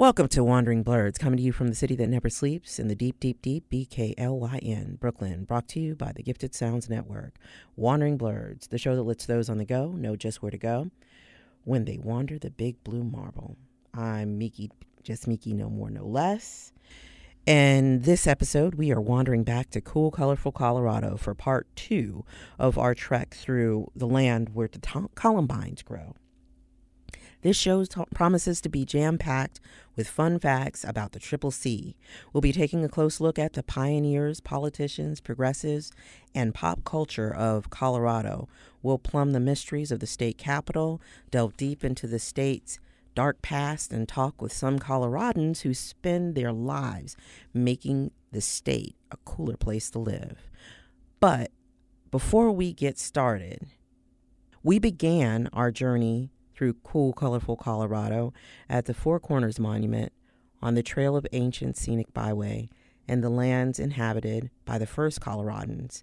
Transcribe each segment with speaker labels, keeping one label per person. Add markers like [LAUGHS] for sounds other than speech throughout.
Speaker 1: Welcome to Wandering Blurs, coming to you from the city that never sleeps in the deep, deep, deep BKLYN, Brooklyn. Brought to you by the Gifted Sounds Network. Wandering Blurs, the show that lets those on the go know just where to go when they wander the big blue marble. I'm Miki, just Miki, no more, no less. And this episode, we are wandering back to cool, colorful Colorado for part two of our trek through the land where the columbines grow. This show t- promises to be jam packed with fun facts about the Triple C. We'll be taking a close look at the pioneers, politicians, progressives, and pop culture of Colorado. We'll plumb the mysteries of the state capital, delve deep into the state's dark past, and talk with some Coloradans who spend their lives making the state a cooler place to live. But before we get started, we began our journey through cool, colorful Colorado at the Four Corners Monument on the Trail of Ancient Scenic Byway and the lands inhabited by the first Coloradans,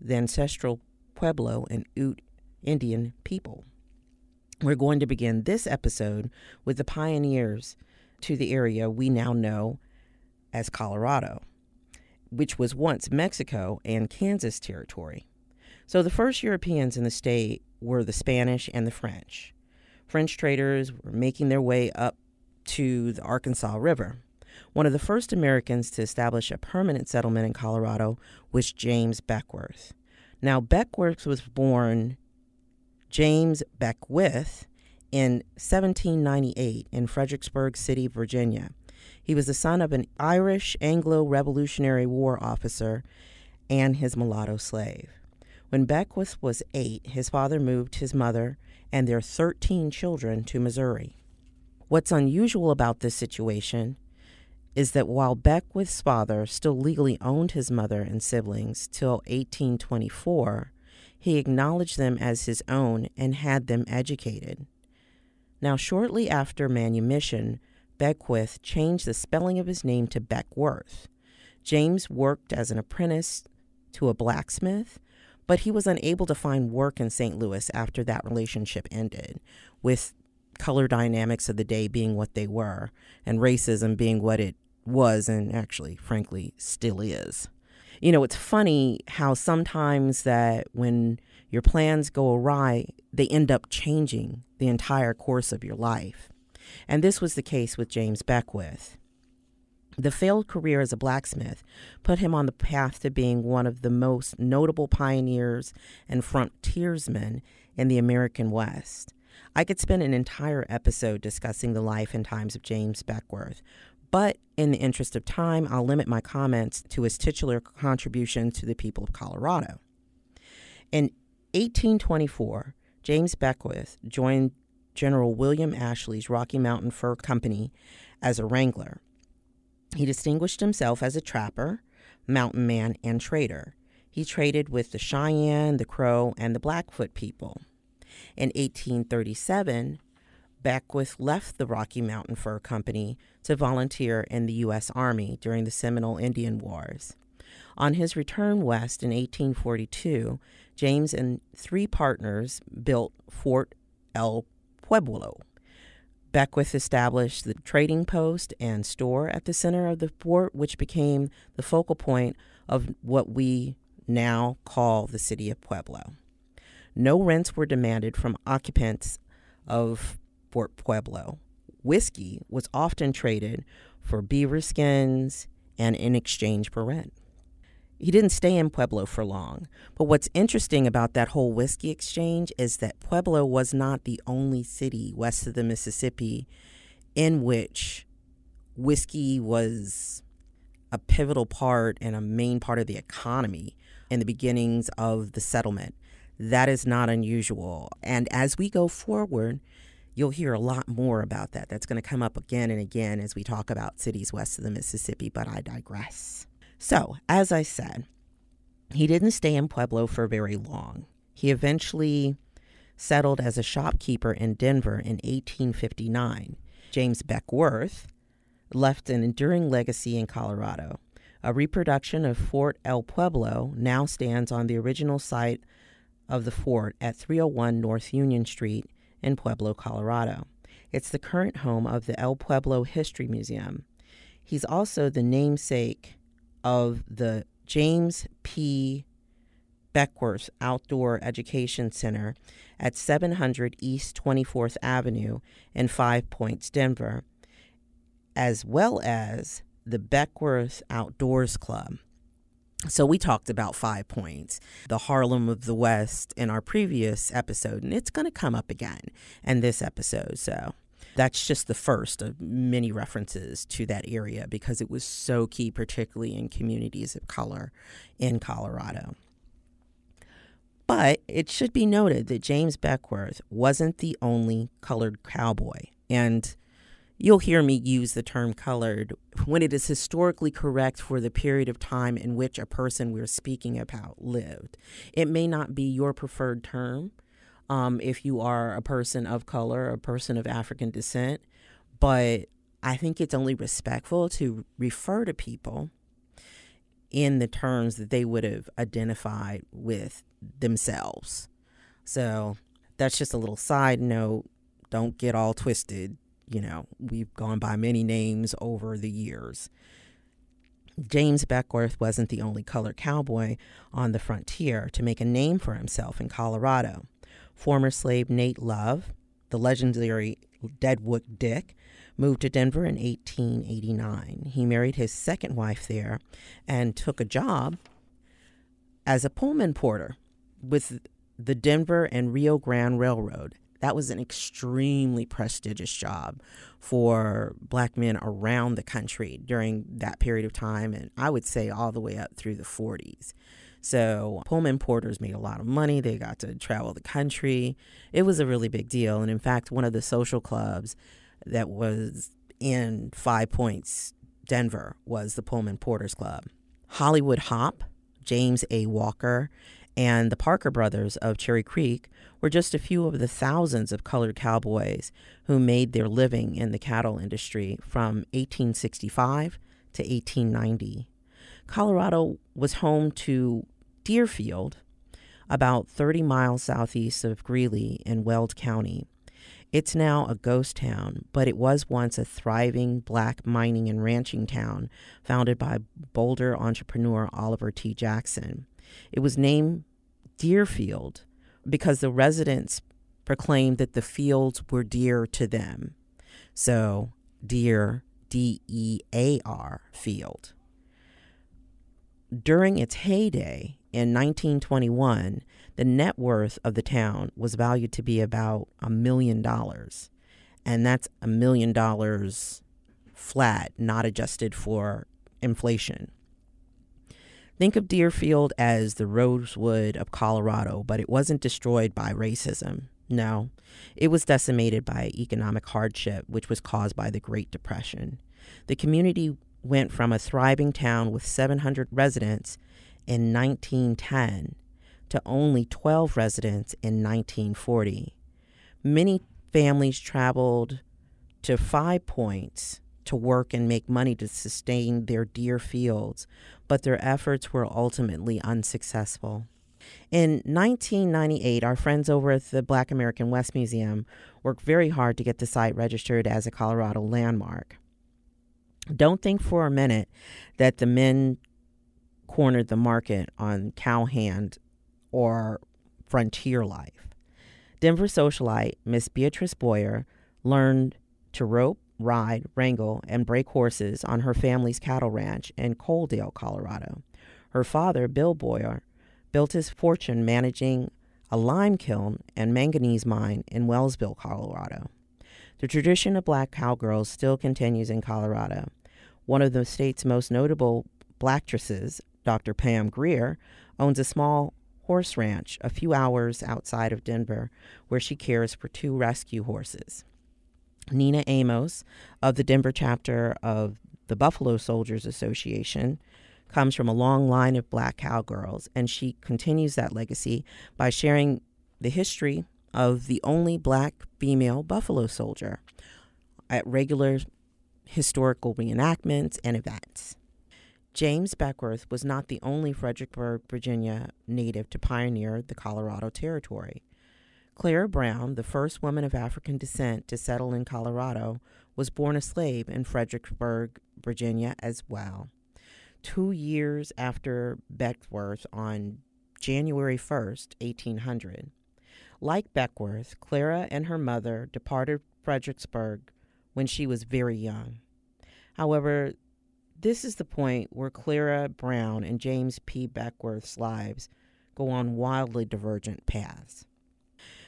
Speaker 1: the ancestral Pueblo and Ute Indian people. We're going to begin this episode with the pioneers to the area we now know as Colorado, which was once Mexico and Kansas territory. So the first Europeans in the state were the Spanish and the French. French traders were making their way up to the Arkansas River. One of the first Americans to establish a permanent settlement in Colorado was James Beckwourth. Now, Beckwourth was born James Beckwith in 1798 in Fredericksburg City, Virginia. He was the son of an Irish Anglo Revolutionary War officer and his mulatto slave. When Beckwith was eight, his father moved his mother and their 13 children to Missouri. What's unusual about this situation is that while Beckwith's father still legally owned his mother and siblings till 1824, he acknowledged them as his own and had them educated. Now, shortly after manumission, Beckwith changed the spelling of his name to Beckwourth. James worked as an apprentice to a blacksmith but he was unable to find work in St. Louis after that relationship ended, with color dynamics of the day being what they were, and racism being what it was, and actually, frankly, still is. You know, it's funny how sometimes that when your plans go awry, they end up changing the entire course of your life. And this was the case with James Beckwith. The failed career as a blacksmith put him on the path to being one of the most notable pioneers and frontiersmen in the American West. I could spend an entire episode discussing the life and times of James Beckwourth, but in the interest of time, I'll limit my comments to his titular contribution to the people of Colorado. In 1824, James Beckwith joined General William Ashley's Rocky Mountain Fur Company as a wrangler. He distinguished himself as a trapper, mountain man, and trader. He traded with the Cheyenne, the Crow, and the Blackfoot people. In 1837, Beckwith left the Rocky Mountain Fur Company to volunteer in the U.S. Army during the Seminole Indian Wars. On his return west in 1842, James and three partners built Fort El Pueblo, Beckwith established the trading post and store at the center of the fort, which became the focal point of what we now call the city of Pueblo. No rents were demanded from occupants of Fort Pueblo. Whiskey was often traded for beaver skins and in exchange for rent. He didn't stay in Pueblo for long. But what's interesting about that whole whiskey exchange is that Pueblo was not the only city west of the Mississippi in which whiskey was a pivotal part and a main part of the economy in the beginnings of the settlement. That is not unusual. And as we go forward, you'll hear a lot more about that. That's going to come up again and again as we talk about cities west of the Mississippi, but I digress. So, as I said, he didn't stay in Pueblo for very long. He eventually settled as a shopkeeper in Denver in 1859. James Beckwourth left an enduring legacy in Colorado. A reproduction of Fort El Pueblo now stands on the original site of the fort at 301 North Union Street in Pueblo, Colorado. It's the current home of the El Pueblo History Museum. He's also the namesake of the James P. Beckwourth Outdoor Education Center at 700 East 24th Avenue in Five Points, Denver, as well as the Beckwourth Outdoors Club. So, we talked about Five Points, the Harlem of the West, in our previous episode, and it's going to come up again in this episode. So, that's just the first of many references to that area because it was so key, particularly in communities of color in Colorado. But it should be noted that James Beckwourth wasn't the only colored cowboy. And you'll hear me use the term colored when it is historically correct for the period of time in which a person we're speaking about lived. It may not be your preferred term um, if you are a person of color, a person of African descent, but I think it's only respectful to refer to people in the terms that they would have identified with themselves. So that's just a little side note. Don't get all twisted. You know, we've gone by many names over the years. James Beckwourth wasn't the only colored cowboy on the frontier to make a name for himself in Colorado. Former slave Nate Love, the legendary Deadwood Dick, moved to Denver in 1889. He married his second wife there and took a job as a Pullman porter with the Denver and Rio Grande Railroad. That was an extremely prestigious job for black men around the country during that period of time, and I would say all the way up through the 40s. So, Pullman porters made a lot of money. They got to travel the country. It was a really big deal. And in fact, one of the social clubs that was in Five Points, Denver, was the Pullman Porters Club. Hollywood Hop, James A. Walker, and the Parker brothers of Cherry Creek were just a few of the thousands of colored cowboys who made their living in the cattle industry from 1865 to 1890. Colorado was home to Dearfield, about 30 miles southeast of Greeley in Weld County. It's now a ghost town, but it was once a thriving black mining and ranching town founded by Boulder entrepreneur Oliver T. Jackson. It was named Dearfield because the residents proclaimed that the fields were dear to them. So, Dear, D E A R, field. During its heyday in 1921, the net worth of the town was valued to be about a million dollars. And that's a million dollars flat, not adjusted for inflation. Think of Dearfield as the Rosewood of Colorado, but it wasn't destroyed by racism. No, it was decimated by economic hardship, which was caused by the Great Depression. The community went from a thriving town with 700 residents in 1910 to only 12 residents in 1940. Many families traveled to Five Points to work and make money to sustain their deer fields, but their efforts were ultimately unsuccessful. In 1998, our friends over at the Black American West Museum worked very hard to get the site registered as a Colorado landmark. Don't think for a minute that the men cornered the market on cowhand or frontier life. Denver socialite Miss Beatrice Boyer learned to rope, ride, wrangle, and break horses on her family's cattle ranch in Coaldale, Colorado. Her father, Bill Boyer, built his fortune managing a lime kiln and manganese mine in Wellsville, Colorado. The tradition of black cowgirls still continues in Colorado. One of the state's most notable blacktresses, Dr. Pam Grier, owns a small horse ranch a few hours outside of Denver where she cares for two rescue horses. Nina Amos of the Denver chapter of the Buffalo Soldiers Association comes from a long line of black cowgirls, and she continues that legacy by sharing the history of the only black female buffalo soldier at regular historical reenactments and events. James Beckwourth was not the only Fredericksburg, Virginia native to pioneer the Colorado Territory. Clara Brown, the first woman of African descent to settle in Colorado, was born a slave in Fredericksburg, Virginia, as well. Two years after Beckwourth, on January 1st, 1800. Like Beckwourth, Clara and her mother departed Fredericksburg when she was very young. However, this is the point where Clara Brown and James P. Beckwourth's lives go on wildly divergent paths.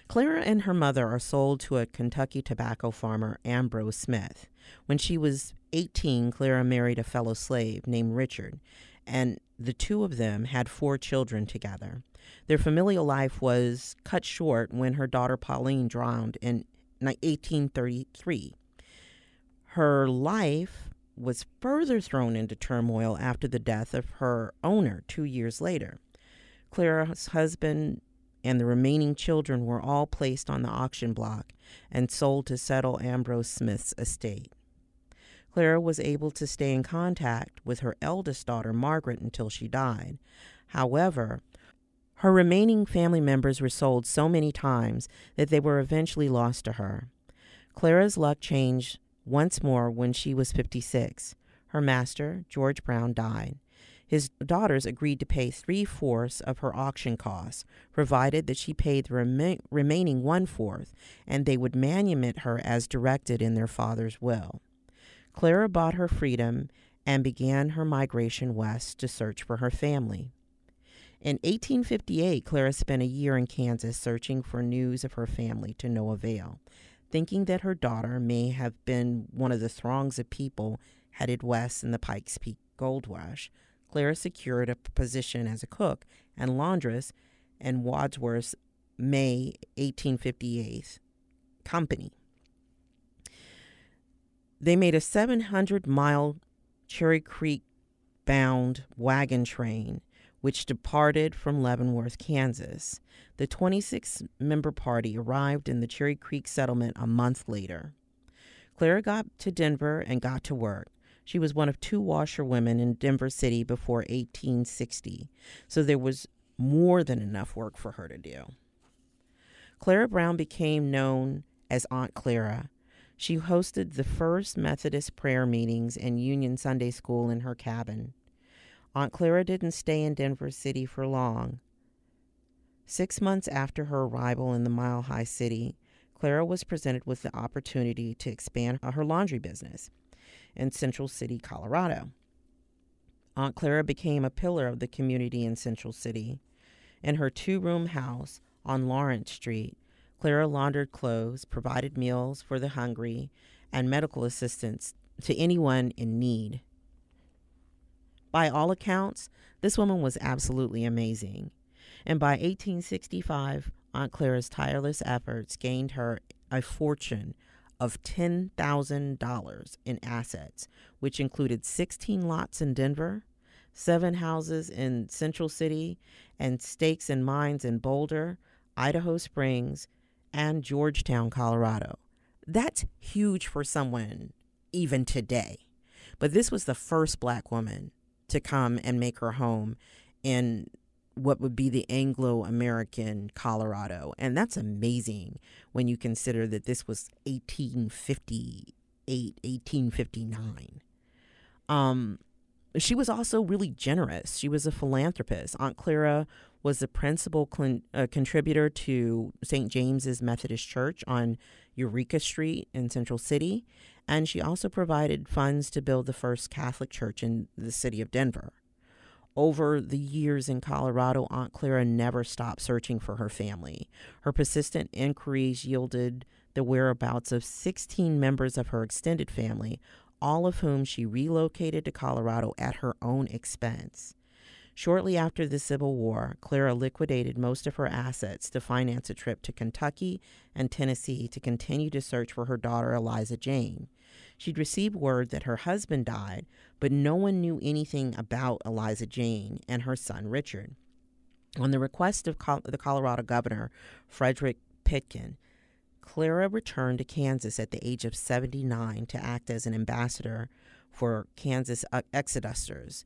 Speaker 1: Clara and her mother are sold to a Kentucky tobacco farmer, Ambrose Smith. When she was 18, Clara married a fellow slave named Richard, and the two of them had four children together. Their familial life was cut short when her daughter Pauline drowned in 1833. Her life was further thrown into turmoil after the death of her owner two years later. Clara's husband and the remaining children were all placed on the auction block and sold to settle Ambrose Smith's estate. Clara was able to stay in contact with her eldest daughter, Margaret, until she died. However, her remaining family members were sold so many times that they were eventually lost to her. Clara's luck changed once more when she was 56. Her master, George Brown, died. His daughters agreed to pay three fourths of her auction costs, provided that she paid the rem- remaining one fourth, and they would manumit her as directed in their father's will. Clara bought her freedom and began her migration west to search for her family. In 1858, Clara spent a year in Kansas searching for news of her family to no avail thinking that her daughter may have been one of the throngs of people headed west in the Pikes Peak gold rush, Clara secured a position as a cook and laundress in Wadsworth's May 1858 company. They made a 700 mile Cherry Creek bound wagon train which departed from Leavenworth, Kansas. The 26 member party arrived in the Cherry Creek settlement a month later. Clara got to Denver and got to work. She was one of two washerwomen in Denver City before 1860, so there was more than enough work for her to do. Clara Brown became known as Aunt Clara. She hosted the first Methodist prayer meetings and Union Sunday School in her cabin. Aunt Clara didn't stay in Denver City for long. Six months after her arrival in the Mile High City, Clara was presented with the opportunity to expand her laundry business in Central City, Colorado. Aunt Clara became a pillar of the community in Central City. In her two room house on Lawrence Street, Clara laundered clothes, provided meals for the hungry, and medical assistance to anyone in need. By all accounts, this woman was absolutely amazing. And by 1865, Aunt Clara's tireless efforts gained her a fortune of $10,000 in assets, which included 16 lots in Denver, seven houses in Central City, and stakes and mines in Boulder, Idaho Springs, and Georgetown, Colorado. That's huge for someone even today. But this was the first black woman to come and make her home in what would be the Anglo American Colorado. And that's amazing when you consider that this was 1858, 1859. Um, she was also really generous. She was a philanthropist. Aunt Clara was the principal cl- uh, contributor to St. James's Methodist Church on Eureka Street in Central City, and she also provided funds to build the first Catholic church in the city of Denver. Over the years in Colorado, Aunt Clara never stopped searching for her family. Her persistent inquiries yielded the whereabouts of 16 members of her extended family, all of whom she relocated to Colorado at her own expense. Shortly after the Civil War, Clara liquidated most of her assets to finance a trip to Kentucky and Tennessee to continue to search for her daughter Eliza Jane. She'd received word that her husband died, but no one knew anything about Eliza Jane and her son Richard. On the request of the Colorado governor, Frederick Pitkin, Clara returned to Kansas at the age of 79 to act as an ambassador for Kansas uh, exodusters.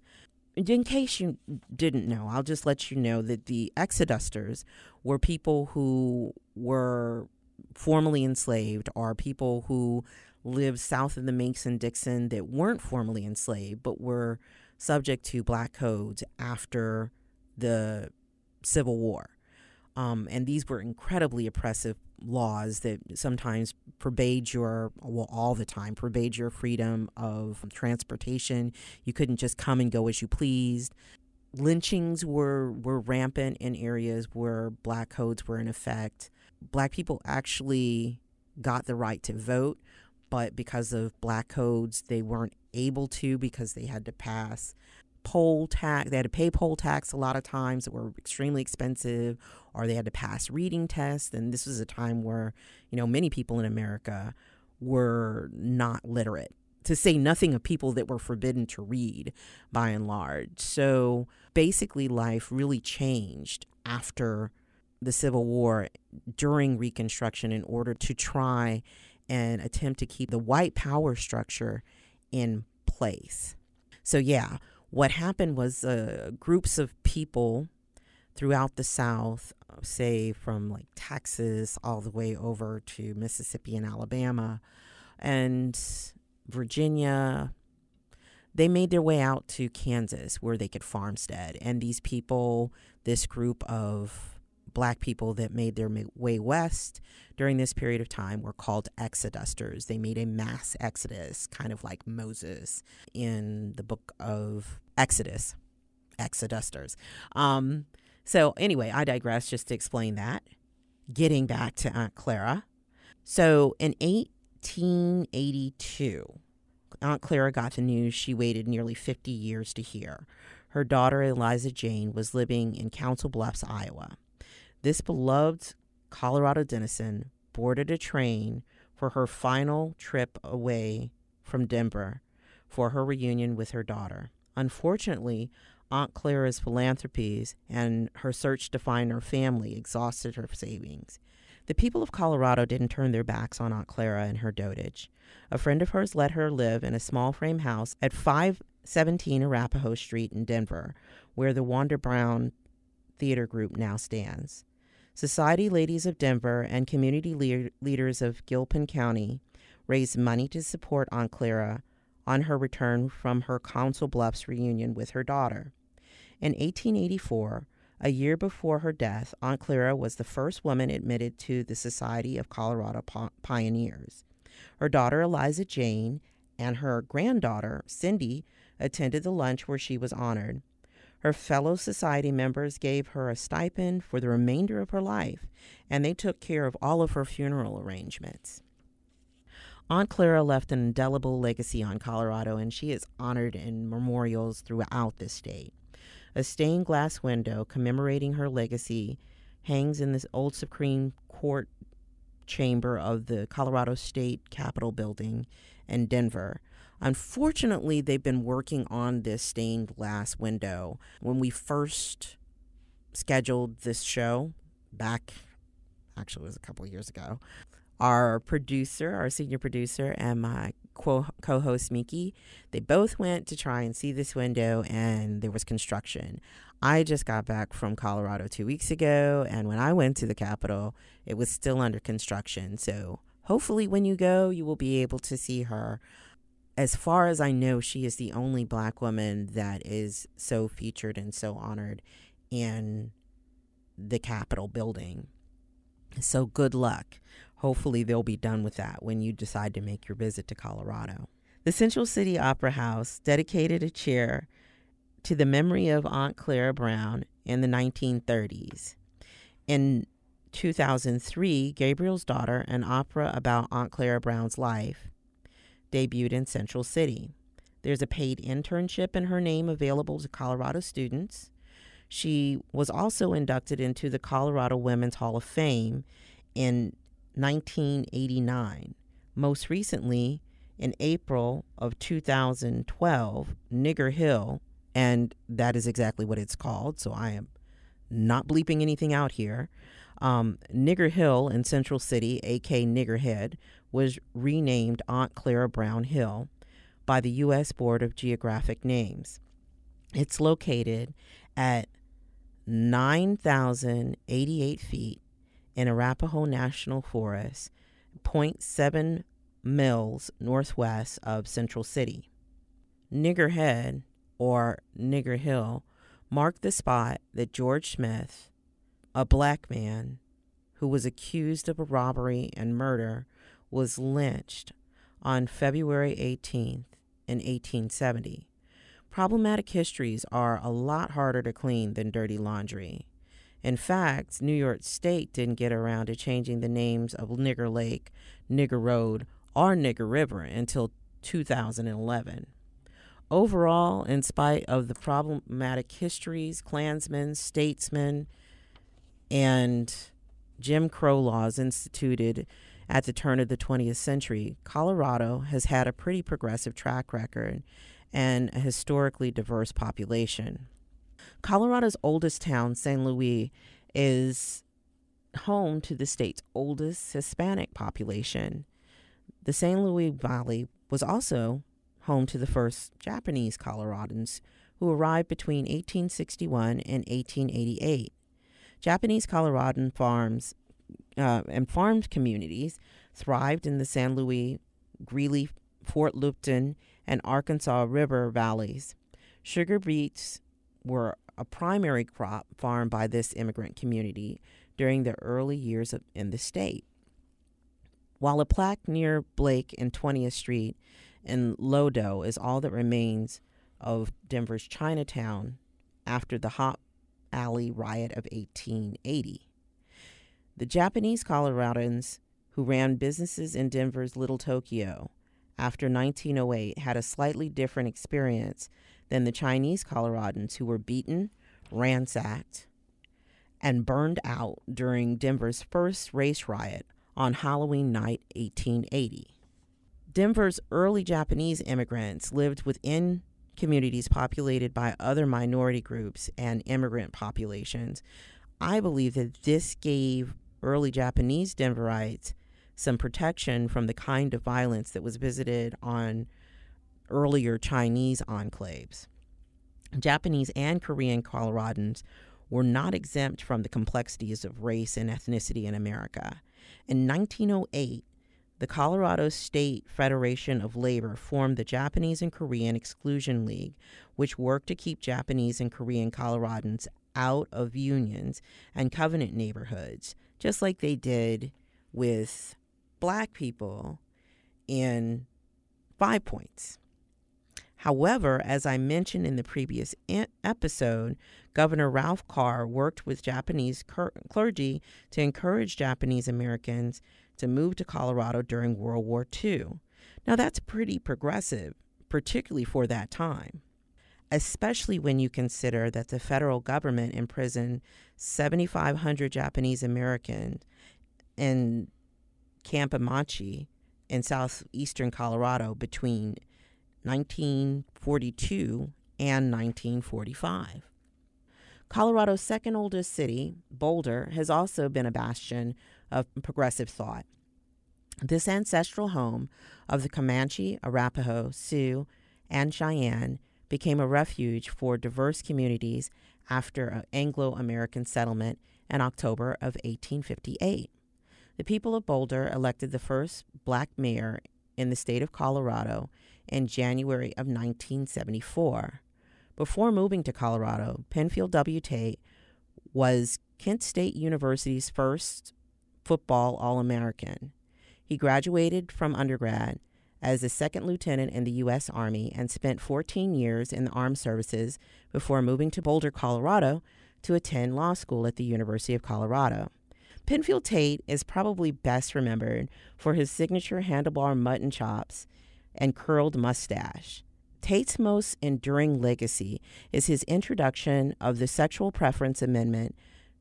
Speaker 1: In case you didn't know, I'll just let you know that the exodusters were people who were formerly enslaved or people who lived south of the Mason Dixon that weren't formally enslaved but were subject to black codes after the Civil War. Um, and these were incredibly oppressive laws that sometimes forbade your, well, all the time, forbade your freedom of transportation. You couldn't just come and go as you pleased. Lynchings were, were rampant in areas where black codes were in effect. Black people actually got the right to vote, but because of black codes, they weren't able to because they had to pass poll tax. They had to pay poll tax a lot of times that were extremely expensive, or they had to pass reading tests. And this was a time where, you know, many people in America were not literate, to say nothing of people that were forbidden to read by and large. So basically, life really changed after the Civil War during Reconstruction in order to try and attempt to keep the white power structure in place. So, yeah, what happened was uh, groups of people throughout the South, uh, say from like Texas all the way over to Mississippi and Alabama and Virginia, they made their way out to Kansas where they could farmstead. And these people, this group of black people that made their way west during this period of time were called exodusters. They made a mass exodus, kind of like Moses in the book of Exodus, exodusters. Um, so, anyway, I digress just to explain that. Getting back to Aunt Clara. So, in 1882, Aunt Clara got the news she waited nearly 50 years to hear. Her daughter, Eliza Jane, was living in Council Bluffs, Iowa. This beloved Colorado denizen boarded a train for her final trip away from Denver for her reunion with her daughter. Unfortunately, Aunt Clara's philanthropies and her search to find her family exhausted her savings. The people of Colorado didn't turn their backs on Aunt Clara and her dotage. A friend of hers let her live in a small frame house at 517 Arapahoe Street in Denver, where the Wanda Brown Theater Group now stands. Society Ladies of Denver and community le- leaders of Gilpin County raised money to support Aunt Clara on her return from her Council Bluffs reunion with her daughter. In 1884, a year before her death, Aunt Clara was the first woman admitted to the Society of Colorado Pioneers. Her daughter Eliza Jane and her granddaughter Cindy attended the lunch where she was honored. Her fellow society members gave her a stipend for the remainder of her life, and they took care of all of her funeral arrangements. Aunt Clara left an indelible legacy on Colorado, and she is honored in memorials throughout the state. A stained glass window commemorating her legacy hangs in this old Supreme Court chamber of the Colorado State Capitol building in Denver. Unfortunately, they've been working on this stained glass window. When we first scheduled this show back, actually, it was a couple years ago, our producer, our senior producer, and my co host Miki, they both went to try and see this window, and there was construction. I just got back from Colorado two weeks ago, and when I went to the Capitol, it was still under construction. So hopefully, when you go, you will be able to see her as far as I know, she is the only black woman that is so featured and so honored in the Capitol building. So good luck. Hopefully, they'll be done with that when you decide to make your visit to Colorado. The Central City Opera House dedicated a chair to the memory of Aunt Clara Brown in the 1930s. In 2003, Gabriel's Daughter, an opera about Aunt Clara Brown's life, debuted in Central City. There's a paid internship in her name available to Colorado students. She was also inducted into the Colorado Women's Hall of Fame in 1989. Most recently, in April of 2012, Nigger Hill, and that is exactly what it's called, so I am not bleeping anything out here. Um, Nigger Hill in Central City, aka Niggerhead, was renamed Aunt Clara Brown Hill by the U.S. Board of Geographic Names. It's located at 9,088 feet in Arapaho National Forest, 0.7 miles northwest of Central City. Nigger Head, or Nigger Hill, marked the spot that George Smith, a black man who was accused of a robbery and murder, was lynched on February 18th in 1870. Problematic histories are a lot harder to clean than dirty laundry. In fact, New York State didn't get around to changing the names of Nigger Lake, Nigger Road, or Nigger River until 2011. Overall, in spite of the problematic histories, Klansmen, statesmen, and Jim Crow laws instituted at the turn of the 20th century, Colorado has had a pretty progressive track record and a historically diverse population. Colorado's oldest town, San Luis, is home to the state's oldest Hispanic population. The San Luis Valley was also home to the first Japanese Coloradans who arrived between 1861 and 1888. Japanese Coloradan farms uh, and farmed communities thrived in the San Luis, Greeley, Fort Lupton, and Arkansas River valleys. Sugar beets were a primary crop farmed by this immigrant community during the early years of, in the state. While a plaque near Blake and 20th Street in Lodo is all that remains of Denver's Chinatown after the Hop Alley riot of 1880. The Japanese Coloradans who ran businesses in Denver's Little Tokyo after 1908 had a slightly different experience than the Chinese Coloradans who were beaten, ransacked, and burned out during Denver's first race riot on Halloween night 1880. Denver's early Japanese immigrants lived within communities populated by other minority groups and immigrant populations. I believe that this gave early Japanese Denverites some protection from the kind of violence that was visited on earlier Chinese enclaves. Japanese and Korean Coloradans were not exempt from the complexities of race and ethnicity in America. In 1908, the Colorado State Federation of Labor formed the Japanese and Korean Exclusion League, which worked to keep Japanese and Korean Coloradans out of unions and covenant neighborhoods, just like they did with black people in Five Points. However, as I mentioned in the previous episode, Governor Ralph Carr worked with Japanese clergy to encourage Japanese Americans to move to Colorado during World War II. Now, that's pretty progressive, particularly for that time, especially when you consider that the federal government imprisoned 7,500 Japanese Americans in Camp Amache in southeastern Colorado between 1942 and 1945. Colorado's second oldest city, Boulder, has also been a bastion of progressive thought. This ancestral home of the Comanche, Arapaho, Sioux, and Cheyenne became a refuge for diverse communities after an Anglo American settlement in October of 1858. The people of Boulder elected the first black mayor in the state of Colorado in January of 1974. Before moving to Colorado, Penfield W. Tate was Kent State University's first football All American. He graduated from undergrad as a second lieutenant in the U.S. Army and spent 14 years in the armed services before moving to Boulder, Colorado to attend law school at the University of Colorado. Penfield Tate is probably best remembered for his signature handlebar mutton chops and curled mustache. Tate's most enduring legacy is his introduction of the Sexual Preference Amendment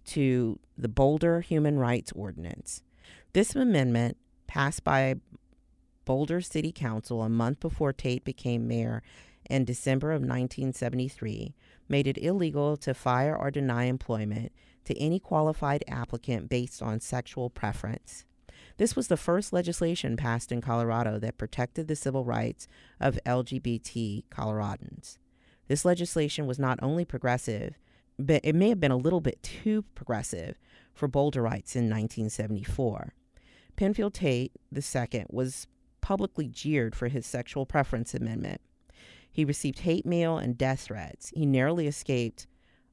Speaker 1: to the Boulder Human Rights Ordinance. This amendment, passed by Boulder City Council a month before Tate became mayor in December of 1973, made it illegal to fire or deny employment to any qualified applicant based on sexual preference. This was the first legislation passed in Colorado that protected the civil rights of LGBT Coloradans. This legislation was not only progressive, but it may have been a little bit too progressive for Boulderites in 1974. Penfield Tate II was publicly jeered for his sexual preference amendment. He received hate mail and death threats. He narrowly escaped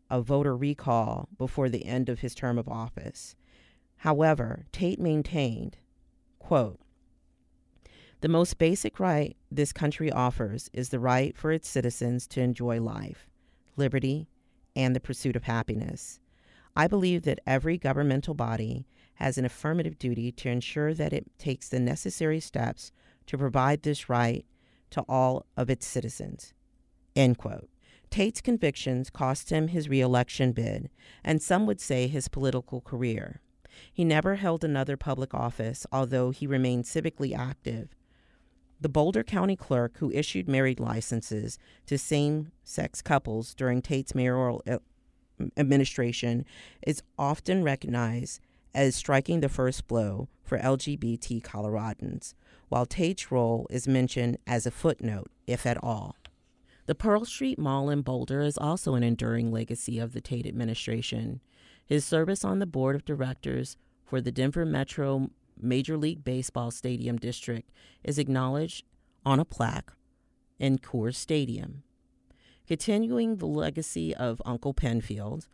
Speaker 1: a voter recall before the end of his term of office. However, Tate maintained, quote, the most basic right this country offers is the right for its citizens to enjoy life, liberty, and the pursuit of happiness. I believe that every governmental body has an affirmative duty to ensure that it takes the necessary steps to provide this right to all of its citizens. End quote. Tate's convictions cost him his reelection bid, and some would say his political career. He never held another public office, although he remained civically active. The Boulder County clerk who issued married licenses to same sex couples during Tate's mayoral uh, administration is often recognized as striking the first blow for LGBT Coloradans, while Tate's role is mentioned as a footnote, if at all. The Pearl Street Mall in Boulder is also an enduring legacy of the Tate administration. His service on the board of directors for the Denver Metro Major League Baseball Stadium District is acknowledged on a plaque in Coors Stadium. Continuing the legacy of Uncle Penfield,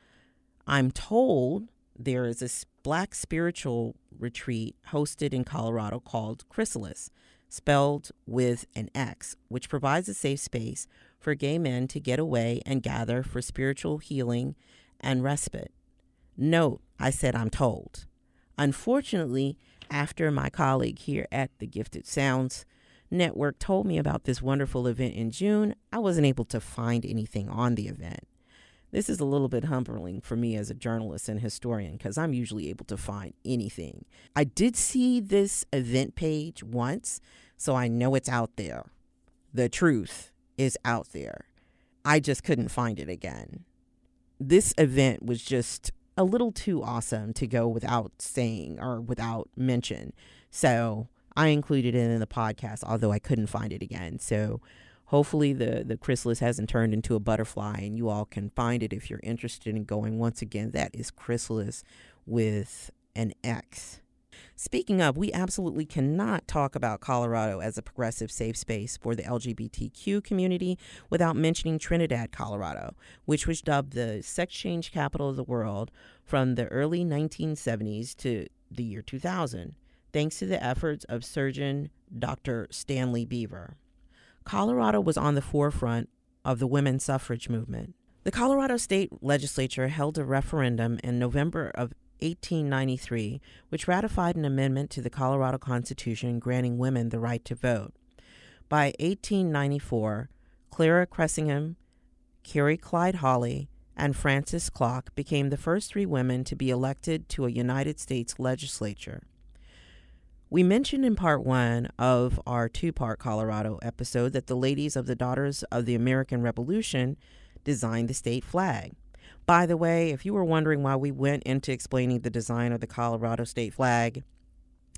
Speaker 1: I'm told there is a black spiritual retreat hosted in Colorado called Chrysalis, spelled with an X, which provides a safe space for gay men to get away and gather for spiritual healing and respite. Note, I said I'm told. Unfortunately, after my colleague here at the Gifted Sounds Network told me about this wonderful event in June, I wasn't able to find anything on the event. This is a little bit humbling for me as a journalist and historian because I'm usually able to find anything. I did see this event page once, so I know it's out there. The truth is out there. I just couldn't find it again. This event was just a little too awesome to go without saying or without mention. So I included it in the podcast, although I couldn't find it again. So hopefully the the chrysalis hasn't turned into a butterfly and you all can find it if you're interested in going once again. That is chrysalis with an x. Speaking of we absolutely cannot talk about colorado as a progressive safe space for the lgbtq community without mentioning trinidad colorado which was dubbed the sex change capital of the world from the early 1970s to the year 2000 thanks to the efforts of surgeon dr stanley biber Colorado was on the forefront of the women's suffrage movement. The Colorado State Legislature held a referendum in November of 1893, which ratified an amendment to the Colorado Constitution granting women the right to vote. By 1894, Clara Cressingham, Carrie Clyde Holly, and Frances Klock became the first three women to be elected to a United States legislature. We mentioned in part one of our two part Colorado episode that the ladies of the Daughters of the American Revolution designed the state flag. By the way, if you were wondering why we went into explaining the design of the Colorado state flag,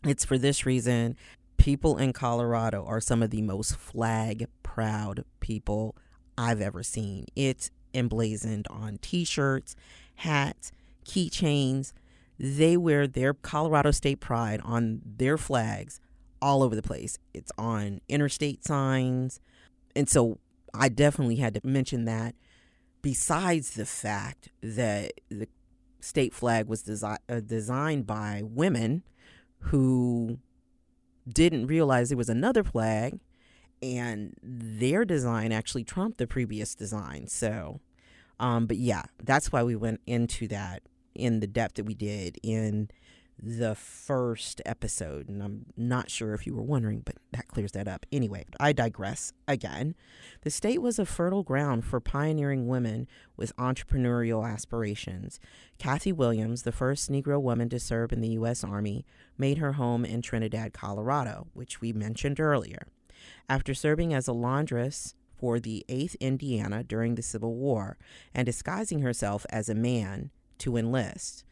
Speaker 1: it's for this reason. People in Colorado are some of the most flag proud people I've ever seen. It's emblazoned on t shirts, hats, keychains, they wear their Colorado State pride on their flags all over the place. It's on interstate signs. And so I definitely had to mention that besides the fact that the state flag was desi- uh, designed by women who didn't realize there was another flag and their design actually trumped the previous design. So, um, but yeah, that's why we went into that in the depth that we did in the first episode. And I'm not sure if you were wondering, but that clears that up. Anyway, I digress again. The state was a fertile ground for pioneering women with entrepreneurial aspirations. Kathy Williams, the first Negro woman to serve in the U.S. Army, made her home in Trinidad, Colorado, which we mentioned earlier. After serving as a laundress, for the 8th Indiana during the Civil War and disguising herself as a man, to enlist.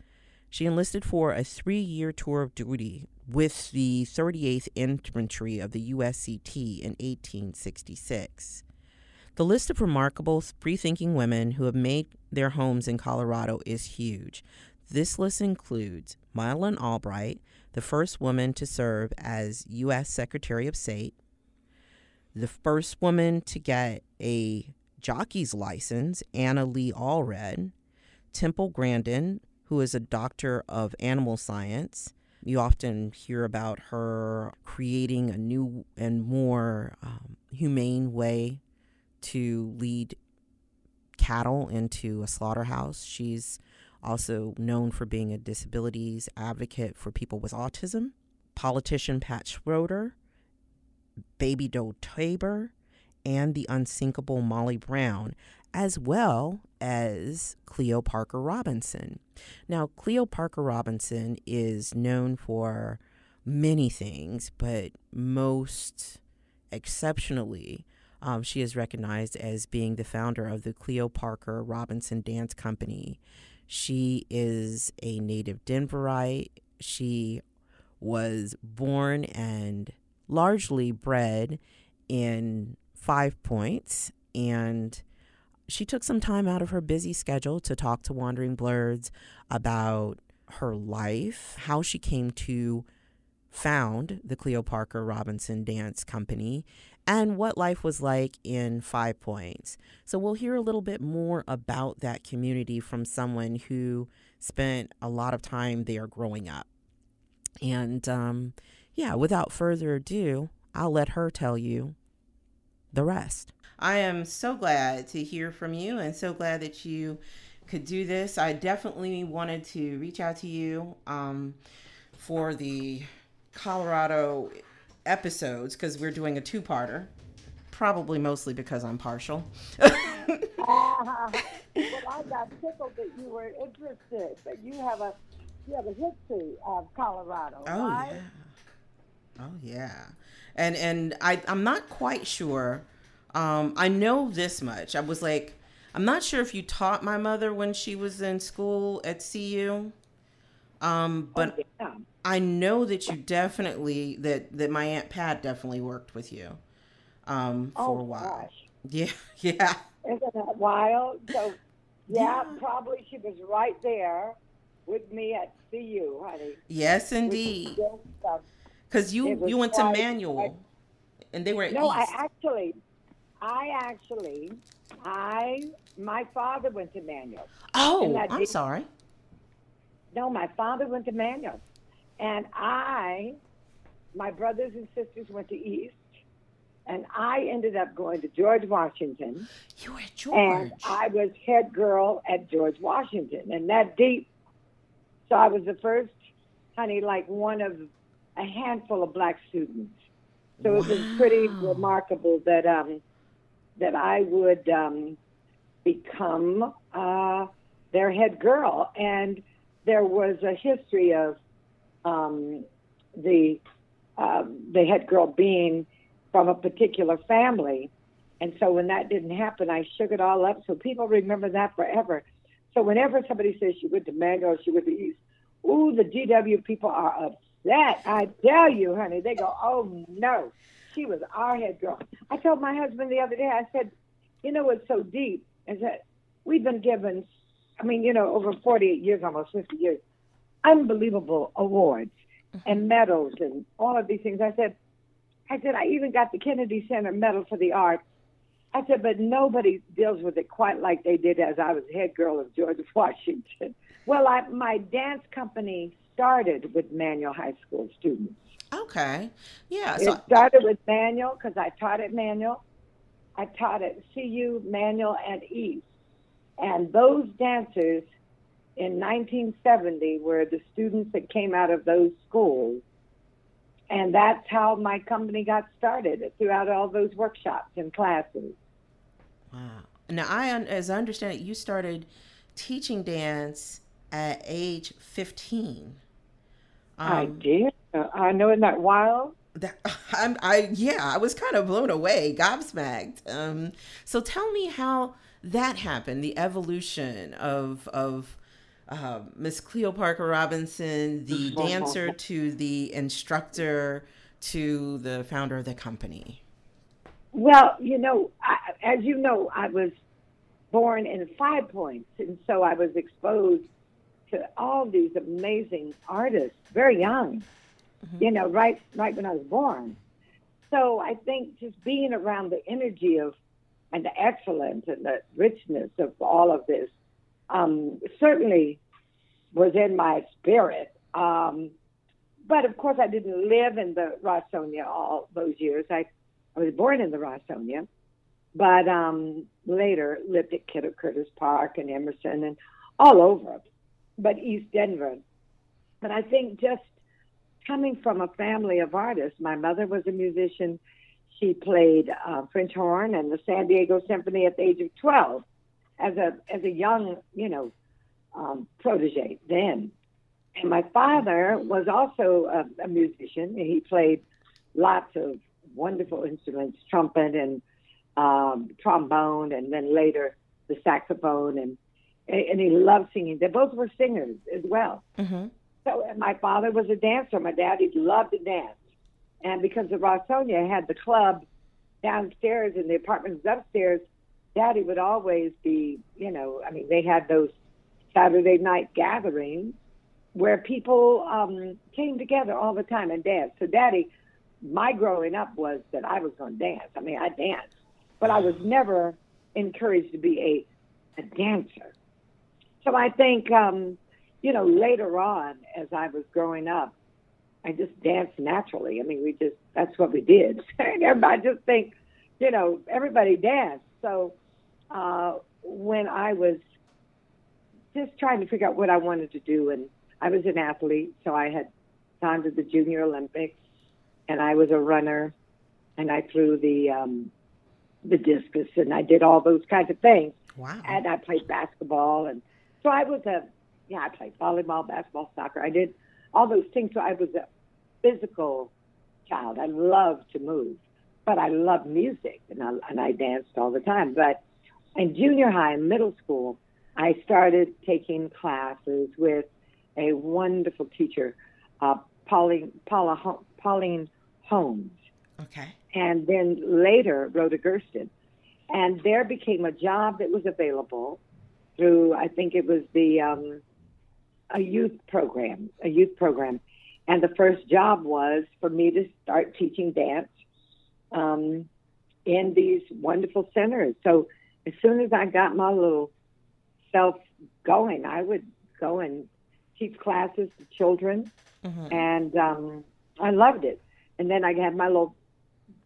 Speaker 1: She enlisted for a three year tour of duty with the 38th Infantry of the USCT in 1866. The list of remarkable free thinking women who have made their homes in Colorado is huge. This list includes Madeleine Albright, the first woman to serve as U.S. Secretary of State, the first woman to get a jockey's license, Anna Lee Aldred, Temple Grandin, who is a doctor of animal science. You often hear about her creating a new and more um, humane way to lead cattle into a slaughterhouse. She's also known for being a disabilities advocate for people with autism. Politician Pat Schroeder, Baby Doe Tabor, and the unsinkable Molly Brown, as well as Cleo Parker Robinson. Now, Cleo Parker Robinson is known for many things, but most exceptionally, um, she is recognized as being the founder of the Cleo Parker Robinson Dance Company. She is a native Denverite. She was born and largely bred in Five Points, and she took some time out of her busy schedule to talk to Wandering Blurs about her life, how she came to found the Cleo Parker Robinson Dance Company, and what life was like in Five Points. So we'll hear a little bit more about that community from someone who spent a lot of time there growing up. And um, yeah, without further ado, I'll let her tell you the rest. I am so glad to hear from you and so glad that you could do this. I definitely wanted to reach out to you um, for the Colorado episodes because we're doing a two parter. Probably mostly because I'm partial. uh, [LAUGHS]
Speaker 2: well, I got tickled that you were interested, but you have a you have a history of Colorado.
Speaker 1: Oh
Speaker 2: right?
Speaker 1: yeah. Oh yeah. And and I I'm not quite sure. Um, I know this much. I was like, I'm not sure if you taught my mother when she was in school at CU. Um, but oh, yeah. I know that you definitely that that my aunt Pat definitely worked with you um, for
Speaker 2: oh,
Speaker 1: a while.
Speaker 2: Gosh. [LAUGHS]
Speaker 1: Yeah, yeah.
Speaker 2: Isn't that wild? So, yeah, yeah, probably she was right there with me at CU, honey.
Speaker 1: Yes, indeed. Because you you went to Manual, and they were at
Speaker 2: no.
Speaker 1: East.
Speaker 2: I actually, I actually, I my father went to Manual.
Speaker 1: Oh, I'm sorry.
Speaker 2: No, my father went to Manual. And I, my brothers and sisters went to East, and I ended up going to George Washington.
Speaker 1: You were at George.
Speaker 2: And I was head girl at George Washington, and that deep. So I was the first, honey, like one of a handful of black students. So wow. it was pretty remarkable that um, that I would um, become uh, their head girl, and there was a history of um, the uh, the head girl being from a particular family. And so when that didn't happen, I shook it all up. So people remember that forever. So whenever somebody says she went to Mango, she went to East, ooh, the GW people are upset. I tell you, honey, they go, oh no, she was our head girl. I told my husband the other day, I said, you know what's so deep is that we've been given, I mean, you know, over 48 years, almost 50 years, unbelievable awards mm-hmm. and medals and all of these things. I said, I said, I even got the Kennedy Center Medal for the Arts. I said, but nobody deals with it quite like they did as I was head girl of George Washington. Well, I, my dance company started with Manual High School students.
Speaker 1: Okay. Yeah.
Speaker 2: So it started with Manual because I taught at Manual. I taught at CU, Manual, and East. And those dancers in 1970 were the students that came out of those schools. And that's how my company got started throughout all those workshops and classes.
Speaker 1: Wow. Now, I, as I understand it, you started teaching dance at age 15.
Speaker 2: Um, I did. Uh, I know, isn't that wild?
Speaker 1: That [LAUGHS] I'm, I yeah, I was kind of blown away, gobsmacked. Um, so tell me how that happened, the evolution of of uh, Miss Cleo Parker Robinson, the [LAUGHS] dancer to the instructor to the founder of the company?
Speaker 2: Well, you know, I, as you know, I was born in Five Points, and so I was exposed to all these amazing artists very young. Mm-hmm. You know, right right when I was born. So I think just being around the energy of and the excellence and the richness of all of this um, certainly was in my spirit. Um, but of course, I didn't live in the Rossonian all those years. I, I was born in the Rossonian, but um, later lived at Kidder Curtis Park and Emerson and all over, but East Denver. But I think just coming from a family of artists, my mother was a musician. She played uh, French horn and the San Diego Symphony at the age of 12 as a as a young, you know, um, protege then. And my father was also a, a musician. He played lots of wonderful instruments, trumpet and um, trombone, and then later the saxophone, and and he loved singing. They both were singers as well. Mm-hmm. So my father was a dancer. My daddy loved to dance, and because the Rossonian had the club downstairs and the apartments upstairs, Daddy would always be, you know, I mean, they had those Saturday night gatherings where people um, came together all the time and danced. So, Daddy, my growing up was that I was going to dance. I mean, I danced, but I was never encouraged to be a, a dancer. So, I think, um, you know, later on, as I was growing up, I just danced naturally. I mean, we just, that's what we did. [LAUGHS] I just think, you know, everybody danced. So, uh, when I was just trying to figure out what I wanted to do, and I was an athlete, so I had gone to the Junior Olympics, and I was a runner, and I threw the um, the discus, and I did all those kinds of things.
Speaker 1: Wow!
Speaker 2: And I played basketball, and so I was a yeah, I played volleyball, basketball, soccer. I did all those things. So I was a physical child. I loved to move, but I loved music, and I and I danced all the time. But in junior high and middle school, I started taking classes with a wonderful teacher, uh, Pauline, Paula, Pauline Holmes.
Speaker 1: Okay.
Speaker 2: And then later, Rhoda Gersten. And there became a job that was available through, I think it was the, um, a youth program, a youth program. And the first job was for me to start teaching dance um, in these wonderful centers. So as soon as I got my little self going, I would go and teach classes to children, mm-hmm. and um, I loved it. And then I had my little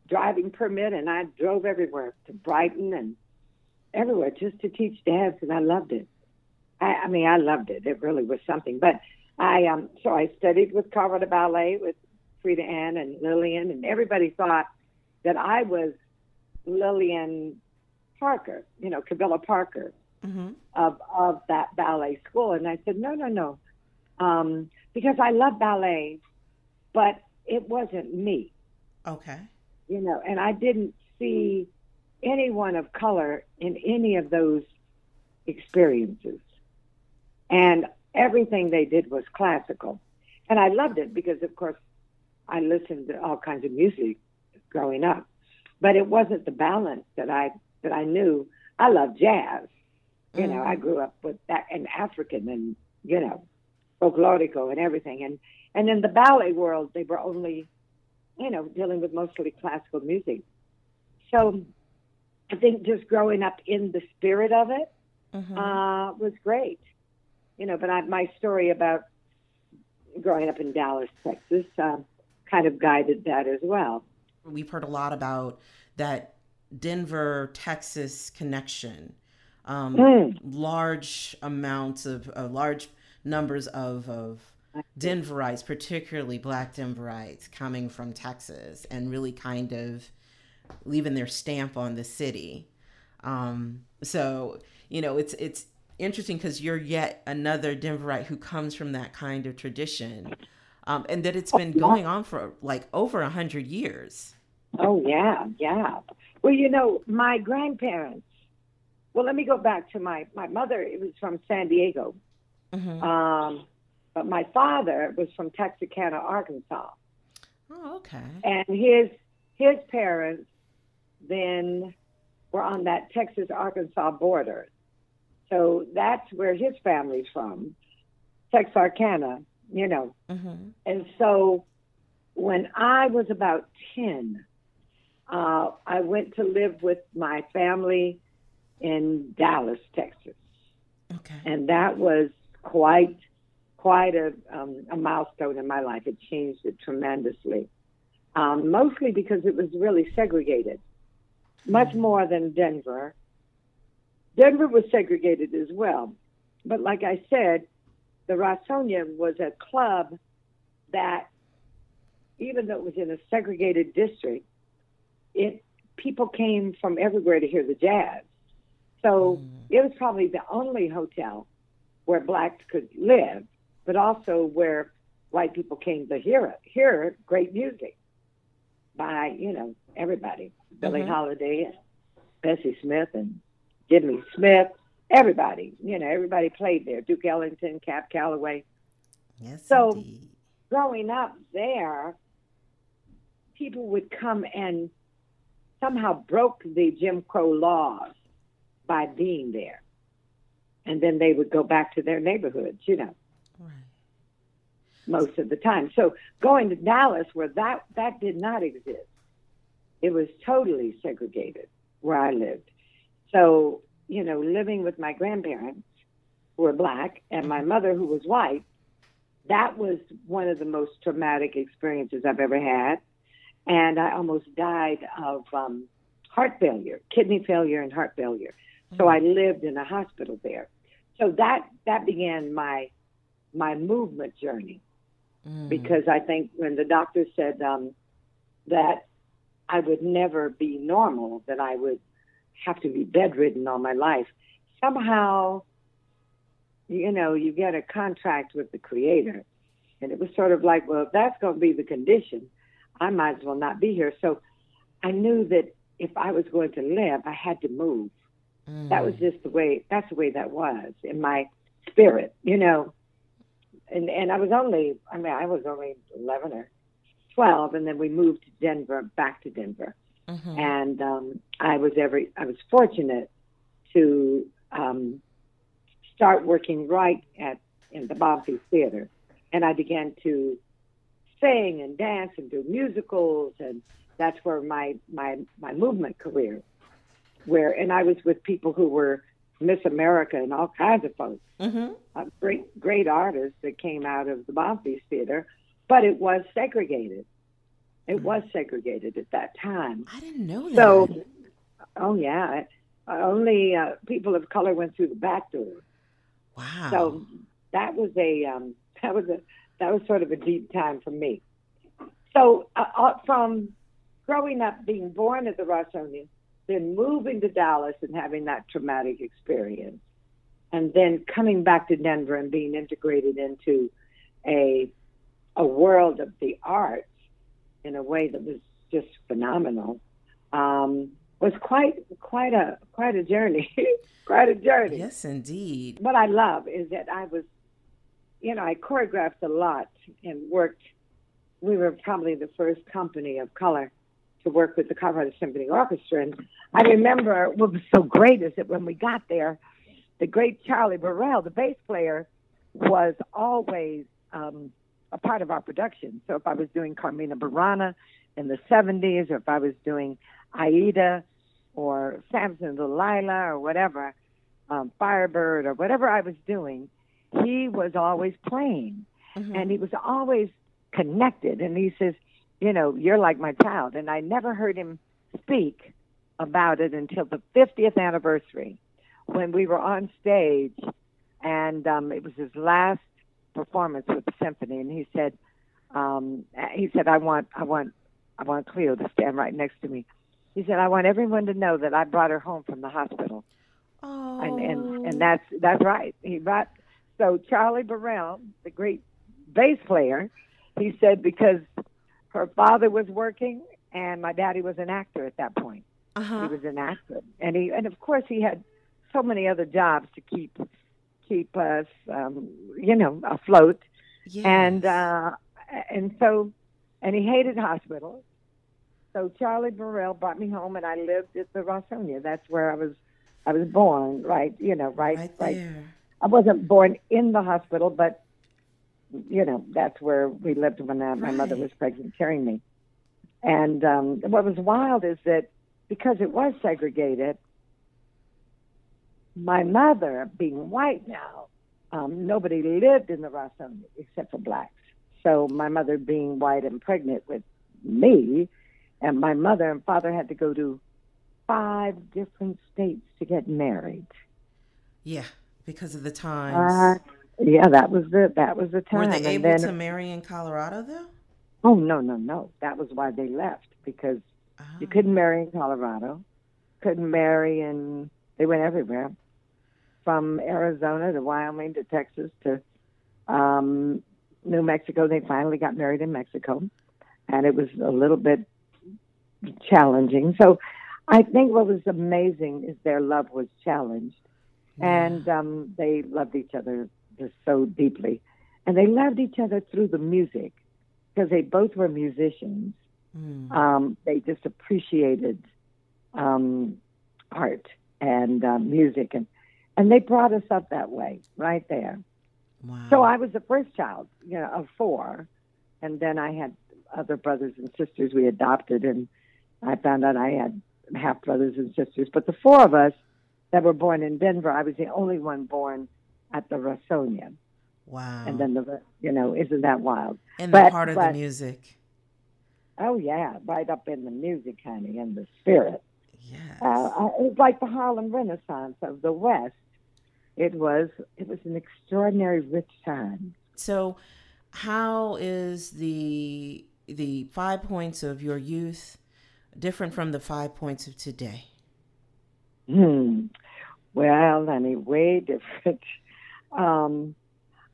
Speaker 2: driving permit, and I drove everywhere to Brighton and everywhere just to teach dance, and I loved it. I, I mean, I loved it. It really was something. But I um, so I studied with Colorado Ballet with Freidann and Lillian, and everybody thought that I was Lillian Parker, you know, Camilla Parker mm-hmm. of of that ballet school, and I said, no, no, no, um, because I love ballet, but it wasn't me.
Speaker 1: Okay.
Speaker 2: You know, and I didn't see anyone of color in any of those experiences, and everything they did was classical, and I loved it because, of course, I listened to all kinds of music growing up, but it wasn't the balance that I that I knew. I love jazz. You mm-hmm. know, I mm-hmm. grew up with that and African and you know, folklorico and everything. And and in the ballet world, they were only, you know, dealing with mostly classical music. So I think just growing up in the spirit of it mm-hmm. uh, was great. You know, but I, my story about growing up in Dallas, Texas, uh, kind of guided that as well.
Speaker 1: We've heard a lot about that Denver, Texas connection. Um, mm. Large amounts of uh, large numbers of of Denverites, particularly Black Denverites, coming from Texas and really kind of leaving their stamp on the city. Um, so you know, it's it's interesting because you're yet another Denverite who comes from that kind of tradition, um, and that it's been going on for like over a hundred years.
Speaker 2: Oh yeah, yeah. Well, you know, my grandparents. Well, let me go back to my my mother. It was from San Diego, mm-hmm. um, but my father was from Texarkana, Arkansas.
Speaker 1: Oh, okay.
Speaker 2: And his his parents then were on that Texas Arkansas border. So that's where his family's from, Texarkana, you know.
Speaker 1: Mm-hmm.
Speaker 2: And so when I was about 10, uh, I went to live with my family in Dallas, Texas.
Speaker 1: Okay.
Speaker 2: And that was quite, quite a, um, a milestone in my life. It changed it tremendously. Um, mostly because it was really segregated, much more than Denver. Denver was segregated as well. But like I said, the Rossonian was a club that, even though it was in a segregated district, it people came from everywhere to hear the jazz. So
Speaker 1: Mm.
Speaker 2: it was probably the only hotel where blacks could live, but also where white people came to hear it, hear great music by you know everybody, Billie
Speaker 1: Mhm.
Speaker 2: Holiday, and Bessie Smith, and Jimmy Smith, everybody. You know, everybody played there. Duke Ellington, Cab Calloway.
Speaker 1: Yes,
Speaker 2: So-
Speaker 1: indeed.
Speaker 2: Growing up there, people would come and somehow broke the Jim Crow laws by being there. And then they would go back to their neighborhoods, you know,
Speaker 1: Right.
Speaker 2: most of the time. So going to Dallas where that that did not exist. It was totally segregated where I lived. So, you know, living with my grandparents who were black and my mother who was white, that was one of the most traumatic experiences I've ever had. And I almost died of um, heart failure, kidney failure and heart failure. So I lived in a hospital there. So that that began my my movement journey
Speaker 1: Mm.
Speaker 2: because I think when the doctor said um, that I would never be normal, that I would have to be bedridden all my life, somehow, you know, you get a contract with the Creator, and it was sort of like, well, if that's going to be the condition, I might as well not be here. So I knew that if I was going to live, I had to move.
Speaker 1: Mm.
Speaker 2: That was just the way. That's the way that was in my spirit, you know. And and I was only. I mean, I was only eleven or twelve, and then we moved to Denver, back to Denver,
Speaker 1: Mhm.
Speaker 2: and um, I was every. I was fortunate to um, start working right at in the Bonfils Theater, and I began to sing and dance and do musicals, and that's where my my my movement career, where and I was with people who were Miss America and all kinds of folks,
Speaker 1: Mhm.
Speaker 2: uh, great great artists that came out of the Bonfils Theater, but it was segregated. It was segregated at that time.
Speaker 1: I didn't know that.
Speaker 2: So, oh yeah, only uh, people of color went through the back door.
Speaker 1: wow.
Speaker 2: So that was a um, that was a that was sort of a deep time for me. So uh, uh, from growing up, being born at the Rossonian, then moving to Dallas and having that traumatic experience, and then coming back to Denver and being integrated into a a world of the arts in a way that was just phenomenal. Um, was quite quite a quite a journey, [LAUGHS] quite a journey
Speaker 1: yes, indeed.
Speaker 2: what I love is that I was, you know, I choreographed a lot and worked. We were probably the first company of color to work with the Colorado Symphony Orchestra. And I remember what was so great is that when we got there, the great Charlie Burrell, the bass player, was always um, a part of our production. So if I was doing Carmina Burana in the 70s, or if I was doing Aida or Samson and Delilah or whatever, um, Firebird or whatever I was doing, he was always playing
Speaker 1: Mhm.
Speaker 2: and he was always connected. And he says, You know, you're like my child. And I never heard him speak about it until the 50th anniversary when we were on stage and um, it was his last performance with the symphony. And he said, um, he said, I want, I want, I want Cleo to stand right next to me. He said, I want everyone to know that I brought her home from the hospital
Speaker 1: oh.
Speaker 2: and and and that's that's right. He brought so Charlie Burrell, the great bass player, he said because her father was working and my daddy was an actor at that point.
Speaker 1: uh-huh.
Speaker 2: He was an actor, and he and of course he had so many other jobs to keep keep us, um, you know, afloat.
Speaker 1: yes.
Speaker 2: And uh, and so and he hated hospitals. so Charlie Burrell brought me home, and I lived at the Rossonian. That's where I was. I was born, right? You know, right,
Speaker 1: Right
Speaker 2: right. I wasn't born in the hospital, but you know, that's where we lived when uh, my mother was pregnant, carrying me. And um, what was wild is that because it was segregated, my mother, being white now, um, nobody lived in the Rossonian except for blacks. So my mother, being white and pregnant with me, and my mother and father had to go to five different states to get married.
Speaker 1: Yeah, because of the times.
Speaker 2: Uh, yeah, that was the that was the time.
Speaker 1: Were they able
Speaker 2: then,
Speaker 1: to marry in Colorado though?
Speaker 2: Oh no, no, no. That was why they left because you
Speaker 1: Oh.
Speaker 2: couldn't marry in Colorado, couldn't marry in. They went everywhere, from Arizona to Wyoming to Texas to um, New Mexico. They finally got married in Mexico, and it was a little bit challenging. So, I think what was amazing is their love was challenged, and um, they loved each other just so deeply, and they loved each other through the music because they both were musicians
Speaker 1: Mm.
Speaker 2: um, they just appreciated um, art and uh, music, and and they brought us up that way, right there.
Speaker 1: Wow.
Speaker 2: So I was the first child, you know, of four, and then I had other brothers and sisters we adopted, and I found out I had half brothers and sisters. But the four of us that were born in Denver, I was the only one born at the Rossonian,
Speaker 1: wow.
Speaker 2: and then the, you know, isn't that wild?
Speaker 1: and the part of
Speaker 2: but-
Speaker 1: the music.
Speaker 2: Oh yeah, right up in the music, honey, in the spirit.
Speaker 1: Yes.
Speaker 2: uh, uh, it was like the Harlem Renaissance of the West. It was it was an extraordinary rich time.
Speaker 1: So, how is the the five points of your youth different from the five points of today?
Speaker 2: Hmm. Well, honey, way [LAUGHS] different. Um,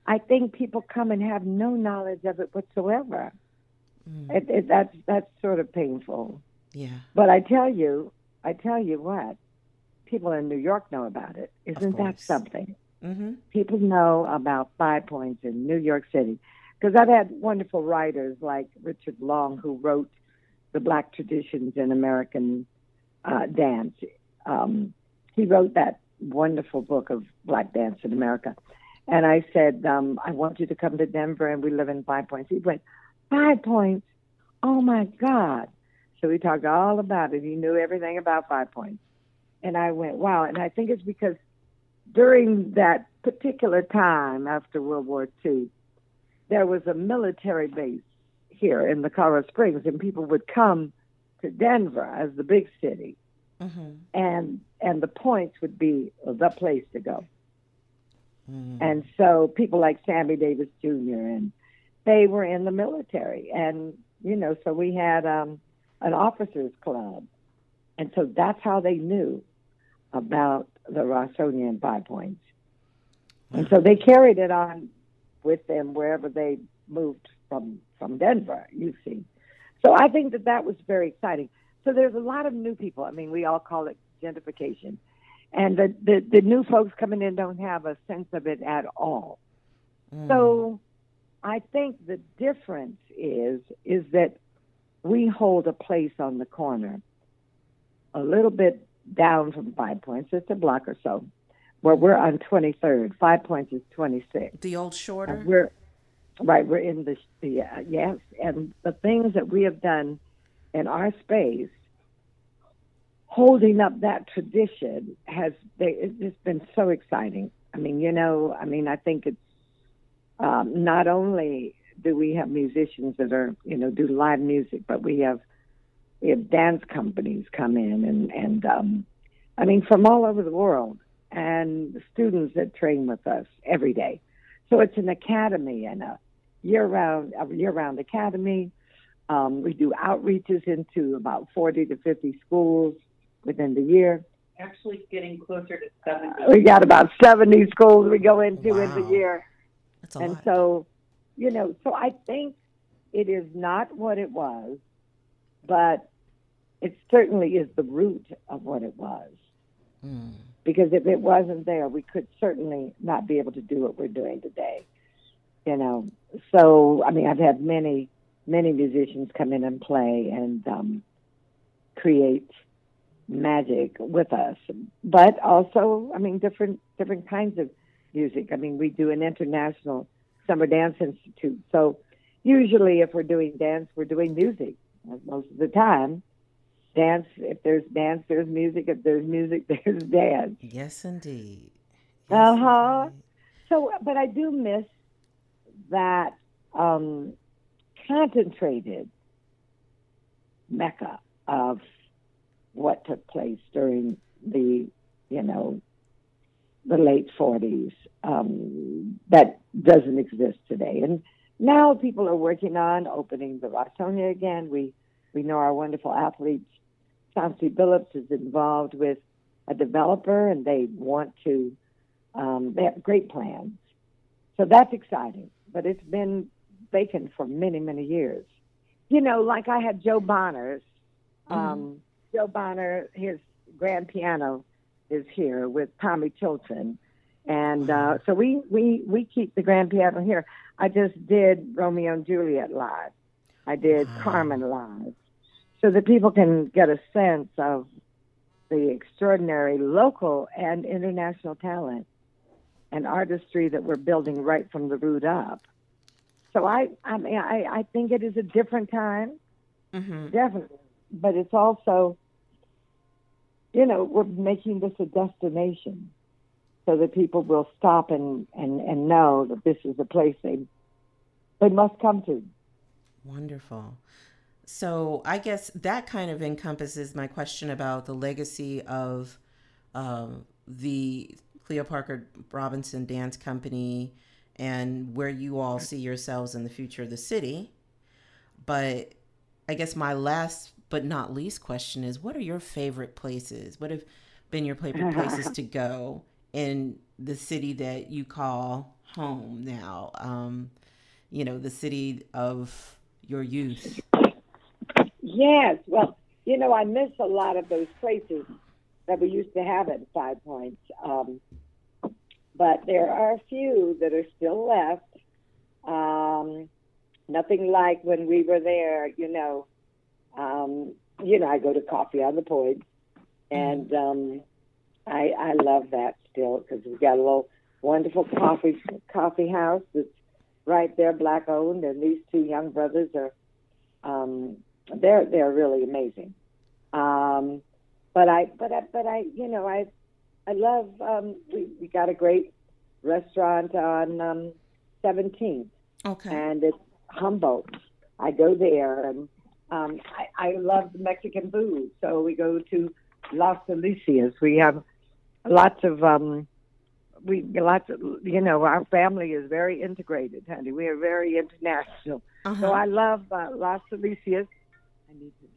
Speaker 2: I think people come and have no knowledge of it whatsoever.
Speaker 1: Mm,
Speaker 2: It, it, that's that's sort of painful.
Speaker 1: yeah.
Speaker 2: But I tell you, I tell you what, people in New York know about it. Isn't that something?
Speaker 1: Mm-hmm.
Speaker 2: people know about Five Points in New York City because I've had wonderful writers like Richard Long who wrote the Black Traditions in American uh, Dance. Um, he wrote that wonderful book of Black Dance in America. And I said, um, I want you to come to Denver and we live in Five Points. He went, Five Points? Oh my God. So we talked all about it. He knew everything about Five Points. And I went, wow. And I think it's because during that particular time after World War II, there was a military base here in the Colorado Springs, and people would come to Denver as the big city,
Speaker 1: Mm-hmm.
Speaker 2: and and the points would be the place to go.
Speaker 1: Mm.
Speaker 2: And so people like Sammy Davis Jr. and they were in the military, and you know, so we had um, an officers club, and so that's how they knew about the Rossonian Five Points, and so they carried it on with them wherever they moved from from Denver. You see, so I think that that was very exciting. So there's a lot of new people. I mean, we all call it gentrification, and the the, the new folks coming in don't have a sense of it at all.
Speaker 1: Mm.
Speaker 2: So I think the difference is is that we hold a place on the corner, a little bit down from Five Points, just a block or so, where we're on 23rd. Five Points is 26.
Speaker 1: the old shorter.
Speaker 2: And we're right. We're in the yeah, yes, and the things that we have done in our space, holding up that tradition has they, it's been so exciting. I mean, you know, I mean, I think it's um, not only do we have musicians that are you know do live music, but we have we have dance companies come in and and um, I mean from all over the world and students that train with us every day. So it's an academy and a year-round a year-round academy. Um, we do outreaches into about 40 to 50 schools within the year.
Speaker 3: Actually, getting closer to 70.
Speaker 2: We got about 70 schools we go into in the year.
Speaker 1: That's a
Speaker 2: and
Speaker 1: lot.
Speaker 2: so, you know, so I think it is not what it was, but it certainly is the root of what it was.
Speaker 1: Mm.
Speaker 2: Because if it wasn't there, we could certainly not be able to do what we're doing today. You know, so I mean, I've had many, many musicians come in and play, and um, create magic with us. But also, I mean, different different kinds of music. I mean, we do an international summer dance institute. So usually, if we're doing dance, we're doing music most of the time. Dance, if there's dance, there's music. If there's music, [LAUGHS] there's dance.
Speaker 1: Yes, indeed.
Speaker 2: Yes, uh huh. So, but I do miss that um, concentrated mecca of what took place during the, you know, the late 40s um, that doesn't exist today. And now people are working on opening the Rossonian again. We we know our wonderful athletes. Chauncey Billups is involved with a developer, and they want to. Um, they have great plans, so that's exciting. But it's been vacant for many many years. You know, like I had Joe Bonner's. Mm-hmm. Um, Joe Bonner, his grand piano is here with Tommy Chilton. And uh, so we, we, we keep the grand piano here. I just did Romeo and Juliet live. I did wow. Carmen live. So that people can get a sense of the extraordinary local and international talent and artistry that we're building right from the root up. So I, I mean, I, I think it is a different time, mm-hmm. definitely, but it's also you know, we're making this a destination so that people will stop and, and, and know that this is a place they they must come to.
Speaker 1: Wonderful. So I guess that kind of encompasses my question about the legacy of um, the Cleo Parker Robinson Dance Company and where you all see yourselves in the future of the city. But I guess my last but not least question is what are your favorite places? What have been your favorite places [LAUGHS] to go in the city that you call home now? Um, you know, the city of your youth.
Speaker 2: Yes. Well, you know, I miss a lot of those places that we used to have at Five Points. Um, but there are a few that are still left. Um, nothing like when we were there, you know, um, you know, I go to Coffee on the Point, and um, I I love that still because we've got a little wonderful coffee coffee house that's right there, black owned, and these two young brothers are um, they're they're really amazing. Um, but I but I but I you know I I love um, we we got a great restaurant on um, 17th.
Speaker 1: Okay.
Speaker 2: And it's Humboldt. I go there and um, I, I love Mexican food, so we go to Las Delicias. We have lots of um, we lots of you know our family is very integrated, honey. We are very international. Uh-huh. So I love uh, Las Delicias. I need to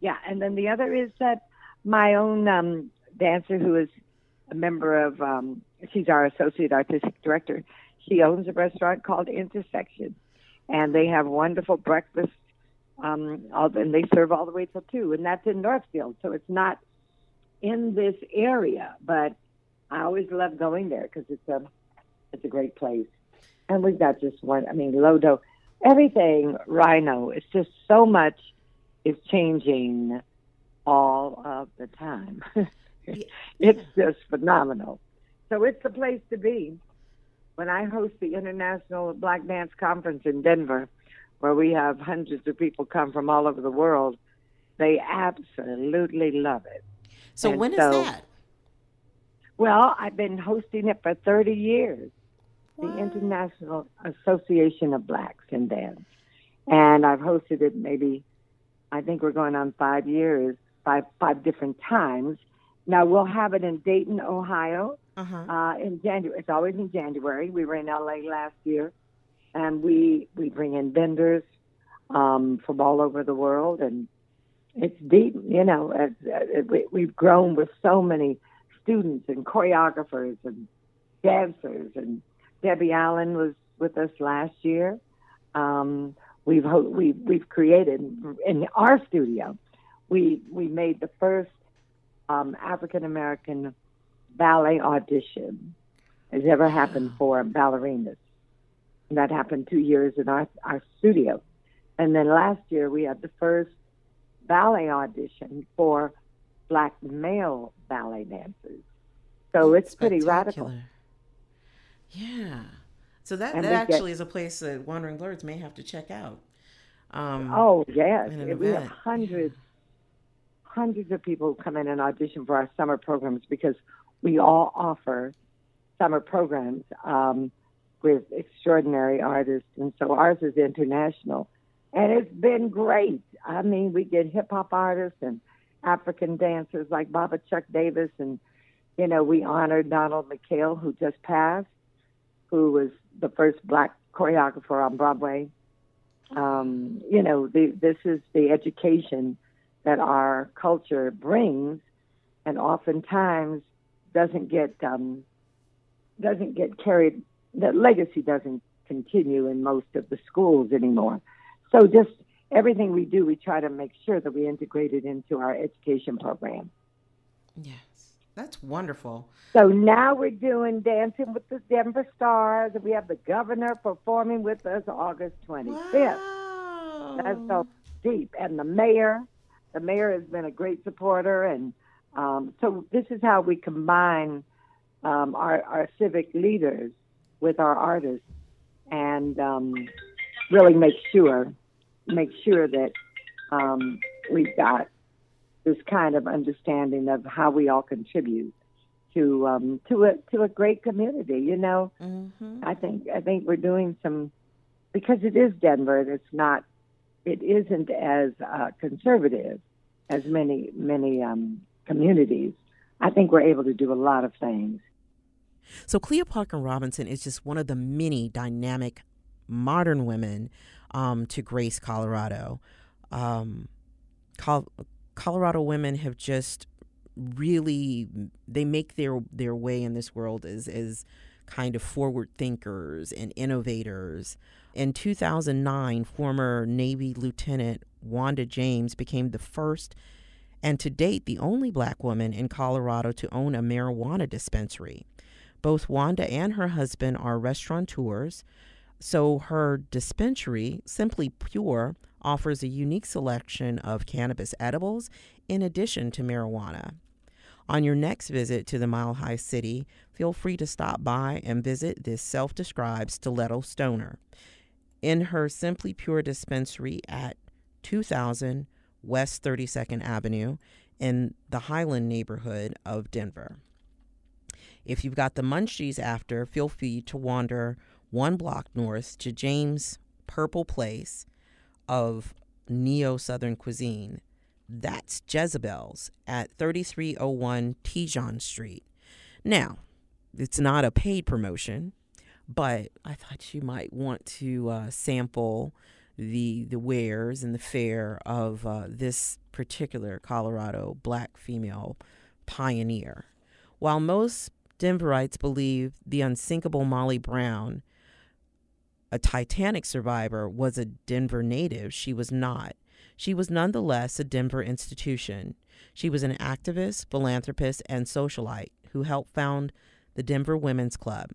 Speaker 2: yeah, and then the other is that my own um, dancer who is a member of um, she's our associate artistic director. She owns a restaurant called Intersection, and they have wonderful breakfast um, all, and they serve all the way till two, and that's in Northfield, so it's not in this area. But I always love going there because it's a it's a great place, and we've got just one. I mean, Lodo, everything Rhino. It's just so much is changing all of the time. [LAUGHS] it's just phenomenal. So it's the place to be. When I host the International Black Dance Conference in Denver, where we have hundreds of people come from all over the world, they absolutely love it.
Speaker 1: So and when is so, that?
Speaker 2: Well, I've been hosting it for 30 years. The International Association of Blacks in Dance. And I've hosted it maybe, I think we're going on five years, five, five different times. Now we'll have it in Dayton, Ohio, uh-huh. uh, in January. It's always in January. We were in LA last year and we we bring in vendors um, from all over the world, and it's deep. You know, as, as we, we've grown with so many students and choreographers and dancers, and Debbie Allen was with us last year. Um, we've we've we've created in our studio. We we made the first um, African American ballet audition has ever happened for ballerinas. And that happened two years in our, our studio. And then last year we had the first ballet audition for black male ballet dancers. So it's pretty radical.
Speaker 1: Yeah. So that, that actually get, is a place that Wandering Blurs may have to check out. Um,
Speaker 2: oh yes, we have hundreds, hundreds of people come in and audition for our summer programs because we all offer summer programs um, with extraordinary artists, and so ours is international, and it's been great. I mean, we get hip hop artists and African dancers like Baba Chuck Davis, and you know, we honored Donald McKayle, who just passed, who was the first black choreographer on Broadway. Um, you know, the, this is the education that our culture brings, and oftentimes doesn't get um, doesn't get carried. That legacy doesn't continue in most of the schools anymore. So just everything we do, we try to make sure that we integrate it into our education program.
Speaker 1: Yes, that's wonderful.
Speaker 2: So now we're doing Dancing with the Denver Stars, and we have the governor performing with us August 25th. Wow. That's so deep. And the mayor, the mayor has been a great supporter. And um, so this is how we combine um, our, our civic leaders with our artists and um, really make sure make sure that um, we've got this kind of understanding of how we all contribute to um, to a to a great community. You know, mm-hmm. I think I think we're doing some because it is Denver. It's not. It isn't as uh, conservative as many many um, communities. I think we're able to do a lot of things.
Speaker 1: So Cleo Parker Robinson is just one of the many dynamic modern women um, to grace Colorado. Um, Col- Colorado women have just really they make their their way in this world as as kind of forward thinkers and innovators. In 2009, former Navy Lieutenant Wanda James became the first and to date the only black woman in Colorado to own a marijuana dispensary. Both Wanda and her husband are restaurateurs so her dispensary, Simply Pure, offers a unique selection of cannabis edibles in addition to marijuana. On your next visit to the Mile High City, feel free to stop by and visit this self described stiletto stoner. In her Simply Pure dispensary at 2000 West 32nd Avenue in the Highland neighborhood of Denver. If you've got the munchies after, feel free to wander one block north to James Purple Place of Neo Southern Cuisine. That's Jezebel's at 3301 Tejon Street. Now, it's not a paid promotion, but I thought you might want to uh, sample the the wares and the fare of uh, this particular Colorado black female pioneer. While most Denverites believe the unsinkable Molly Brown a Titanic survivor, was a Denver native, she was not. She was nonetheless a Denver institution. She was an activist, philanthropist, and socialite who helped found the Denver Women's Club.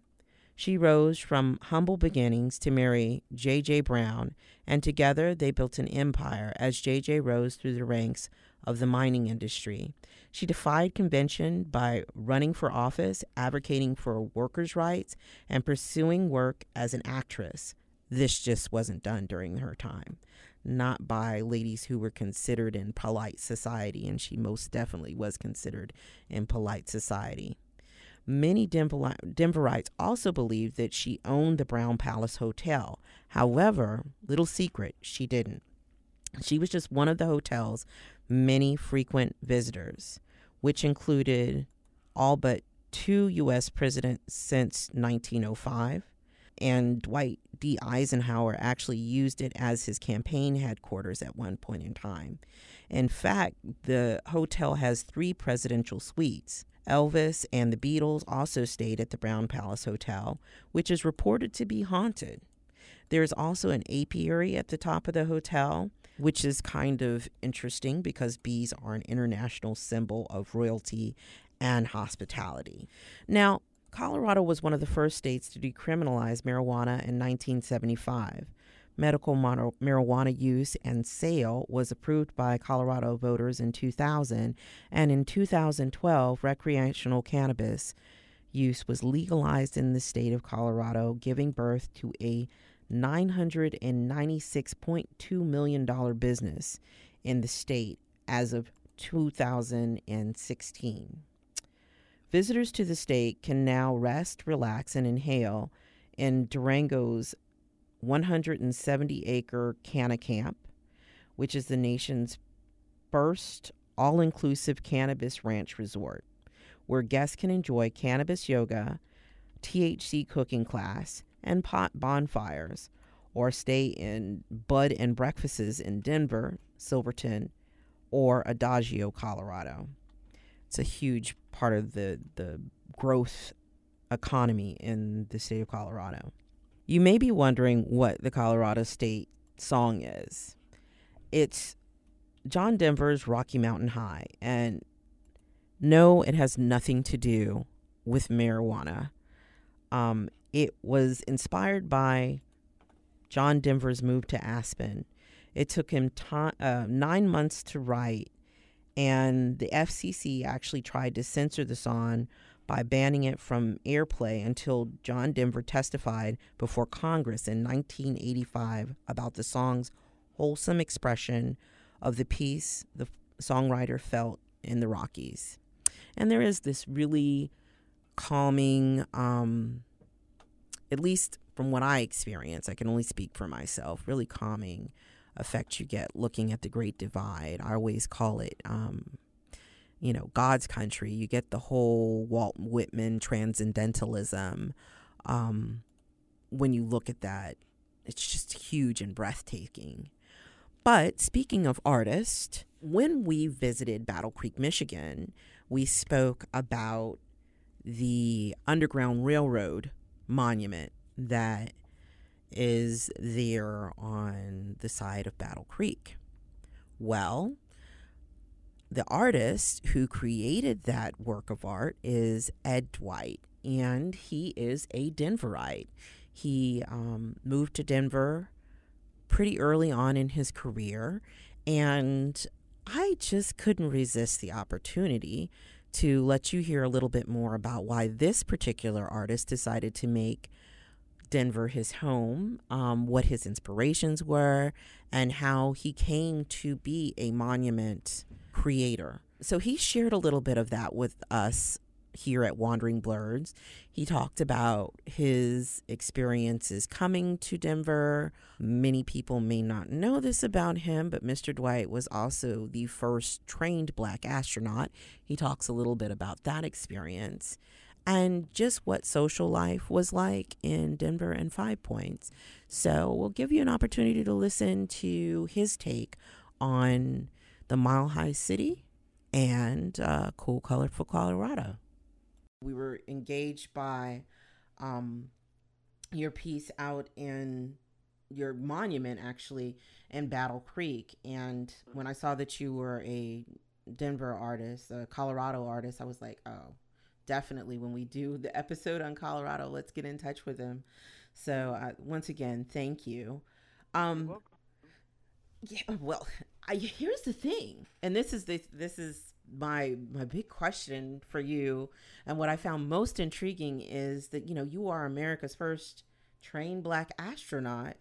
Speaker 1: She rose from humble beginnings to marry J.J. Brown, and together they built an empire as J.J. rose through the ranks of the mining industry. She defied convention by running for office, advocating for workers' rights, and pursuing work as an actress. This just wasn't done during her time. Not by ladies who were considered in polite society, and she most definitely was considered in polite society. Many Denverites also believed that she owned the Brown Palace Hotel. However, little secret, she didn't. She was just one of the hotel's many frequent visitors, which included all but two U.S. presidents since 1905. And Dwight D. Eisenhower actually used it as his campaign headquarters at one point in time. In fact, the hotel has three presidential suites. Elvis and the Beatles also stayed at the Brown Palace Hotel, which is reported to be haunted. There's also an apiary at the top of the hotel, which is kind of interesting because bees are an international symbol of royalty and hospitality. Now, Colorado was one of the first states to decriminalize marijuana in 1975. Medical marijuana use and sale was approved by Colorado voters in 2000, and in 2012, recreational cannabis use was legalized in the state of Colorado, giving birth to a $996.2 million business in the state as of 2016. Visitors to the state can now rest, relax, and inhale in Durango's 170 acre Canna Camp, which is the nation's first all inclusive cannabis ranch resort, where guests can enjoy cannabis yoga, THC cooking class, and pot bonfires, or stay in bud and breakfasts in Denver, Silverton, or Adagio, Colorado. It's a huge part of the, the growth economy in the state of Colorado. You may be wondering what the Colorado State song is. It's John Denver's Rocky Mountain High. And no, it has nothing to do with marijuana. Um, it was inspired by John Denver's move to Aspen. It took him t- uh, nine months to write, and the FCC actually tried to censor the song by banning it from airplay until John Denver testified before Congress in 1985 about the song's wholesome expression of the peace the songwriter felt in the Rockies. And there is this really calming, um, at least from what I experience, I can only speak for myself, really calming effect you get looking at the Great Divide. I always call it um, you know, God's country. You get the whole Walt Whitman transcendentalism. Um, when you look at that, it's just huge and breathtaking. But speaking of artists, when we visited Battle Creek, Michigan, we spoke about the Underground Railroad monument that is there on the side of Battle Creek. Well, the artist who created that work of art is Ed Dwight, and he is a Denverite. He um, moved to Denver pretty early on in his career, and I just couldn't resist the opportunity to let you hear a little bit more about why this particular artist decided to make Denver his home, um, what his inspirations were, and how he came to be a monument creator. So he shared a little bit of that with us here at Wandering Blurs. He talked about his experiences coming to Denver. Many people may not know this about him, but Mr. Dwight was also the first trained black astronaut. He talks a little bit about that experience and just what social life was like in Denver and Five Points. So we'll give you an opportunity to listen to his take on the Mile High City and uh, Cool Colorful Colorado. We were engaged by um, your piece out in your monument actually in Battle Creek. And when I saw that you were a Denver artist, a Colorado artist, I was like, oh, definitely when we do the episode on Colorado, let's get in touch with them. So uh, once again, thank you. Um, yeah, well, I, here's the thing, and this is the this is my my big question for you, and what I found most intriguing is that you know you are America's first trained black astronaut.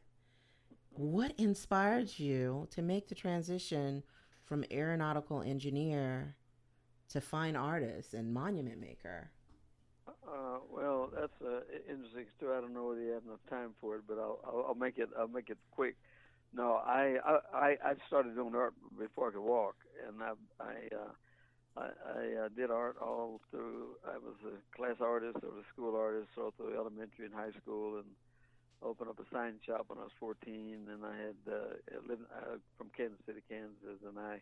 Speaker 1: What inspired you to make the transition from aeronautical engineer to fine artist and monument maker?
Speaker 4: Uh, well, that's an interesting story. I don't know whether you have enough time for it, but I'll, I'll, I'll make it. I'll make it quick. No, I, I I started doing art before I could walk, and I I uh, I, I uh, did art all through. I was a class artist, I was a school artist, all through elementary and high school, and opened up a sign shop when I was 14. And I had uh, lived uh, from Kansas City, Kansas, and I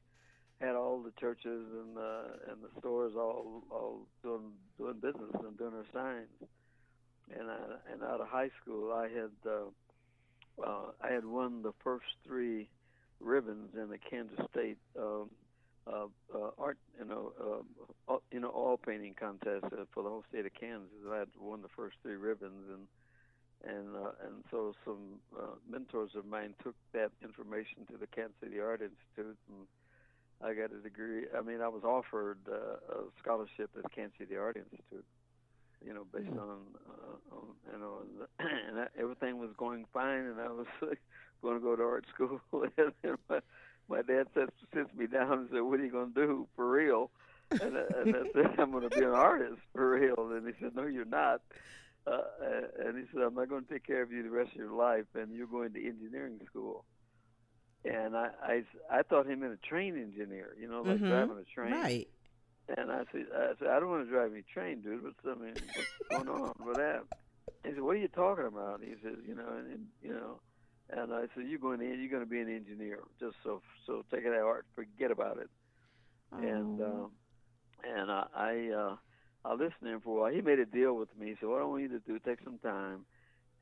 Speaker 4: had all the churches and uh, and the stores all all doing doing business and doing their signs. And I, and out of high school, I had uh, uh, I had won the first three ribbons in the Kansas State um, uh, uh, art, you know, uh, you know, all painting contest uh, for the whole state of Kansas. I had won the first three ribbons, and and uh, and so some uh, mentors of mine took that information to the Kansas City Art Institute, and I got a degree. I mean, I was offered uh, a scholarship at Kansas City Art Institute, you know, based mm. on, uh, on you know, [CLEARS THROAT] and that, everything was going fine, and I was [LAUGHS] going to go to art school, [LAUGHS] and my my dad sits sits me down and said, "What are you going to do for real?" And, and I said, "I'm going to be an artist for real." And he said, "No, you're not." Uh, and he said, I'm not going to take care of you the rest of your life, and you're going to engineering school. And I, I, I thought him in a train engineer, you know, like mm-hmm. driving a train.
Speaker 1: Right.
Speaker 4: And I said, I said, I don't want to drive any train, dude. What's I mean, what's going on with that? He said, What are you talking about? He said, you know, and, and you know, and I said, You're going to, you're going to be an engineer. Just so, so take it out, forget about it. Oh. And, um, and I, I uh, I listened to him for a while. He made a deal with me. He said, "What I want you to do, take some time,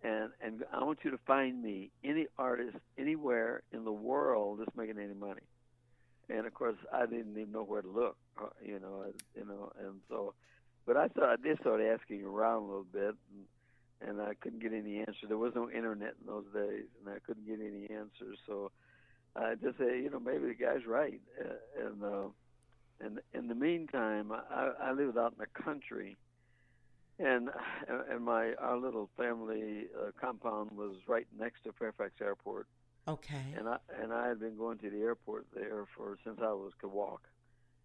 Speaker 4: and and I want you to find me any artist anywhere in the world that's making any money." And of course, I didn't even know where to look, uh, you know, you know, and so, but I thought I did start asking around a little bit, and, and I couldn't get any answer. There was no internet in those days, and I couldn't get any answers. So I just said, you know, maybe the guy's right, uh, and. uh and in the meantime, I, I lived out in the country, and and my our little family uh, compound was right next to Fairfax Airport.
Speaker 1: Okay.
Speaker 4: And I and I had been going to the airport there for since I was could walk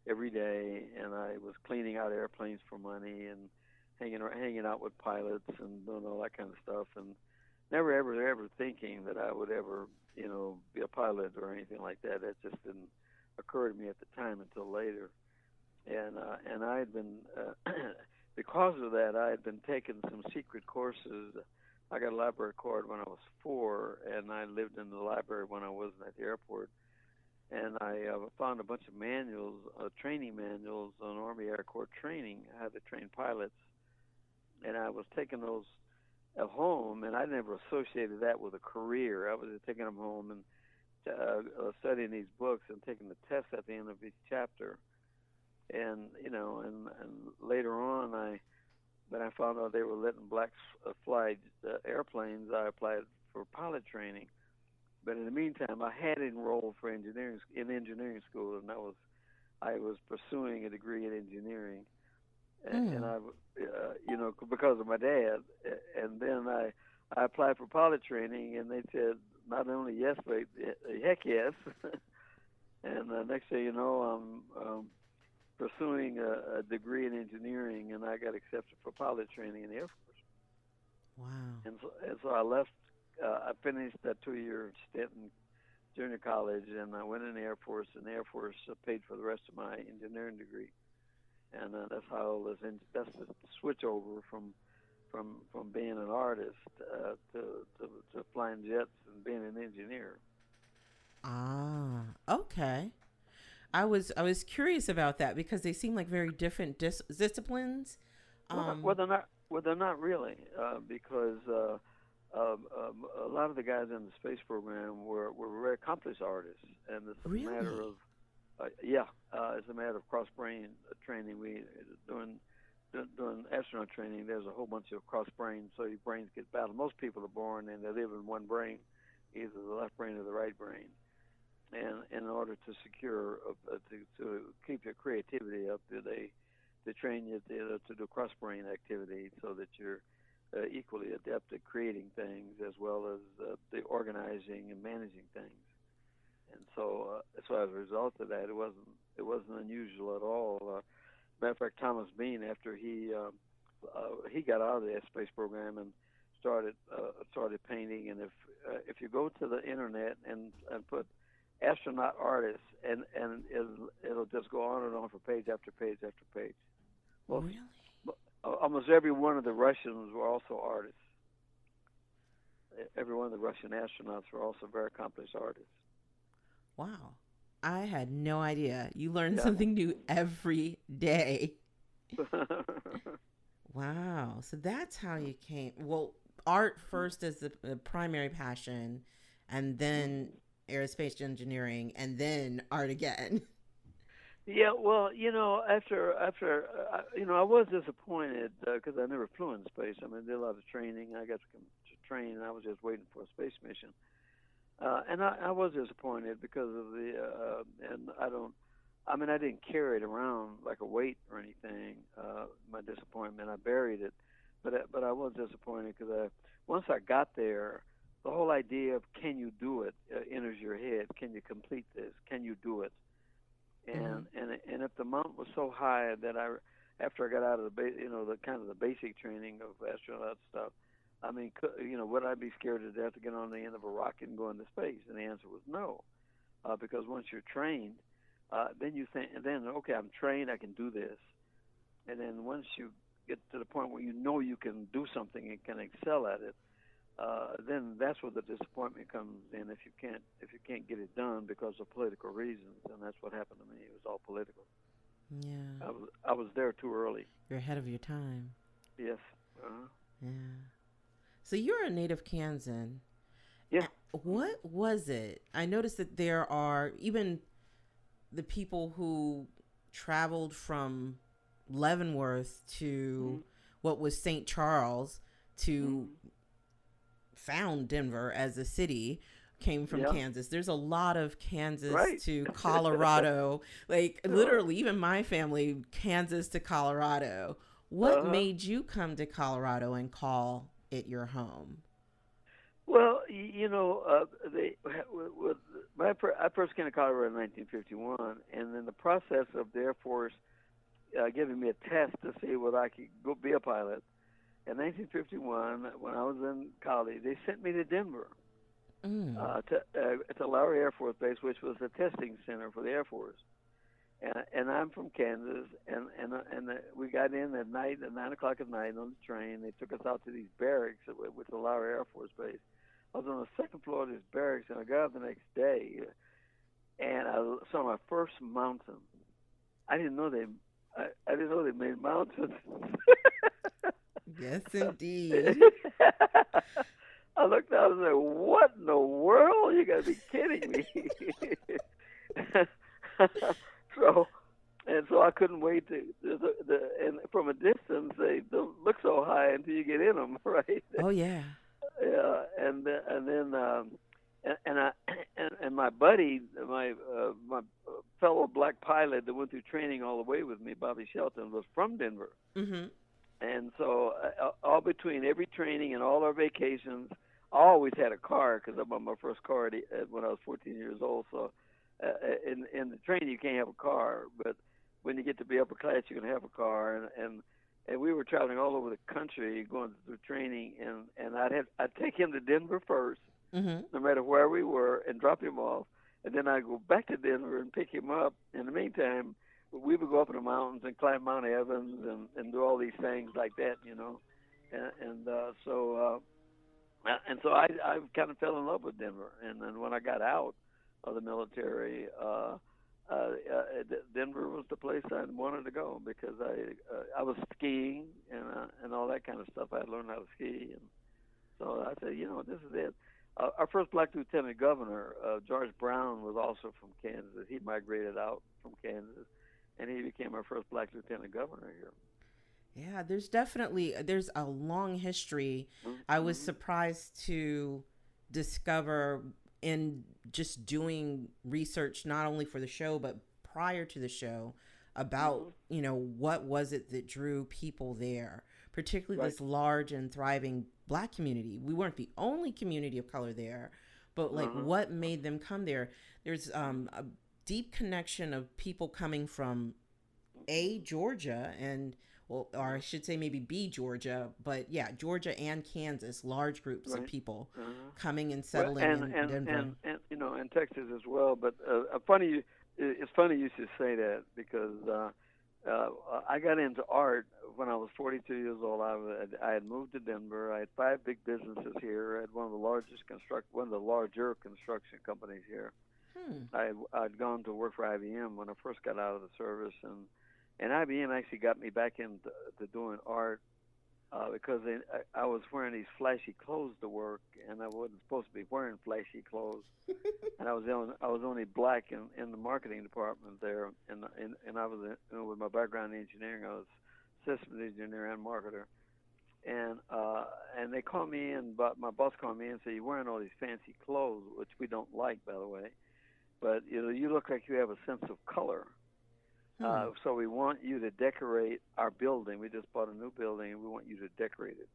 Speaker 4: every day, and I was cleaning out airplanes for money and hanging hanging out with pilots and doing all that kind of stuff, and never ever ever thinking that I would ever you know be a pilot or anything like that. That just didn't occur to me at the time until later. And uh, and I had been uh, [CLEARS THROAT] because of that I had been taking some secret courses. I got a library card when I was four, and I lived in the library when I wasn't at the airport. And I uh, found a bunch of manuals, uh, training manuals on Army Air Corps training, how to train pilots. And I was taking those at home, and I never associated that with a career. I was taking them home and uh, uh, studying these books and taking the test at the end of each chapter. And you know, and and later on, I when I found out they were letting blacks fly uh, airplanes, I applied for pilot training. But in the meantime, I had enrolled for engineering in engineering school, and I was I was pursuing a degree in engineering, mm. and I, uh, you know, because of my dad. And then I I applied for pilot training, and they said not only yes, but heck yes. [LAUGHS] and the next thing you know, I'm um, pursuing a, a degree in engineering, and I got accepted for pilot training in the Air Force.
Speaker 1: Wow!
Speaker 4: And so, and so I left. Uh, I finished that two-year stint in junior college, and I went in the Air Force, and the Air Force uh, paid for the rest of my engineering degree. And uh, that's how this. That's the switch over from from from being an artist uh, to, to to flying jets and being an engineer.
Speaker 1: Ah, okay. I was I was curious about that because they seem like very different dis- disciplines.
Speaker 4: Um, well, they're not. Well, they're not really uh, because uh, um, um, a lot of the guys in the space program were were very accomplished artists, and it's a
Speaker 1: really?
Speaker 4: matter of uh, yeah, uh, it's a matter of cross brain training. We doing doing astronaut training, there's a whole bunch of cross brains, so your brains get battled. Most people are born and they live in one brain, either the left brain or the right brain. And in order to secure, uh, to, to keep your creativity up, they they train you to, to do cross brain activity so that you're uh, equally adept at creating things as well as uh, the organizing and managing things. And so, uh, so as a result of that, it wasn't it wasn't unusual at all. Uh, matter of fact, Thomas Bean, after he uh, uh, he got out of the space program and started uh, started painting, and if uh, if you go to the internet and and put astronaut artists, and and it'll, it'll just go on and on for page after page after page.
Speaker 1: Well, really?
Speaker 4: Almost every one of the Russians were also artists. Every one of the Russian astronauts were also very accomplished artists.
Speaker 1: Wow. I had no idea. You learn yeah. something new every day. [LAUGHS] wow. So that's how you came. Well, art first as the, the primary passion, and then aerospace engineering, and then art again.
Speaker 4: Yeah, well, you know, after after uh, you know, I was disappointed because uh, I never flew in space. I mean, I did a lot of training. I got to, come to train, and I was just waiting for a space mission. Uh, and I, I was disappointed because of the, uh, and I don't, I mean, I didn't carry it around like a weight or anything. Uh, my disappointment, I buried it, but but I was disappointed because I, once I got there, the whole idea of can you do it uh, enters your head. Can you complete this? Can you do it? And mm-hmm. and and if the mountain was so high that I, after I got out of the, ba- you know, the kind of the basic training of astronaut stuff I mean, you know, would I be scared to death to get on the end of a rocket and go into space? And the answer was no, uh, because once you're trained, uh, then you think, and then okay, I'm trained, I can do this, and then once you get to the point where you know you can do something and can excel at it, uh, then that's where the disappointment comes in if you can't if you can't get it done because of political reasons, and that's what happened to me. It was all political.
Speaker 1: Yeah.
Speaker 4: I was I was there too early.
Speaker 1: You're ahead of your time.
Speaker 4: Yes. Uh-huh.
Speaker 1: Yeah. So you're a native Kansan.
Speaker 4: Yeah.
Speaker 1: What was it? I noticed that there are even the people who traveled from Leavenworth to mm-hmm. what was St. Charles to mm-hmm. found Denver as a city came from yeah. Kansas. There's a lot of Kansas
Speaker 4: right.
Speaker 1: to [LAUGHS] Colorado. like literally even my family Kansas to Colorado. What uh-huh. made you come to Colorado and call at your home?
Speaker 4: Well, you know, uh, they [LAUGHS] with my I first came to Colorado in 1951, and in the process of the Air Force uh, giving me a test to see whether I could go be a pilot, in 1951, when I was in college, they sent me to Denver, mm. uh, to uh, to Lowry Air Force Base, which was the testing center for the Air Force and and I'm from Kansas, and and and the, we got in at night at nine o'clock at night on the train. They took us out to these barracks with the Lowry Air Force Base. I was on the second floor of these barracks, and I got up the next day, and I saw my first mountain. I didn't know they, I, I didn't know they made mountains. [LAUGHS]
Speaker 1: yes, indeed. [LAUGHS]
Speaker 4: I looked out and said, "What in the world? You got to be kidding me!" [LAUGHS] [LAUGHS] so and so I couldn't wait to the, the and from a distance they don't look so high until you get in them, [LAUGHS] right?
Speaker 1: Oh yeah.
Speaker 4: Yeah, and and then um, and, and I [CLEARS THROAT] and, and my buddy, my uh, my fellow black pilot that went through training all the way with me, Bobby Shelton, was from Denver.
Speaker 1: Mm-hmm.
Speaker 4: And so uh, all between every training and all our vacations, I always had a car because I bought my first car at, when I was 14 years old. So uh, in in the train you can't have a car, but when you get to be upper class, you can have a car. And and and we were traveling all over the country, going through training, and and I'd have I'd take him to Denver 1st
Speaker 1: mm-hmm.
Speaker 4: no matter where we were, and drop him off, and then I'd go back to Denver and pick him up. In the meantime, we would go up in the mountains and climb Mount Evans and and do all these things like that, you know, and and uh, so. uh and so I I kind of fell in love with Denver, and then when I got out, of the military, uh, uh, uh, Denver was the place I wanted to go because I uh, I was skiing and uh, and all that kind of stuff. I had learned how to ski, and so I said, you know, this is it. Uh, our first black lieutenant governor, uh, George Brown, was also from Kansas. He migrated out from Kansas, and he became our first black lieutenant governor here.
Speaker 1: Yeah, there's definitely there's a long history. Mm-hmm. I was mm-hmm. surprised to discover in just doing research not only for the show but prior to the show about mm-hmm. you know what was it that drew people there particularly right. this large and thriving black community we weren't the only community of color there but like uh-huh. what made them come there there's um, a deep connection of people coming from a georgia and well, or I should say maybe B Georgia, but yeah, Georgia and Kansas, large groups
Speaker 4: right.
Speaker 1: of people
Speaker 4: uh-huh.
Speaker 1: coming and settling
Speaker 4: well, and,
Speaker 1: in
Speaker 4: and,
Speaker 1: Denver.
Speaker 4: And, and, you know, in Texas as well. But uh, funny, it's funny you should say that because uh, uh, I got into art when I was 42 years old. I, I had moved to Denver. I had five big businesses here. I had one of the largest construct, one of the larger construction companies here.
Speaker 1: Hmm.
Speaker 4: I I'd gone to work for IBM when I first got out of the service and and IBM actually got me back into doing art uh, because they, I, I was wearing these flashy clothes to work, and I wasn't supposed to be wearing flashy clothes. [LAUGHS] and I was on, I was only black in, in the marketing department there, and and, and I was in, you know, with my background in engineering, I was systems engineer and marketer. And uh, and they called me in, but my boss called me in and said, "You're wearing all these fancy clothes, which we don't like, by the way, but you know you look like you have a sense of color."
Speaker 1: Hmm.
Speaker 4: Uh, so we want you to decorate our building. We just bought a new building, and we want you to decorate it.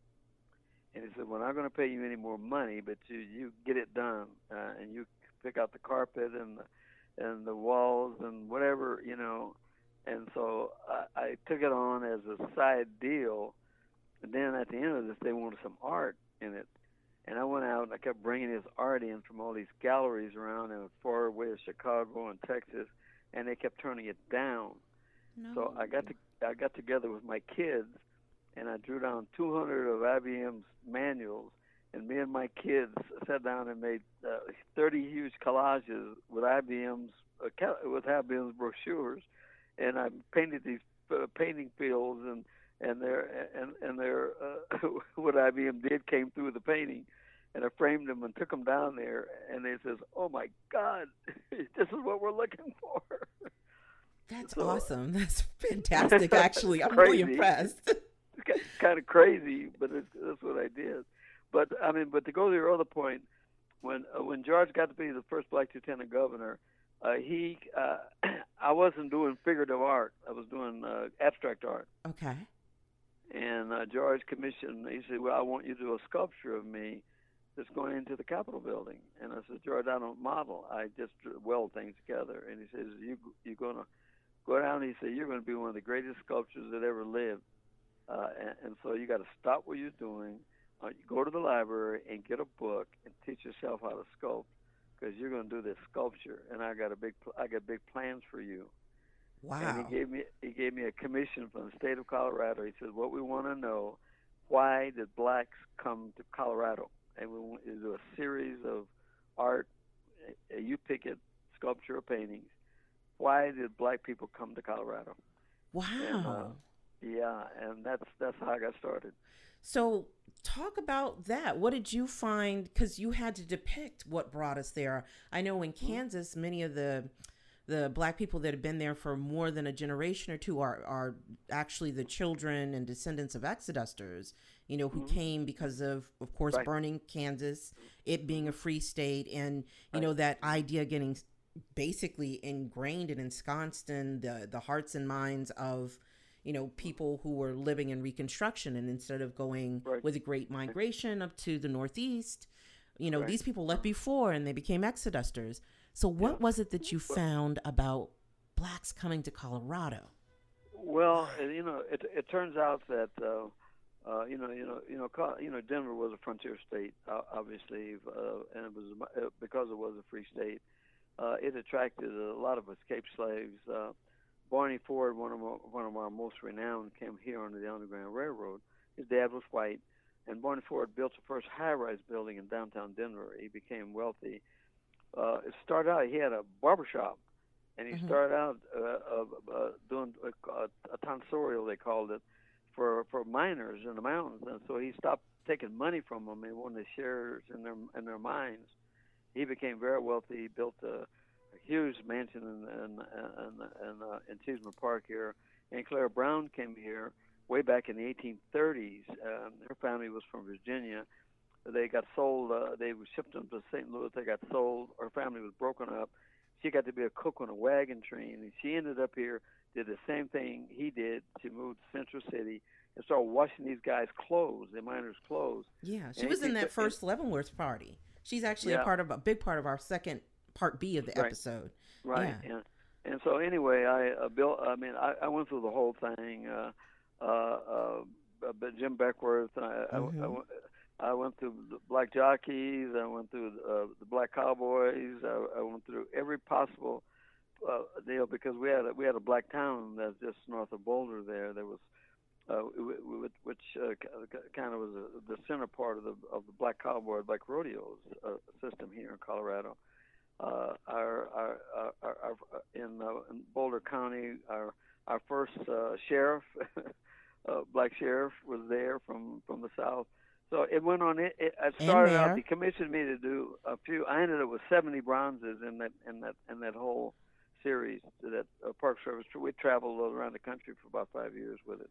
Speaker 4: And he said, "We're not going to pay you any more money, but you you get it done, uh, and you pick out the carpet and the, and the walls and whatever you know." And so I, I took it on as a side deal. And then at the end of this, they wanted some art in it. And I went out and I kept bringing this art in from all these galleries around in far away Chicago and Texas and they kept turning it down.
Speaker 1: No.
Speaker 4: So I got to I got together with my kids, and I drew down 200 of IBM's manuals, and me and my kids sat down and made uh, 30 huge collages with IBM's uh, with IBM's brochures, and I painted these uh, painting fields and and their and and their uh, [LAUGHS] what IBM did came through the painting. And I framed them and took them down there, and they says, "Oh my God, [LAUGHS] this is what we're looking for." [LAUGHS]
Speaker 1: That's
Speaker 4: So-
Speaker 1: awesome. [LAUGHS] That's fantastic. Actually, I'm really impressed.
Speaker 4: it's kind of crazy, but it's, that's what I did. But I mean, but to go to your other point, when uh, when George got to be the first black lieutenant governor, uh, he uh, [CLEARS THROAT] I wasn't doing figurative art. I was doing uh, abstract art.
Speaker 1: Okay.
Speaker 4: And uh, George commissioned. He said, "Well, I want you to do a sculpture of me that's going into the Capitol building." And I said, "George, I don't model. I just weld things together." And he says, "You you're gonna go down." He said, "You're going to be one of the greatest sculptors that ever lived." Uh, and, and so you got to stop what you're doing. Uh, you go to the library and get a book and teach yourself how to sculpt because you're going to do this sculpture. And I got a big, pl- I got big plans for you.
Speaker 1: Wow.
Speaker 4: And he gave me he gave me a commission from the state of Colorado. He said, "What we want to know, why did blacks come to Colorado?" And we do a series of art. You pick it, sculpture or paintings. Why did black people come to Colorado?
Speaker 1: wow.
Speaker 4: And, uh, yeah, and that's that's how I got started.
Speaker 1: So, talk about that. What did you find? Because you had to depict what brought us there. I know in
Speaker 4: Mm-hmm.
Speaker 1: Kansas, many of the the black people that have been there for more than a generation or two are are actually the children and descendants of exodusters. You know, who came because of, of course,
Speaker 4: Mm-hmm. Right.
Speaker 1: burning Kansas, it being a free state, and you know that idea getting basically ingrained and ensconced in the the hearts and minds of you know people who were living in reconstruction and instead of going
Speaker 4: Right.
Speaker 1: with a great migration up to the northeast you know
Speaker 4: Right.
Speaker 1: these people left before and they became exodusters so what was it that you found about blacks coming to colorado
Speaker 4: Well, you know, it it turns out that uh, uh, you know, you know, you know, you know, Denver was a frontier state, uh, obviously, uh, and it was uh, because it was a free state. Uh, it attracted a lot of escaped slaves. Uh, Barney Ford, one of our, one of our most renowned, came here on the Underground Railroad. His dad was white, and Barney Ford built the first high-rise building in downtown Denver. He became wealthy. Uh, it started out he had a barber shop, and he
Speaker 1: Mhm.
Speaker 4: started out uh, uh, uh, doing a, a, a tonsorial, they called it, for for miners in the mountains. And so he stopped taking money from them and wanted shares in their in their mines. He became very wealthy. He built a, a huge mansion in in in, in, uh, in Cheeseman Park here. And Clara Brown came here way back in the 1830s. Um, her family was from Virginia. They got sold. Uh, they shipped them to St. Louis. They got sold. Her family was broken up. She got to be a cook on a wagon train, and she ended up here. Did the same thing he did. to move to Central City and started washing these guys' clothes, the miners' clothes.
Speaker 1: yeah she
Speaker 4: And
Speaker 1: was in that first leavenworth party she's actually a part of a big part of our second part b of the
Speaker 4: Right.
Speaker 1: episode
Speaker 4: Right.
Speaker 1: Yeah.
Speaker 4: And and so anyway, I uh, built. I mean, I, I went through the whole thing. Uh, uh, uh, but Jim Beckwourth. I, I, I,
Speaker 1: Mhm.
Speaker 4: went- I went through the Black Jockeys. I went through uh, the Black Cowboys. I, I went through every possible uh, deal because we had a, we had a black town that's just north of Boulder. There, there was. Uh, wh- wh- which uh, kind of was a, the center part of the of the black cowboy, black rodeos uh, system here in Colorado uh, our, our, our, our, our in, uh, in Boulder County, our our first uh, sheriff, [LAUGHS] uh, black sheriff, was there from from the South. So it went on. It, it I started out. They commissioned me to do a few. I ended up with 70 bronzes in that in that in that whole series. That uh, Park Service. We traveled all around the country for about five years with it.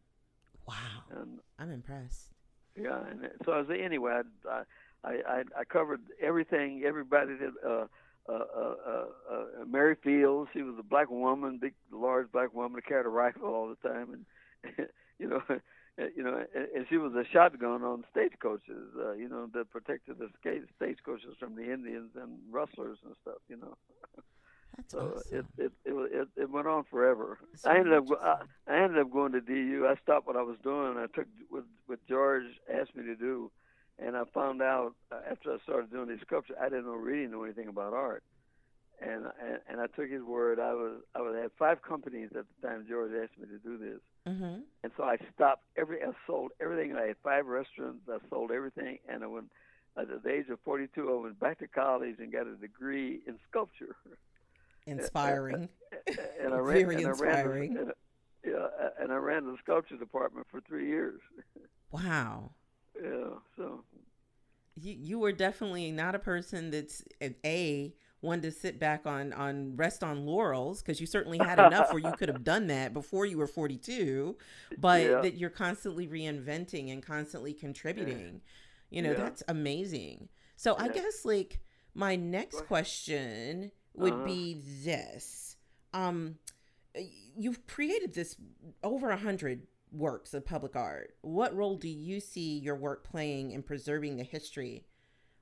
Speaker 1: Wow.
Speaker 4: And
Speaker 1: I'm impressed.
Speaker 4: yeah, and it- so I was anyway. I I I, I covered everything. Everybody did. Uh, uh, uh, uh, uh, Mary Fields. She was a black woman, big, large black woman, carried a rifle all the time, and [LAUGHS] you know, [LAUGHS] you know, and, and she was a shotgun on stagecoaches. Uh, you know, that protected the skate, stagecoaches from the Indians and rustlers and stuff. You know, [LAUGHS]
Speaker 1: That's
Speaker 4: so
Speaker 1: awesome.
Speaker 4: it, it it it went on forever.
Speaker 1: That's
Speaker 4: I ended up I, I ended up going to DU. I stopped what I was doing. I took what what George asked me to do, and I found out uh, after I started doing these sculptures, I didn't know, really know anything about art. And, and and I took his word. I was I was had five companies at the time. George asked me to do this,
Speaker 1: mm-hmm.
Speaker 4: and so I stopped every. I sold everything. I had five restaurants. I sold everything, and I went at the age of 42. I went back to college and got a degree in sculpture. [LAUGHS]
Speaker 1: Inspiring.
Speaker 4: and I ran,
Speaker 1: Very
Speaker 4: and I ran the-
Speaker 1: inspiring.
Speaker 4: and, yeah, and I ran the sculpture department for three years.
Speaker 1: Wow.
Speaker 4: Yeah, so
Speaker 1: You you were definitely not a person that's uh, a wanted to sit back on on rest on laurels because you certainly had enough where you could have done that before you were 42 but
Speaker 4: Yeah.
Speaker 1: that you're constantly reinventing and constantly contributing you know
Speaker 4: Yeah.
Speaker 1: that's amazing so i guess like my next question would
Speaker 4: Uh-huh.
Speaker 1: be this um you've created this over a hundred works of public art what role do you see your work playing in preserving the history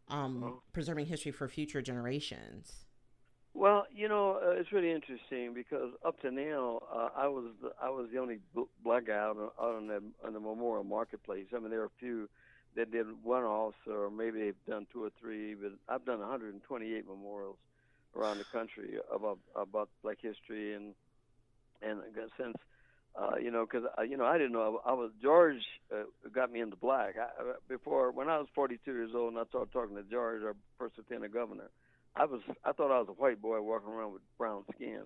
Speaker 1: um
Speaker 4: Oh.
Speaker 1: preserving history for future generations
Speaker 4: Well, you know, uh, it's really interesting because up to now, uh, I was the, I was the only bl- black guy out on, out on the on the Memorial Marketplace. I mean, there are a few that did one-offs, or maybe they've done two or three, but I've done 128 memorials around the country about about Black history and and since. Uh, you know, because uh, you know, I didn't know I, I was George uh, got me into black. I, uh, before when I was 42 years old, and I started talking to George, our first lieutenant governor, I was I thought I was a white boy walking around with brown skin,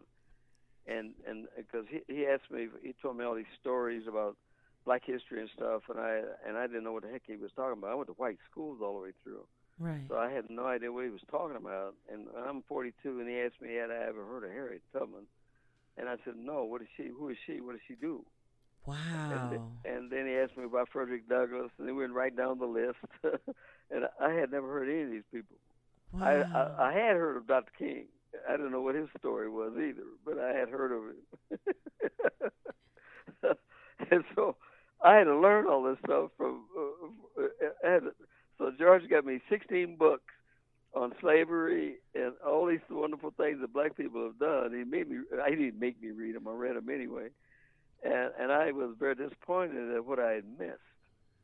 Speaker 4: and and because he he asked me he told me all these stories about black history and stuff, and I and I didn't know what the heck he was talking about. I went to white schools all the way through,
Speaker 1: right
Speaker 4: so I had no idea what he was talking about. And I'm 42, and he asked me had I ever heard of Harriet Tubman, and I said no. What is she? Who is she? What does she do? And,
Speaker 1: wow
Speaker 4: th- and then he asked me about Frederick Douglass, and then we went right down the list. [LAUGHS] and I had never heard any of these people.
Speaker 1: wow
Speaker 4: I, I I had heard of Dr. King. I didn't know what his story was either, but I had heard of him. [LAUGHS] and so I had to learn all this stuff from. Uh, uh, and so George got me 16 books on slavery and all these wonderful things that black people have done. He made me. He didn't make me read them. I read them anyway, and and I was very disappointed at what I had missed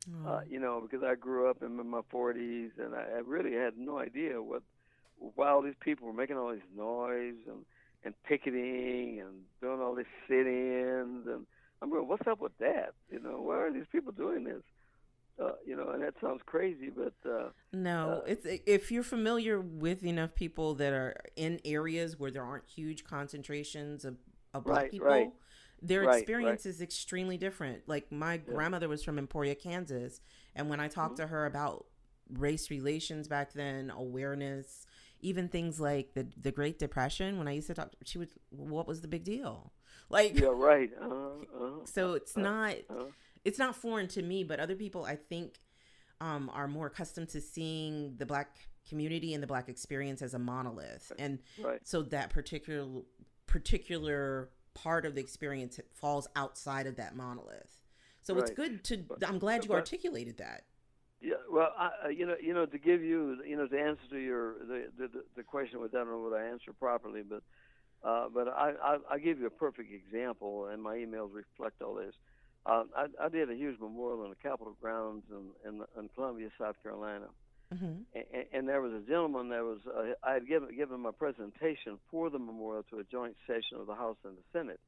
Speaker 1: Oh,
Speaker 4: uh, you know, because I grew up in my 40s and I, I really had no idea what why all these people were making all this noise and and picketing and doing all these sit-ins and I'm going, what's up with that? You know, why are these people doing this? Uh, you know, and that sounds crazy, but uh,
Speaker 1: No,
Speaker 4: Uh,
Speaker 1: it's if you're familiar with enough people that are in areas where there aren't huge concentrations of, of black
Speaker 4: Right,
Speaker 1: people,
Speaker 4: right.
Speaker 1: their
Speaker 4: Right,
Speaker 1: experience is extremely different. Like my grandmother was from Emporia, Kansas, and when I talked
Speaker 4: Mm-hmm.
Speaker 1: to her about race relations back then, awareness, even things like the the Great Depression, when I used to talk, she would, what was the big deal? Like,
Speaker 4: yeah, right. Uh, uh,
Speaker 1: so it's not
Speaker 4: uh,
Speaker 1: it's not foreign to me, but other people I think um, are more accustomed to seeing the black community and the black experience as a monolith, and
Speaker 4: right.
Speaker 1: so that particular particular part of the experience falls outside of that monolith. So it's good to. I'm glad you articulated that.
Speaker 4: Yeah, well, I, I- you know, you know, to give you, you know, to answer to your the the, the- question without I don't know whether I answer properly, but uh, but I, I I'll give you a perfect example, and my emails reflect all this. Um, I, I did a huge memorial on the Capitol grounds in in, in Columbia, South Carolina,
Speaker 1: hmm
Speaker 4: and, and there was a gentleman that was uh, I had given given my presentation for the memorial to a joint session of the House and the Senate.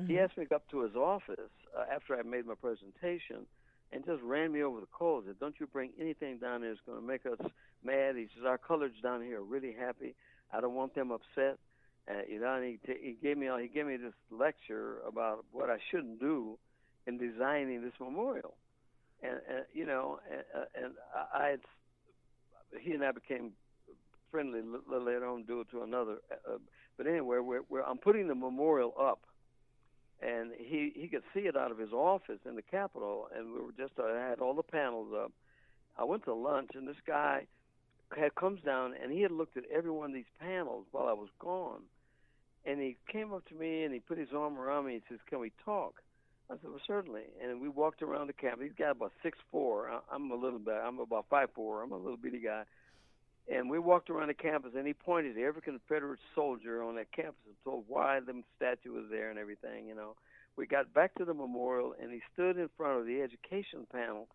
Speaker 1: Mm-hmm.
Speaker 4: He asked me to up to his office uh, after I made my presentation and just ran me over the coals. He said, "Don't you bring anything down there that's going to make us mad." He says, "Our colors down here are really happy. I don't want them upset." Uh, you know, and he, t- he gave me all, he gave me this lecture about what I shouldn't do in designing this memorial. and, and you know, and, and I, had, he and I became friendly later on due to another. Uh, but anyway, we're, we're, I'm putting the memorial up, and he he could see it out of his office in the Capitol, and we were just I had all the panels up. I went to lunch, and this guy had comes down, and he had looked at every one of these panels while I was gone, and he came up to me and he put his arm around me and says, "Can we talk?" I said, "Well, certainly." And we walked around the campus. He's got about six four. I'm a little bit. I'm about five four. I'm a little bitty guy. And we walked around the campus, and he pointed to every Confederate soldier on that campus and told why the statue was there and everything. You know, we got back to the memorial, and he stood in front of the education panel,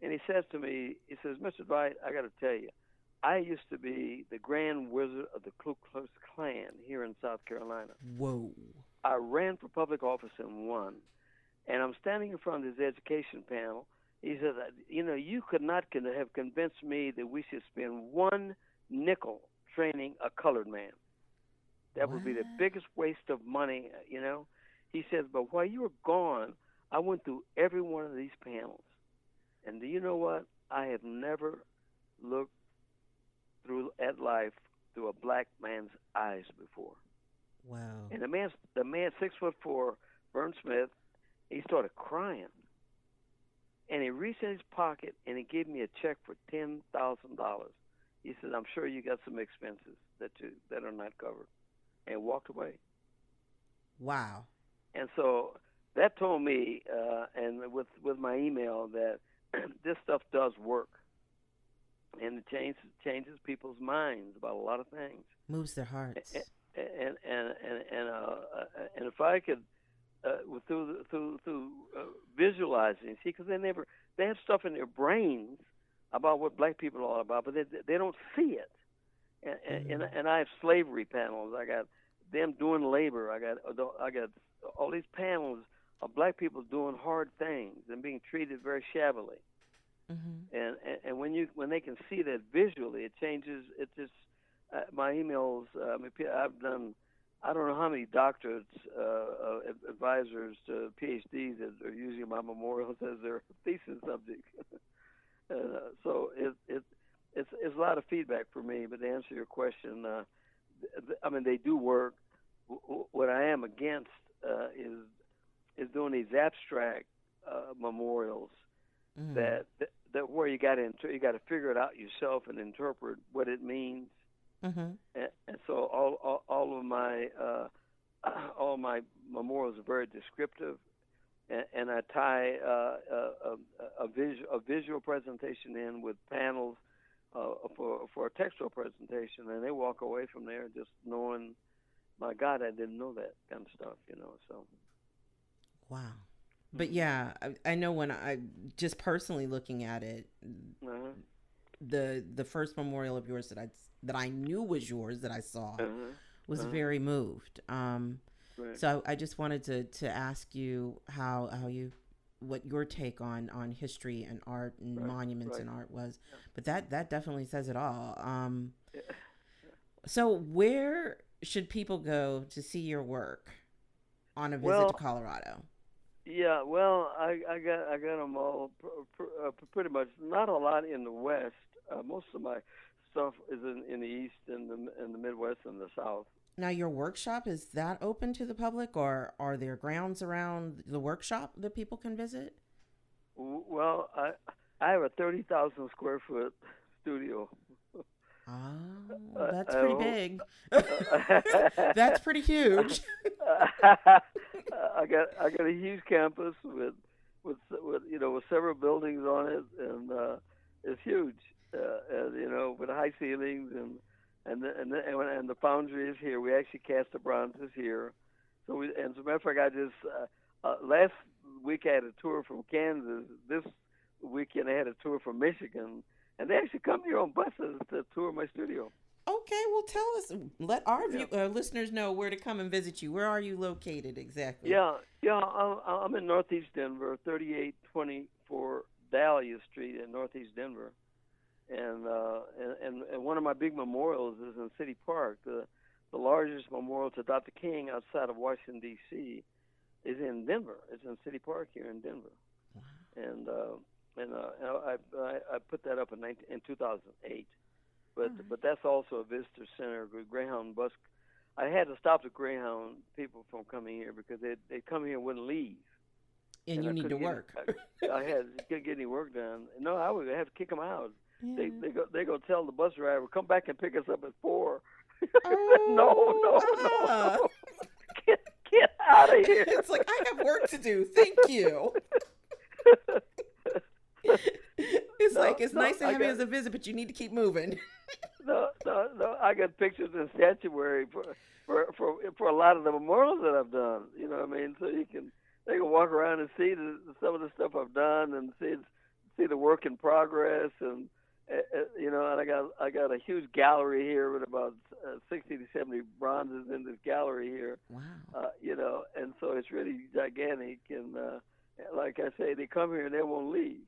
Speaker 4: and he says to me, he says, "Mr. Dwight, I got to tell you, I used to be the Grand Wizard of the Ku Klux Klan here in South Carolina.
Speaker 1: Whoa!
Speaker 4: I ran for public office and won, and I'm standing in front of this education panel." He said, uh, "You know, you could not have convinced me that we should spend one nickel training a colored man. That what? would be the biggest waste of money. Uh, you know." He says, "But while you were gone, I went through every one of these panels, and do you know what? I have never looked through at life through a black man's eyes before.
Speaker 1: Wow.
Speaker 4: And the man, the man, six foot four, Vern Smith, he started crying and he reached in his pocket and he gave me a check for ten thousand dollars. He said, "I'm sure you got some expenses that you that are not covered," and walked away.
Speaker 1: Wow.
Speaker 4: And so that told me, uh, and with with my email, that [CLEARS THROAT] this stuff does work, and it changes changes people's minds about a lot of things.
Speaker 1: Moves their hearts.
Speaker 4: And and and and and, uh, and if I could uh, through through through uh, visualizing. See, because they never they have stuff in their brains about what black people are all about, but they they don't see it. And mm-hmm. and, and I have slavery panels. I got them doing labor. I got I got all these panels of black people doing hard things and being treated very shabbily. Mm-hmm. And, and and when you when they can see that visually, it changes. It just uh, my emails. Uh, I've done I don't know how many doctorates, uh, uh, advisors to PhDs that are using my memorials [LAUGHS] as their thesis subject. [LAUGHS] uh, so it, it, it's, it's a lot of feedback for me. But to answer your question, uh, th- I mean they do work. W- what I am against uh, is is doing these abstract uh, memorials mm. that, that that where you got to you got to figure it out yourself and interpret what it means Mm-hmm. And, and, so all, all, all of my uh, [CLEARS THROAT] all my memorials are very descriptive, and, and I tie uh, a, a, a, visual, a visual presentation in with panels uh, for for a textual presentation, and they walk away from there just knowing, my God, I didn't know that kind of stuff, you know. So,
Speaker 1: wow. But mm-hmm. yeah, I, I know when I just personally looking at it, uh-huh. The the first memorial of yours that I that I knew was yours that I saw uh-huh. was uh-huh. very moved. Um, right. So I, I, just wanted to to ask you how how you what your take on on history and art and right. monuments right. and art was. Yeah. But that that definitely says it all. Um, yeah. [LAUGHS] So where should people go to see your work on a visit well, to Colorado?
Speaker 4: Yeah, well, I, I got I got them all pr- pr- uh, pretty much. Not a lot in the West. Uh, most of my stuff is in, in the east and the in the Midwest and the South.
Speaker 1: Now, your workshop is that open to the public, or are there grounds around the workshop that people can visit?
Speaker 4: Well, I I have a thirty thousand square foot studio.
Speaker 1: Oh, that's pretty big. [LAUGHS] that's pretty huge.
Speaker 4: I got I got a huge campus with with with you know with several buildings on it, and uh, it's huge uh, and, you know, with high ceilings and and the, and the, and the foundry is here. We actually cast the bronzes here. So we, and as a matter of fact, I just uh, uh, last week I had a tour from Kansas. This weekend I had a tour from Michigan, and they actually come here on buses to tour my studio.
Speaker 1: Okay, well, tell us. Let our view, uh, listeners know where to come and visit you. Where are you located exactly?
Speaker 4: Yeah, yeah, I'm in Northeast Denver, 3824 Dahlia Street in Northeast Denver and, uh, and and one of my big memorials is in City Park. The the largest memorial to Dr. King outside of Washington D.C. is in Denver. It's in City Park here in Denver, wow. and uh, and, uh, I, I I put that up in 19, in 2008. But
Speaker 1: Alright.
Speaker 4: but that's also a visitor center. Greyhound bus. I had to stop the Greyhound people from coming here because they they come here and wouldn't leave.
Speaker 1: And,
Speaker 4: And
Speaker 1: you
Speaker 4: I
Speaker 1: need to
Speaker 4: get-
Speaker 1: work.
Speaker 4: I had couldn't get any work done. No, I would have to kick them out. They
Speaker 1: Yeah.
Speaker 4: they go they go tell the bus driver come back and pick us up at four.
Speaker 1: Oh, [LAUGHS]
Speaker 4: no no no no. Oh. [LAUGHS] Get get out of here.
Speaker 1: it's like I have work to do. Thank you. [LAUGHS] It's
Speaker 4: No,
Speaker 1: like it's
Speaker 4: no,
Speaker 1: nice to
Speaker 4: I
Speaker 1: have you as a visit, but you need to keep moving.
Speaker 4: no, no, no. I got pictures in statuary for for for for a lot of the memorials that I've done. You know what I mean? So you can they can walk around and see the, some of the stuff I've done and see see the work in progress and you know. And I got I got a huge gallery here with about uh, sixty to seventy bronzes in this gallery here.
Speaker 1: Wow.
Speaker 4: Uh, you know, and so it's really gigantic. And uh, like I say, they come here and they won't leave.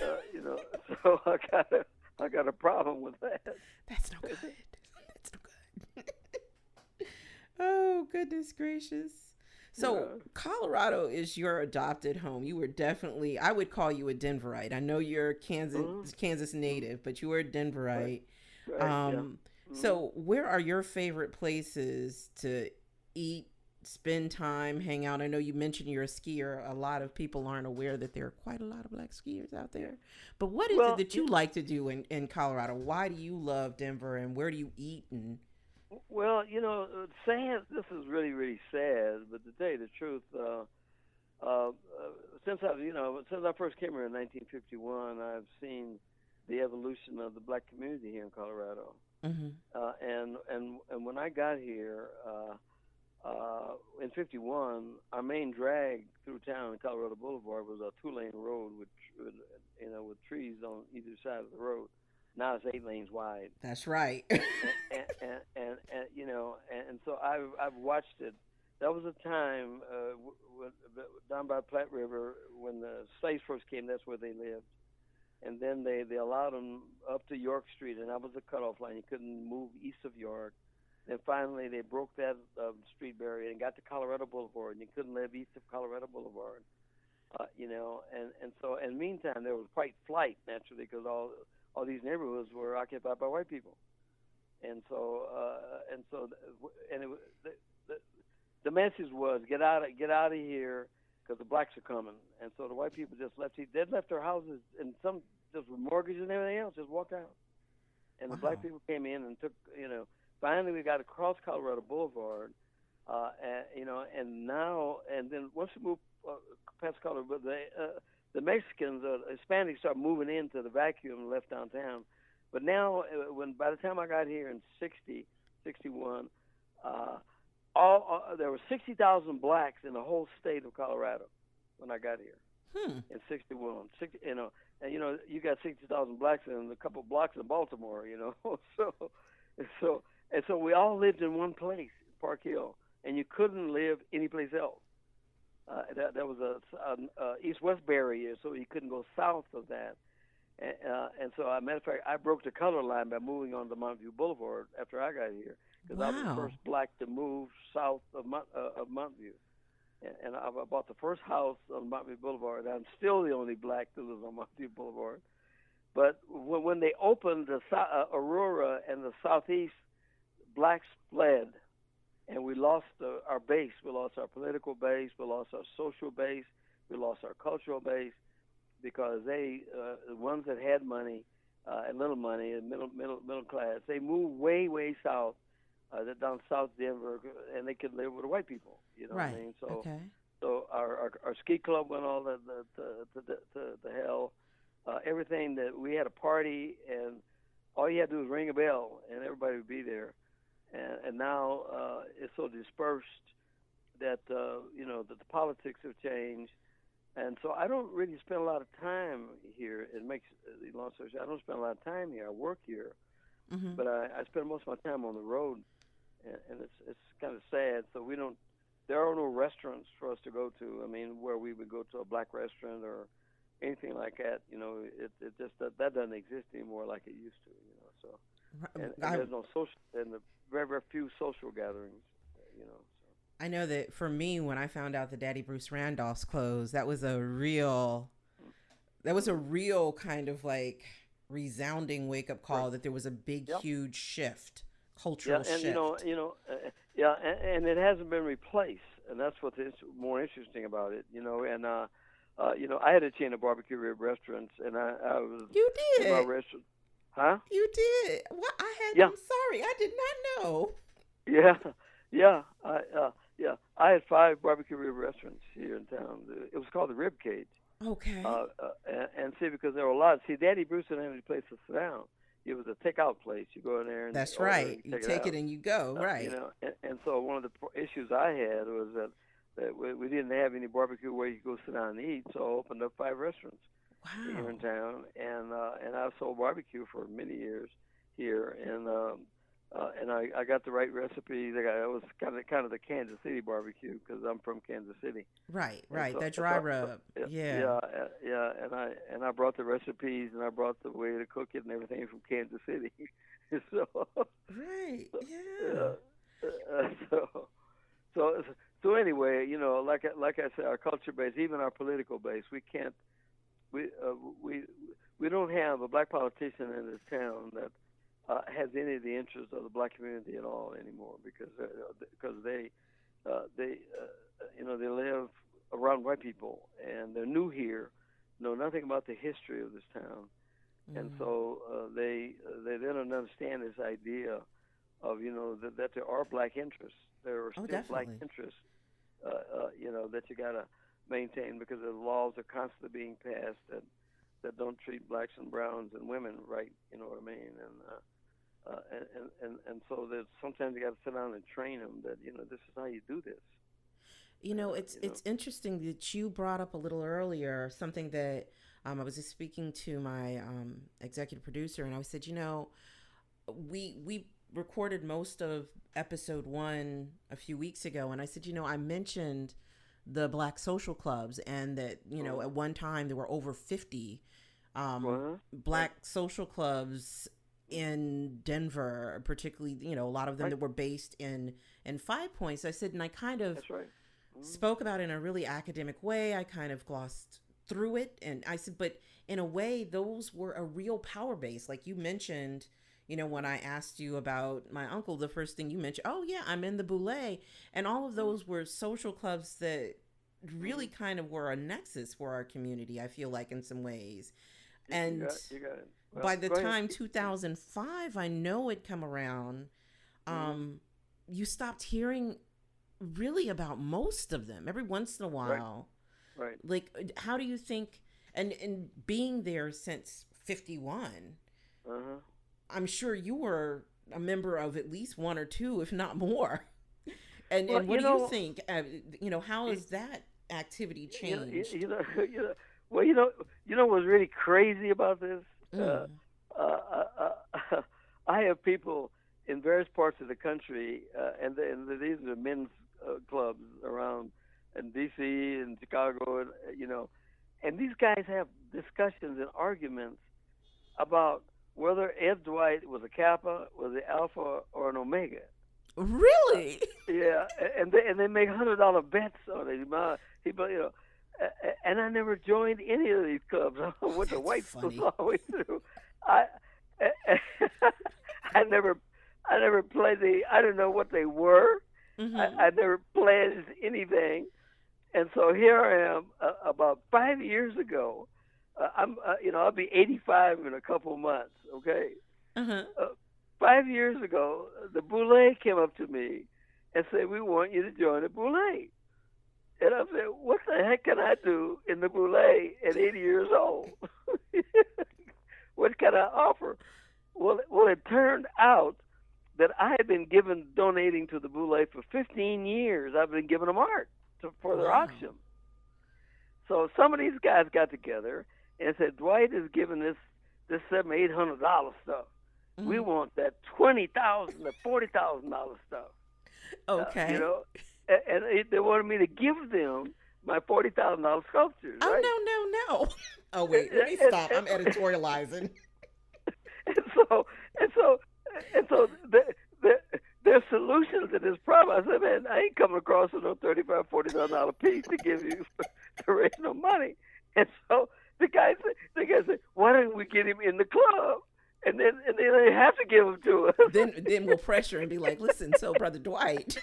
Speaker 4: Uh, you know, [LAUGHS] [LAUGHS] so I got a I got a problem with that.
Speaker 1: That's no [LAUGHS] good. That's no good. oh goodness gracious. So
Speaker 4: Yeah.
Speaker 1: Colorado is your adopted home. You were definitely I would call you a Denverite. I know you're Kansas
Speaker 4: Mhm.
Speaker 1: Kansas native, but you were a Denverite.
Speaker 4: Right, yeah.
Speaker 1: Um
Speaker 4: Mhm.
Speaker 1: so where are your favorite places to eat, spend time, hang out? I know you mentioned you're a skier. A lot of people aren't aware that there are quite a lot of black skiers out there. But what is
Speaker 4: Well,
Speaker 1: it that you like to do in, in Colorado? Why do you love Denver and where do you eat and
Speaker 4: Well, you know, uh, sad. This is really, really sad. But to tell you the truth, uh, uh, uh, since I, you know, since I first came here in 1951, I've seen the evolution of the black community here in Colorado.
Speaker 1: mm-hmm.
Speaker 4: Uh, and and and when I got here uh, uh, in '51, our main drag through town in Colorado Boulevard was a two-lane road with you know with trees on either side of the road. Now it's eight lanes wide
Speaker 1: That's right. [LAUGHS]
Speaker 4: and, and, and, and you know, and, and so I've I've watched it. That was a time uh, w- w- down by Platte River when the slaves first came. That's where they lived, and then they they allowed them up to York Street, and that was the cutoff line. You couldn't move east of York. Then finally they broke that um, street barrier and got to Colorado Boulevard, and you couldn't live east of Colorado Boulevard. Uh, you know, and and so in the meantime there was quite flight naturally because all all these neighborhoods were occupied by white people. And so uh, and so and it, the, the the message was get out of get out of here because the blacks are coming. And so the white people just left he they left their houses and some just with mortgages and everything else just walked out. And the
Speaker 1: Wow.
Speaker 4: black people came in and took you know finally we got across Colorado Boulevard uh, and, you know and now and then once we moved uh, past Colorado but the uh, the Mexicans uh, Hispanics started moving into the vacuum left downtown but now, uh, when by the time I got here in 60, 61, uh, all uh, there were 60,000 blacks in the whole state of Colorado when I got here
Speaker 1: hmm.
Speaker 4: in 61. 60, you know, and you know, you got 60,000 blacks in a couple blocks in Baltimore, you know. [LAUGHS] so, and so, and so we all lived in one place, Park Hill, and you couldn't live anyplace else. Uh, that that was a, a, a east-west barrier, so you couldn't go south of that. And, uh, and so, as a matter of fact, I broke the color line by moving on to Montview Boulevard after I got here because I was the first black to move south of, Mont, uh, of Montview. And, and I I bought the first house on Montview Boulevard. I'm still the only black that lives on Montview Boulevard. But when, when they opened the uh, Aurora and the southeast, blacks fled, and we lost uh, our base. We lost our political base. We lost our social base. We lost our cultural base because they, uh, the ones that had money uh, and little money and middle middle middle class, they moved way way south, uh, down South Denver, and they could live with the white people. You know
Speaker 1: right.
Speaker 4: what I mean? So
Speaker 1: okay.
Speaker 4: so our, our our ski club went all the the the, the, the, the hell. Uh, everything that we had a party and all you had to do was ring a bell and everybody would be there. And and now uh, it's so dispersed that uh, you know that the politics have changed. And so I don't really spend a lot of time here. It makes the long story I don't spend a lot of time here. I work here,
Speaker 1: hmm
Speaker 4: but I, I spend most of my time on the road, and, and it's it's kind of sad. So we don't. There are no restaurants for us to go to. I mean, where we would go to a black restaurant or anything like that. You know, it it just that, that doesn't exist anymore like it used to. You know, so and, and there's no social and the very very few social gatherings. You know. So.
Speaker 1: I know that for me, when I found out that Daddy Bruce Randolph's closed, that was a real That was a real kind of like resounding wake up call
Speaker 4: Right.
Speaker 1: that there was a big,
Speaker 4: Yep.
Speaker 1: huge shift,
Speaker 4: Yeah,
Speaker 1: cultural
Speaker 4: and
Speaker 1: shift.
Speaker 4: you know, you know, uh, yeah, and, and it hasn't been replaced, and that's what's more interesting about it. You know, and uh, uh, you know, I had a chain of barbecue rib restaurants, and I, I was
Speaker 1: you
Speaker 4: in my
Speaker 1: did.
Speaker 4: restaurant, huh?
Speaker 1: You did. What? I had.
Speaker 4: Yeah.
Speaker 1: I'm sorry. I did not know.
Speaker 4: Yeah, [LAUGHS] yeah, I, uh, yeah. I had five barbecue rib restaurants here in town. It was called the Rib Cage.
Speaker 1: Okay.
Speaker 4: Uh, uh, and, and see, because there were a lot. See, Daddy Bruce didn't have any place to sit down. It was a takeout place. You go in there and
Speaker 1: That's right.
Speaker 4: and
Speaker 1: You take
Speaker 4: out.
Speaker 1: it and you go.
Speaker 4: Uh,
Speaker 1: right.
Speaker 4: You know, and, and so one of the issues I had was that that we, we didn't have any barbecue where you could go sit down and eat. So I opened up five restaurants here in town, and uh, and I've sold barbecue for many years here, and um, uh, and I, I got the right recipe. That I, it was kind of kind of the Kansas City barbecue because I'm from Kansas City.
Speaker 1: Right. Right.
Speaker 4: so-
Speaker 1: that dry
Speaker 4: so-
Speaker 1: rub.
Speaker 4: yeah,
Speaker 1: yeah.
Speaker 4: yeah, uh, yeah, and I and I brought the recipes and I brought the way to cook it and everything from Kansas City. [LAUGHS] so
Speaker 1: Right. Yeah.
Speaker 4: uh, uh, [LAUGHS] so so so anyway, you know, like I- like I said, our culture base, even our political base, we can't we uh, we we don't have a black politician in this town that uh, has any of the interests of the black community at all anymore because uh, because they uh, they uh, you know they live around white people and they're new here, know nothing about the history of this town, and
Speaker 1: Mhm.
Speaker 4: so uh, they uh, they they don't understand this idea of you know that, that there are black interests. There are
Speaker 1: Oh,
Speaker 4: still black interests, uh, uh, you know, that you gotta maintain because the laws are constantly being passed that that don't treat blacks and browns and women right. You know what I mean? And uh, uh, and, and and so there's sometimes you got to sit down and train them that you know this is how you do this.
Speaker 1: You know,
Speaker 4: uh,
Speaker 1: it's
Speaker 4: know.
Speaker 1: it's interesting that you brought up a little earlier something that um, I was just speaking to my um, executive producer, and I said, you know, we we recorded most of episode one a few weeks ago, and I said, you know, I mentioned the black social clubs, and that you know
Speaker 4: Mhm.
Speaker 1: at one time there were over fifty um,
Speaker 4: Well,
Speaker 1: black social clubs in Denver, particularly you know a lot of them
Speaker 4: Right.
Speaker 1: that were based in in Five Points. I said, and I kind of
Speaker 4: right. Mhm.
Speaker 1: spoke about it in a really academic way. I kind of glossed through it. And I said, but in a way, those were a real power base. Like you mentioned, you know, when I asked you about my uncle, the first thing you mentioned, oh, yeah, I'm in the Boule. And all of those were social clubs that really kind of were a nexus for our community, I feel like, in some ways.
Speaker 4: You- you
Speaker 1: And
Speaker 4: got- you got. Well,
Speaker 1: By the
Speaker 4: go ahead.
Speaker 1: time 2005, I know it come around,
Speaker 4: Mm-hmm.
Speaker 1: um, you stopped hearing really about most of them every once in a while
Speaker 4: right.
Speaker 1: like uh, how do you think and and being there since 51
Speaker 4: Uh huh.
Speaker 1: I'm sure you were a member of at least one or two if not more [LAUGHS] and
Speaker 4: Well,
Speaker 1: and what
Speaker 4: you
Speaker 1: do you think uh, you know how has that activity
Speaker 4: You know, you,
Speaker 1: changed
Speaker 4: know, [LAUGHS] you know, well, you know, you know what's really crazy about this? Uh,
Speaker 1: Mm.
Speaker 4: uh, uh, uh, [LAUGHS] I have people in various parts of the country, uh, and, the, and the, these are men's uh, clubs around in D.C. and Chicago, and you know, and these guys have discussions and arguments about whether Ed Dwight was a Kappa, was an Alpha, or an Omega.
Speaker 1: really
Speaker 4: Yeah, and they and they make hundred dollar bets on it. He, you know, and I never joined any of these clubs. [LAUGHS] I went to white school
Speaker 1: funny. [LAUGHS]
Speaker 4: all the way through. I, [LAUGHS] I never, I never played the. I didn't know what they were.
Speaker 1: Mhm.
Speaker 4: I, I never pledged anything, and so here I am. Uh, about five years ago, uh, I'm. Uh, you know, I'll be 85 in a couple months. Okay
Speaker 1: uh-huh.
Speaker 4: five years ago, the Boule came up to me and said, "We want you to join the Boule." And I said, "What the heck can I do in the Boule at 80 years old? [LAUGHS] what can I offer?" Well, well, it turned out that I had been given donating to the Boule for 15 years. I've been giving them art to, for their
Speaker 1: Wow.
Speaker 4: auction. So some of these guys got together and said, "Dwight is giving this this seven eight hundred dollar stuff." We
Speaker 1: Mhm.
Speaker 4: want that twenty thousand to forty thousand dollar stuff. Uh,
Speaker 1: okay
Speaker 4: you know, and, and they wanted me to give them my forty thousand dollar sculptures.
Speaker 1: oh
Speaker 4: right?
Speaker 1: no no no [LAUGHS] oh wait let me stop i'm editorializing [LAUGHS]
Speaker 4: And so and so and so the, the, their solution to this problem. I said, man, I ain't coming across with no thirty five forty thousand dollar piece to give you to raise no money. And so the guy said, the guy said, why don't we get him in the club? And then, and then they have to give him to us. [LAUGHS]
Speaker 1: Then, then we'll pressure and be like, listen, so brother Dwight,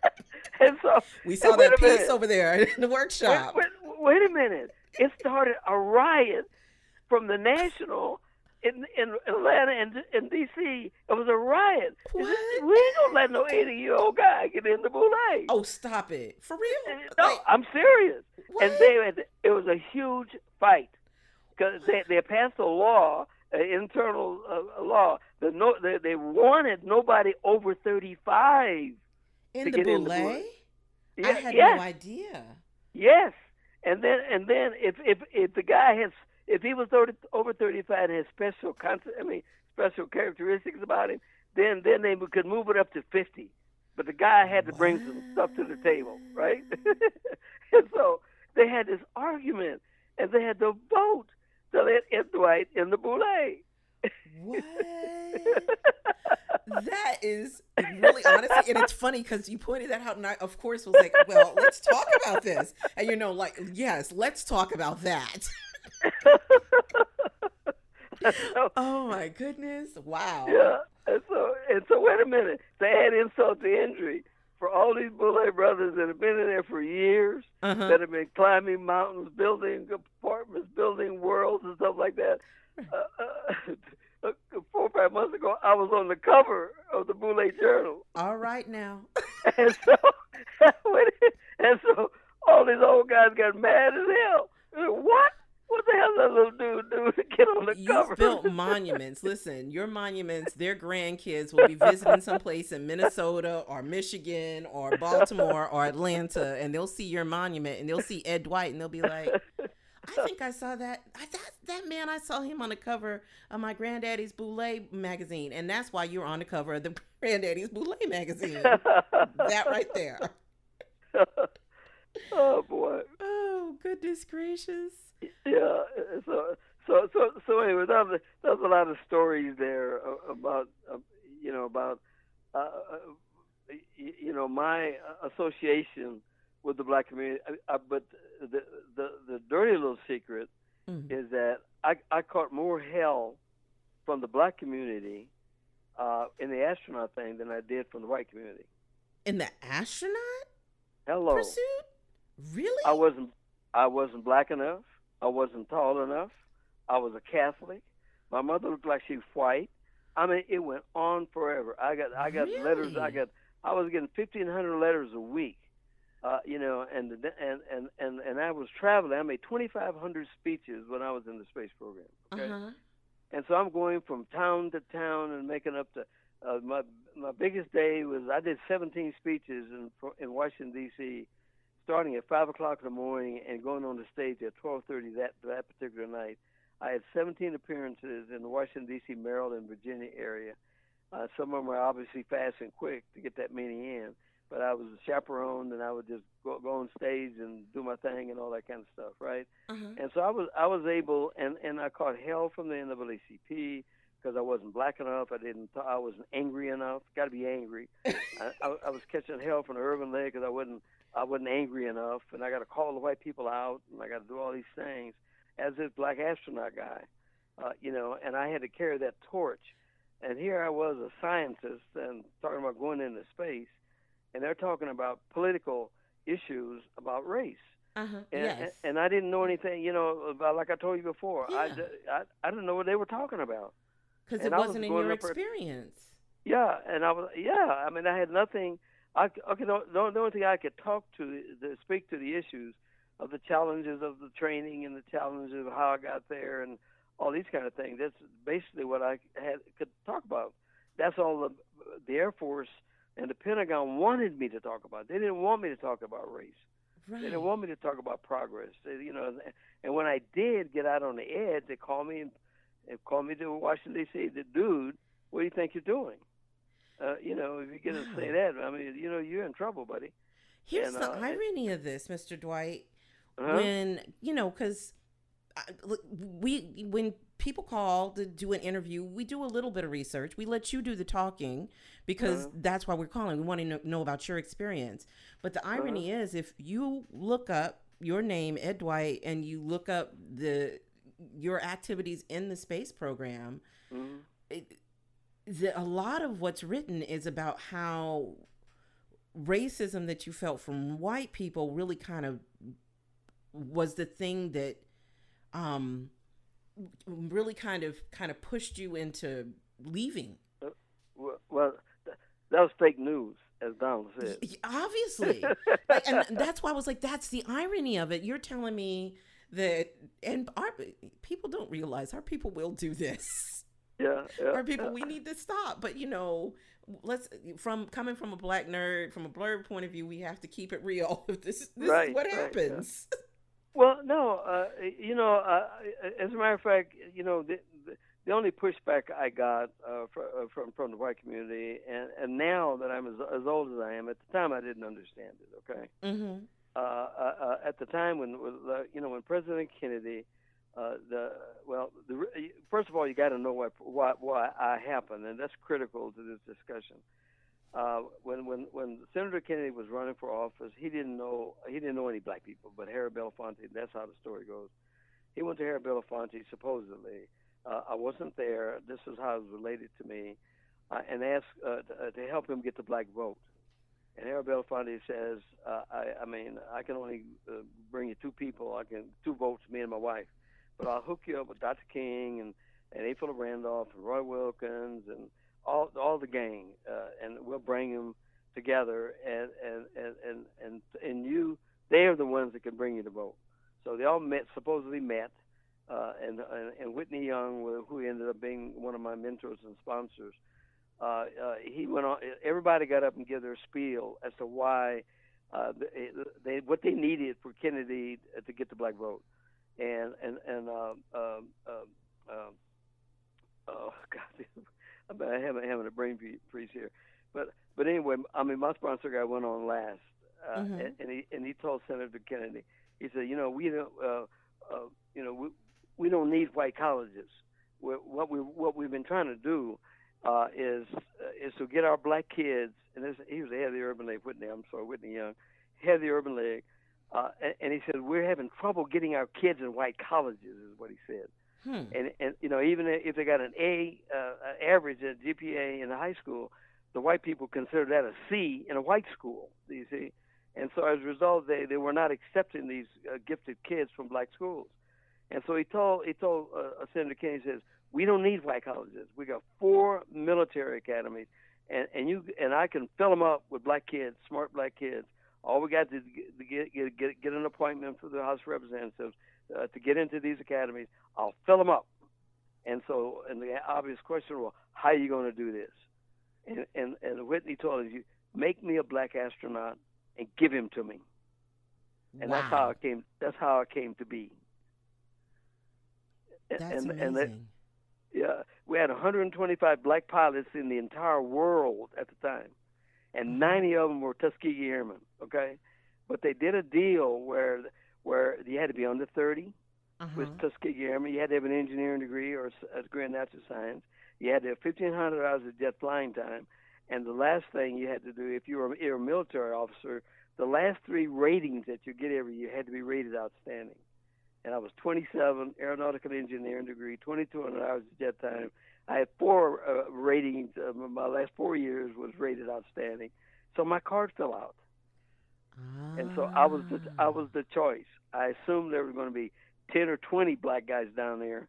Speaker 1: [LAUGHS]
Speaker 4: and so
Speaker 1: we saw that piece
Speaker 4: minute.
Speaker 1: over there in the workshop.
Speaker 4: Wait, wait, wait a minute. It started a riot from the National in in Atlanta and in D.C. It was a riot.
Speaker 1: What?
Speaker 4: We ain't gonna let no 80 year old guy get in the boule.
Speaker 1: Oh, stop it. For real?
Speaker 4: No,
Speaker 1: Like,
Speaker 4: I'm serious. And
Speaker 1: what?
Speaker 4: they had, it was a huge fight because they they passed a law, an internal uh, law that no they, they wanted nobody over 35
Speaker 1: in
Speaker 4: to
Speaker 1: the
Speaker 4: get in the.
Speaker 1: I had
Speaker 4: yes,
Speaker 1: no idea.
Speaker 4: yes. And then and then if if if the guy has if he was 30, over 35 and has special con- I mean special characteristics about him, then then they could move it up to 50. But the guy had to bring some stuff to the table, right? [LAUGHS] and so they had this argument, and they had to vote to let Ed Dwight in the boule.
Speaker 1: What? [LAUGHS] that is really honestly, and it's funny because you pointed that out, and I, of course, was like, "Well, let's talk about this." And you know, like, yes, let's talk about that.
Speaker 4: so, [LAUGHS]
Speaker 1: Oh my goodness! Wow.
Speaker 4: yeah, and so and so wait a minute. To add insult to injury, for all these boule brothers that have been in there for years,
Speaker 1: Uh-huh.
Speaker 4: that have been climbing mountains, building apartments, building worlds and stuff like that. [LAUGHS] Uh, uh, four or five months ago, I was on the cover of the Boule Journal,
Speaker 1: All right now. [LAUGHS]
Speaker 4: and so [LAUGHS] and so all these old guys got mad as hell. What? What the hell that little dude do to get on the
Speaker 1: You've
Speaker 4: cover?
Speaker 1: built monuments. Listen, your monuments, their grandkids will be visiting someplace in Minnesota or Michigan or Baltimore or Atlanta, and they'll see your monument and they'll see Ed Dwight and they'll be like, I think I saw that. I, that that man. I saw him on the cover of my granddaddy's Boule magazine, and that's why you're on the cover of the [LAUGHS] granddaddy's Boule magazine. that right there. [LAUGHS]
Speaker 4: oh boy.
Speaker 1: Oh goodness gracious!
Speaker 4: Yeah. So so so so anyway, that was, that was a lot of stories there about uh, you know about uh, uh, you know my association with the black community. But the the the dirty little secret
Speaker 1: Mhm.
Speaker 4: is that I I caught more hell from the black community uh, in the astronaut thing than I did from the white community.
Speaker 1: In the astronaut
Speaker 4: Hello.
Speaker 1: pursuit, really?
Speaker 4: I wasn't I wasn't black enough. I wasn't tall enough. I was a Catholic. My mother looked like she was white. I mean, it went on forever. I got I got letters. I got I was getting fifteen hundred letters a week. Uh, you know, and and and and and I was traveling. I made twenty five hundred speeches when I was in the space program. Okay?
Speaker 1: Uh-huh.
Speaker 4: And so I'm going from town to town and making up the. Uh, my my biggest day was I did 17 speeches in in Washington D.C. starting at five o'clock in the morning and going on the stage at 12:30 that that particular night. I had 17 appearances in the Washington D.C., Maryland, Virginia area. Uh, some of them were obviously fast and quick to get that many in, but I was a chaperone and I would just go, go on stage and do my thing and all that kind of stuff, right?
Speaker 1: Uh-huh.
Speaker 4: And so I was I was able, and and I caught hell from the NAACP because I wasn't black enough. I didn't. I wasn't angry enough. Got to be angry. [LAUGHS] I, I, I was catching hell from the Urban League because I wasn't I wasn't angry enough, and I got to call the white people out, and I got to do all these things as this black astronaut guy, uh, you know. And I had to carry that torch. And here I was, a scientist, and talking about going into space, and they're talking about political issues about race
Speaker 1: Uh-huh.
Speaker 4: and,
Speaker 1: yes.
Speaker 4: and I didn't know anything, you know, about like I told you before. I,
Speaker 1: Yeah.
Speaker 4: I I didn't know what they were talking about.
Speaker 1: Because it
Speaker 4: I was
Speaker 1: wasn't in your experience.
Speaker 4: Yeah, and I was yeah. I mean, I had nothing. I okay. The, the, the only thing I could talk to, the, speak to the issues of the challenges of the training and the challenges of how I got there and all these kind of things. That's basically what I had could talk about. That's all the the Air Force and the Pentagon wanted me to talk about. They didn't want me to talk about race.
Speaker 1: Right.
Speaker 4: They didn't want me to talk about progress. They, you know, and when I did get out on the edge, they called me and they called me to Washington D.C. The dude, what do you think you're doing? Uh, you know, if you're going to say that, I mean, you know, you're in trouble, buddy.
Speaker 1: Here's
Speaker 4: and,
Speaker 1: the
Speaker 4: uh,
Speaker 1: irony of this, Mr. Dwight.
Speaker 4: Uh-huh.
Speaker 1: When you know, because we when people call to do an interview, we do a little bit of research. We let you do the talking because
Speaker 4: Uh-huh.
Speaker 1: that's why we're calling. We want to know, know about your experience. But the irony
Speaker 4: Uh-huh.
Speaker 1: is, if you look up your name, Ed Dwight, and you look up the your activities in the space program,
Speaker 4: Mhm.
Speaker 1: it, the, a lot of what's written is about how racism that you felt from white people really kind of was the thing that um really kind of kind of pushed you into leaving.
Speaker 4: Well, well, that was fake news, as Donald said.
Speaker 1: Obviously. And [LAUGHS] that's why i was like that's the irony of it. You're telling me that and our people don't realize our people will do this
Speaker 4: Yeah, yeah.
Speaker 1: our people
Speaker 4: yeah.
Speaker 1: we need to stop but you know let's from coming from a black nerd from a blurred point of view we have to keep it real [LAUGHS] this, this
Speaker 4: Right,
Speaker 1: is what
Speaker 4: right, yeah.
Speaker 1: happens
Speaker 4: Well, no, uh, you know, uh, as a matter of fact, you know, the, the, the only pushback I got uh, fr- uh, from from the white community, and and now that I'm as, as old as I am, at the time I didn't understand it. Okay,
Speaker 1: mm-hmm.
Speaker 4: uh, uh, uh, at the time when you know when President Kennedy, uh, the well, the, first of all, you got to know why why I happened, and that's critical to this discussion. Uh, when when when Senator Kennedy was running for office, he didn't know he didn't know any black people, but Harry Belafonte. That's how the story goes. He went to Harry Belafonte supposedly. Uh, I wasn't there. This is how it was related to me, uh, and asked uh, to, to help him get the black vote. And Harry Belafonte says, I, I mean, I can only bring you two people. I can two votes, me and my wife, but I'll hook you up with Dr. King and and A. Philip Randolph and Roy Wilkins and all all the gang, uh, and we'll bring them together. And and and and and you, they are the ones that can bring you the vote. So they all met, supposedly met, uh, and, and and Whitney Young, who ended up being one of my mentors and sponsors, uh, uh, he went on. Everybody got up and gave their spiel as to why uh, they, they what they needed for Kennedy to get the black vote, and and and um, um, um, um, oh [LAUGHS] God, I'm having having a brain freeze here, but but anyway, I mean my sponsor guy went on last, uh,
Speaker 1: Mhm.
Speaker 4: and, and he and he told Senator Kennedy, he said, you know we don't, uh, uh, you know we we don't need white colleges. we what we what we've been trying to do uh, is uh, is to get our black kids, and this, he was the head of the Urban League, Whitney. I'm sorry, Whitney Young, head of the Urban League, uh, and, and he said we're having trouble getting our kids in white colleges, is what he said.
Speaker 1: hmm.
Speaker 4: And and you know even if they got an A uh, average at GPA in the high school, the white people consider that a C in a white school. Do you see? And so as a result, they they were not accepting these uh, gifted kids from black schools. And so he told he told uh, Senator Kennedy says we don't need white colleges. We got four military academies, and and you and I can fill them up with black kids, smart black kids. All we got to get get get, get an appointment for the House of Representatives uh, to get into these academies. I'll fill them up. And so, and the obvious question was, how are you going to do this? And and and Whitney told us, you make me a black astronaut and give him to me. And
Speaker 1: wow.
Speaker 4: that's how it came. That's how it came to be.
Speaker 1: That's
Speaker 4: and
Speaker 1: amazing.
Speaker 4: and that, yeah, we had 125 black pilots in the entire world at the time, and 90 of them were Tuskegee Airmen. Okay, but they did a deal where where you had to be under 30
Speaker 1: uh-huh.
Speaker 4: with Tuskegee Airmen. You had to have an engineering degree or a degree in natural science. You had to have 1,500 hours of jet flying time, and the last thing you had to do, if you were, you were a military officer, the last three ratings that you get every year had to be rated outstanding and I was 27, aeronautical engineering degree, 2,200 hours of jet time. I had four uh, ratings. Uh, my last four years was rated outstanding, so my card fell out, and so I was the I was the choice. I assumed there were going to be 10 or 20 black guys down there,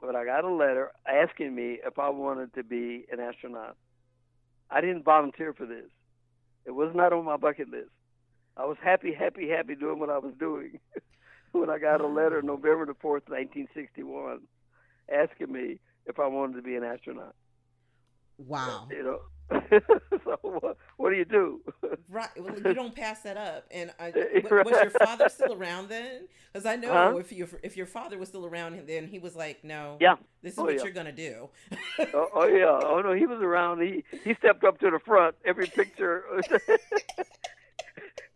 Speaker 4: but I got a letter asking me if I wanted to be an astronaut. I didn't volunteer for this. It was not on my bucket list. I was happy, happy, happy doing what I was doing. [LAUGHS] when I got a letter November the 4th, 1961, asking me if I wanted to be an astronaut.
Speaker 1: wow.
Speaker 4: You know, [LAUGHS] so what, what do you do?
Speaker 1: Right. [LAUGHS] Well, you don't pass that up. And uh, [LAUGHS] I,
Speaker 4: Right.
Speaker 1: was your father still around then? Because I know
Speaker 4: Huh?
Speaker 1: if you if your father was still around then, he was like, "No,
Speaker 4: Yeah.
Speaker 1: this is
Speaker 4: Oh,
Speaker 1: what
Speaker 4: yeah.
Speaker 1: you're gonna do."
Speaker 4: oh, oh yeah. Oh no, he was around. He he stepped up to the front. Every picture,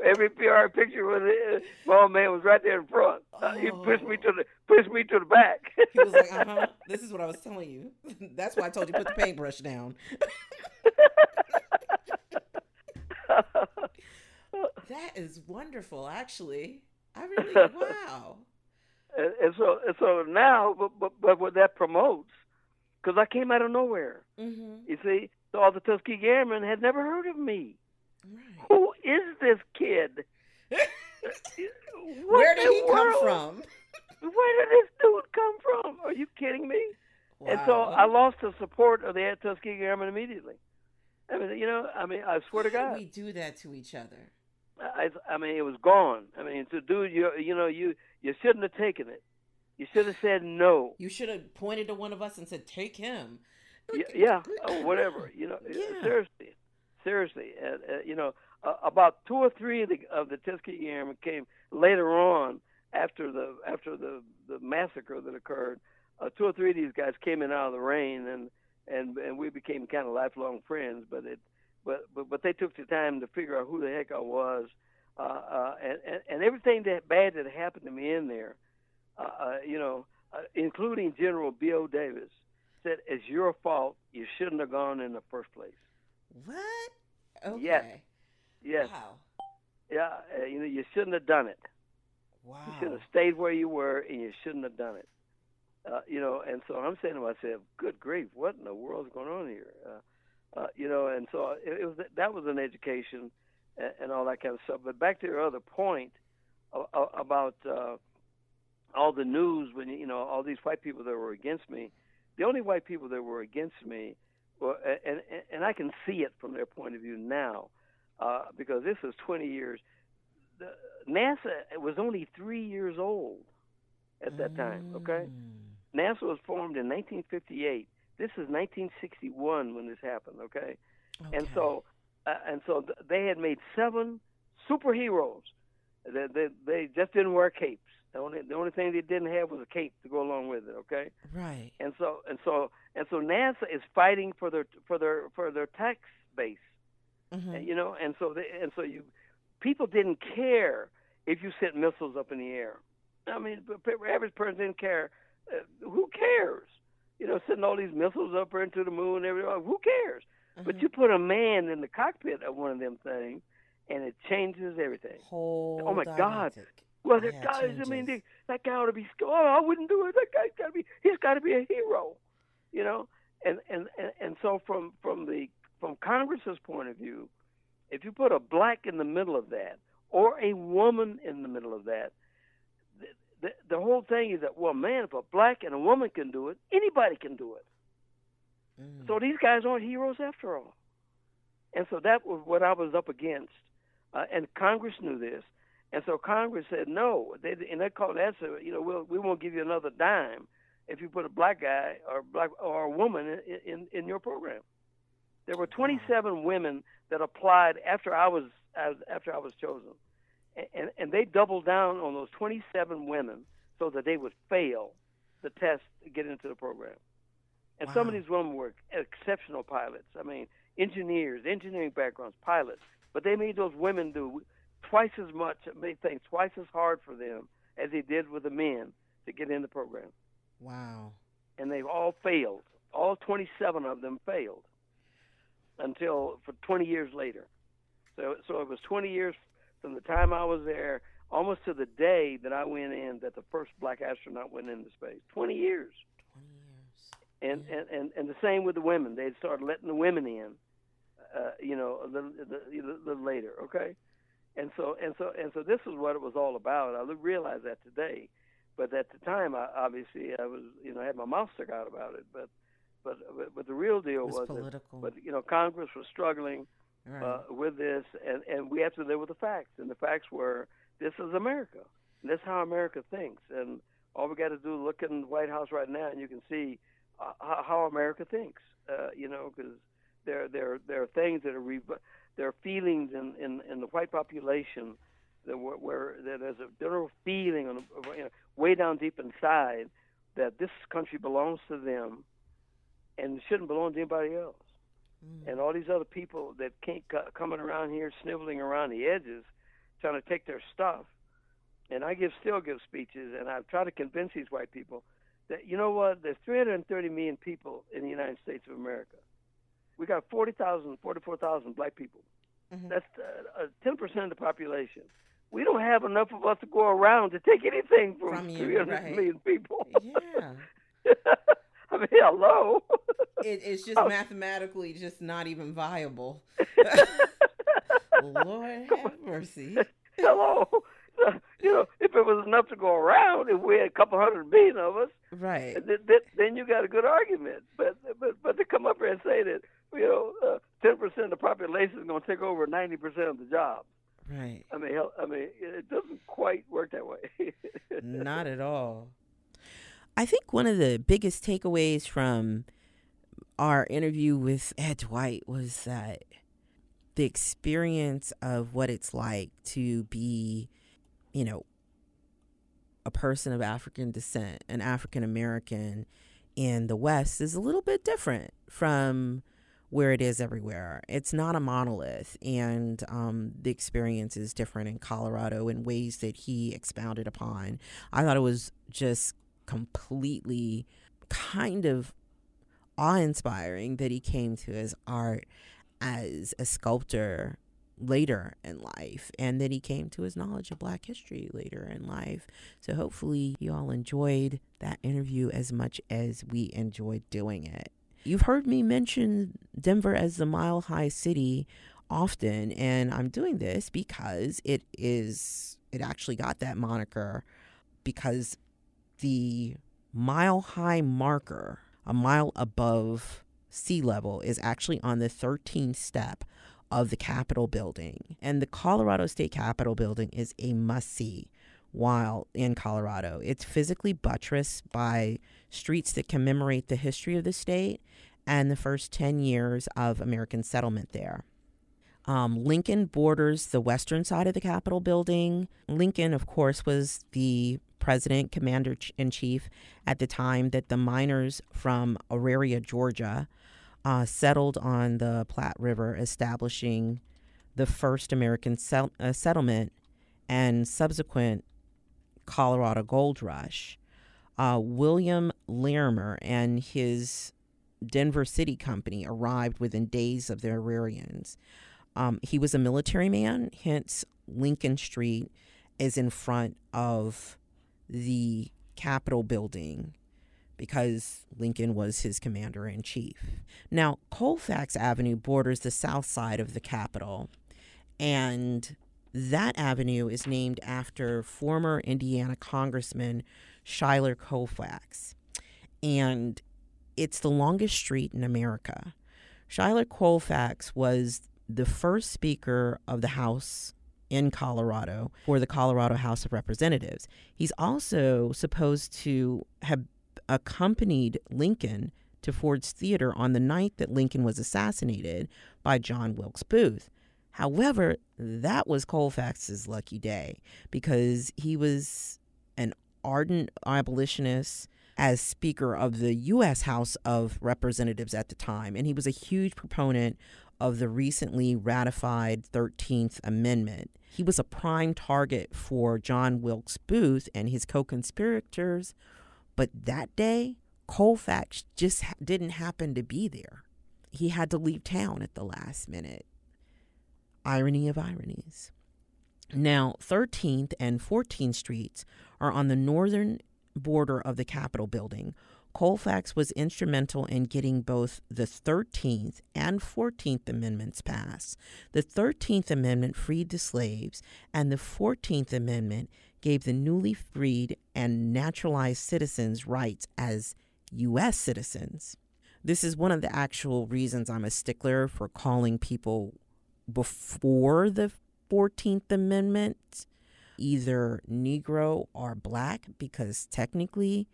Speaker 4: every PR picture with the small man was right there in front. Uh, he pushed me to the pushed me to the back.
Speaker 1: He was like, [LAUGHS] "Uh huh. This is what I was telling you. [LAUGHS] That's why I told you put the paintbrush down." [LAUGHS] That is wonderful, actually. I really wow.
Speaker 4: And, and so and so now, but, but but what that promotes, because I came out of nowhere.
Speaker 1: Mm-hmm.
Speaker 4: You see, so all the Tuskegee Airmen had never heard of me.
Speaker 1: Right.
Speaker 4: Who is this kid? [LAUGHS]
Speaker 1: Where did he
Speaker 4: the
Speaker 1: come from?
Speaker 4: Where did this dude come from? Are you kidding me? And so I lost the support of the Tuskegee Airmen immediately. I mean, you know, I mean, I swear to
Speaker 1: Why
Speaker 4: God,
Speaker 1: we do that to each other.
Speaker 4: I, I mean, it was gone. I mean, so dude, you, you know, you, you shouldn't have taken it. You should have said no.
Speaker 1: You should have pointed to one of us and said, "Take him."
Speaker 4: Y- yeah, or oh, whatever. [LAUGHS] You know,
Speaker 1: Yeah.
Speaker 4: seriously, seriously. Uh, uh, you know, uh, about two or three of the of the Tuskegee Airmen came later on after the after the the massacre that occurred. Uh, two or three of these guys came in out of the rain, and and and we became kind of lifelong friends. But it, but but but they took the time to figure out who the heck I was, uh, uh, and, and and everything that bad that happened to me in there, uh, uh, you know, uh, including General B.O. Davis, said it's your fault. You shouldn't have gone in the first place.
Speaker 1: What? Okay.
Speaker 4: Yes. Yes,
Speaker 1: Wow.
Speaker 4: yeah, uh, you know, you shouldn't have done it.
Speaker 1: Wow.
Speaker 4: You should have stayed where you were, and you shouldn't have done it. Uh, you know, and so I'm saying to myself, "Good grief, what in the world's going on here?" Uh, uh, you know, and so it, it was that was an education and, and all that kind of stuff. But back to your other point about uh, all the news when you know all these white people that were against me. The only white people that were against me, were, and and, and I can see it from their point of view now, uh, because this is 20 years. The, NASA was only three years old at that time. Okay,
Speaker 1: Mm.
Speaker 4: NASA was formed in 1958. This is 1961 when this happened. Okay, and so uh, and so th- they had made seven superheroes. They, they they just didn't wear capes. The only the only thing they didn't have was a cape to go along with it. Okay,
Speaker 1: right.
Speaker 4: and so and so and so NASA is fighting for their for their for their tax base.
Speaker 1: Mhm.
Speaker 4: And, you know, and so they, and so you people didn't care if you sent missiles up in the air. I mean, the average person didn't care. Uh, who cares? You know, sending all these missiles up into the moon and everything. Who cares? But
Speaker 1: Mhm.
Speaker 4: you put a man in the cockpit of one of them things, and it changes everything.
Speaker 1: whole.
Speaker 4: oh my God. Well, that
Speaker 1: Yeah,
Speaker 4: guy, I mean, they, that guy ought to be. Oh, I wouldn't do it. That guy's got to be. He's got to be a hero, you know. And, and and and so from from the from Congress's point of view, if you put a black in the middle of that or a woman in the middle of that, the, the, the whole thing is that well, man, if a black and a woman can do it, anybody can do it.
Speaker 1: Mm.
Speaker 4: So these guys aren't heroes after all. And so that was what I was up against. Uh, and Congress knew this. And so Congress said no. They, and they called that, said, you know, we'll, we won't give you another dime if you put a black guy or black or a woman in, in, in your program. There were 27 women that applied after I was as- after I was chosen, and and they doubled down on those 27 women so that they would fail the test to get into the program. And some of these women were exceptional pilots. I mean, engineers, engineering backgrounds, pilots. But they made those women do twice as much, made things twice as hard for them as they did with the men to get in the program.
Speaker 1: Wow.
Speaker 4: And they've all failed. All 27 of them failed until for 20 years later. So, so it was 20 years from the time I was there, almost to the day that I went in, that the first black astronaut went into space. 20 years.
Speaker 1: Twenty years.
Speaker 4: and,
Speaker 1: Yeah.
Speaker 4: and, and, and the same with the women. They started letting the women in, uh, you know, a little, the, the, the later, okay? And so and so and so this is what it was all about. I realize that today, but at the time, I, obviously, I was, you know, I had my mouth stuck out about it. But but but, but the real deal
Speaker 1: It was
Speaker 4: was, that,
Speaker 1: political.
Speaker 4: but you know, Congress was struggling
Speaker 1: right.
Speaker 4: uh, with this, and and we have to live with the facts. And the facts were, this is America. And that's how America thinks. And all we got to do is look in the White House right now, and you can see uh, how, how America thinks. Uh, you know, because there there there are things that are re- there are feelings in, in in the white population that where, where that there's a general feeling on you know, way down deep inside that this country belongs to them and shouldn't belong to anybody else
Speaker 1: Mm.
Speaker 4: and all these other people that can't co- coming around here sniveling around the edges, trying to take their stuff. And I give still give speeches, and I try to convince these white people that you know what? There's 330 million people in the United States of America. We got 40,000, 44,000 black people.
Speaker 1: Mhm.
Speaker 4: That's uh, uh, 10% of the population. we don't have enough of us to go around to take anything from,
Speaker 1: From you,
Speaker 4: 300
Speaker 1: right.
Speaker 4: million people.
Speaker 1: Yeah. [LAUGHS]
Speaker 4: I mean, hello.
Speaker 1: It, it's just [LAUGHS]
Speaker 4: Oh.
Speaker 1: mathematically just not even viable. [LAUGHS] Lord have mercy.
Speaker 4: hello. You know, if it was enough to go around, if we had a couple hundred million of us,
Speaker 1: Right.
Speaker 4: th- th- then you got a good argument. But but but to come up here and say that you know uh, ten percent of the population is going to take over ninety percent of the jobs.
Speaker 1: Right.
Speaker 4: I mean, I mean, it doesn't quite work that way. [LAUGHS]
Speaker 1: Not at all. I think one of the biggest takeaways from our interview with Ed Dwight was that the experience of what it's like to be, you know, a person of African descent, an African American in the West is a little bit different from where it is everywhere. It's not a monolith, and um, the experience is different in Colorado in ways that he expounded upon. I thought it was just completely kind of awe inspiring that he came to his art as a sculptor later in life and that he came to his knowledge of black history later in life. So hopefully you all enjoyed that interview as much as we enjoyed doing it. You've heard me mention Denver as the mile high city often and I'm doing this because it is it actually got that moniker because the mile high marker, a mile above sea level, is actually on the 13th step of the Capitol building. And the Colorado State Capitol building is a must see while in Colorado. It's physically buttressed by streets that commemorate the history of the state and the first 10 years of American settlement there. Um, Lincoln borders the western side of the Capitol building. Lincoln, of course, was the president, commander in chief at the time that the miners from Auraria, Georgia, uh, settled on the Platte River, establishing the first American uh, settlement and subsequent Colorado gold rush. Uh, William Larimer and his Denver City Company arrived within days of the Aurarians. Um, he was a military man, hence Lincoln Street is in front of the Capitol building because Lincoln was his commander in chief. Now, Colfax Avenue borders the south side of the Capitol, and that avenue is named after former Indiana Congressman Schuyler Colfax. And it's the longest street in America. Schuyler Colfax was the first Speaker of the House in Colorado for the Colorado House of Representatives. He's also supposed to have accompanied Lincoln to Ford's Theater on the night that Lincoln was assassinated by John Wilkes Booth. However, that was Colfax's lucky day because he was an ardent abolitionist as Speaker of the U.S. House of Representatives at the time, and he was a huge proponent of the recently ratified 13th Amendment. He was a prime target for John Wilkes Booth and his co conspirators, but that day, Colfax just didn't happen to be there. He had to leave town at the last minute. Irony of ironies. Now, 13th and 14th Streets are on the northern border of the Capitol building. Colfax was instrumental in getting both the 13th and 14th Amendments passed. The 13th Amendment freed the slaves, and the 14th Amendment gave the newly freed and naturalized citizens rights as U.S. citizens. This is one of the actual reasons I'm a stickler for calling people before the 14th Amendment either Negro or Black, because technically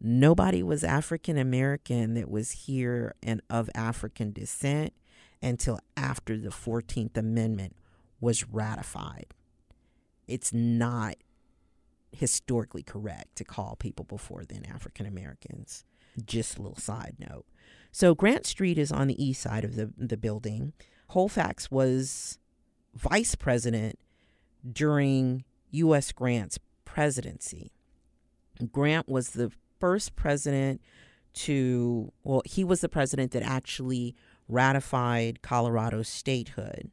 Speaker 1: nobody was African American that was here and of African descent until after the 14th Amendment was ratified. It's not historically correct to call people before then African Americans. Just a little side note. So Grant Street is on the east side of the, the building. Colfax was vice president during U.S. Grant's presidency. Grant was the first president to, well, he was the president that actually ratified Colorado's statehood.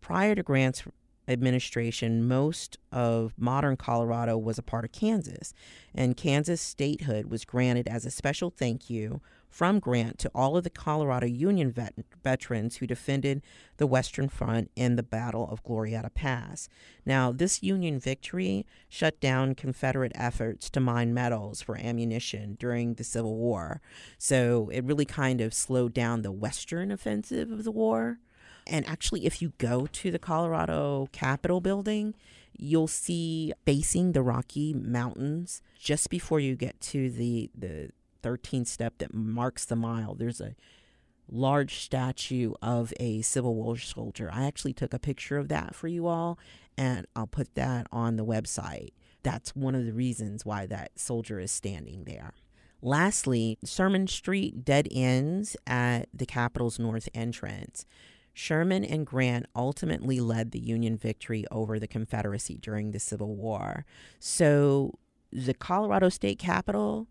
Speaker 1: Prior to Grant's administration, most of modern Colorado was a part of Kansas, and Kansas statehood was granted as a special thank you from Grant to all of the Colorado Union vet- veterans who defended the Western Front in the Battle of Glorieta Pass. Now, this Union victory shut down Confederate efforts to mine metals for ammunition during the Civil War. So it really kind of slowed down the Western offensive of the war. And actually, if you go to the Colorado Capitol building, you'll see facing the Rocky Mountains just before you get to the, the 13th step that marks the mile. There's a large statue of a Civil War soldier. I actually took a picture of that for you all, and I'll put that on the website. That's one of the reasons why that soldier is standing there. Lastly, Sherman Street dead ends at the Capitol's north entrance. Sherman and Grant ultimately led the Union victory over the Confederacy during the Civil War. So the Colorado State Capitol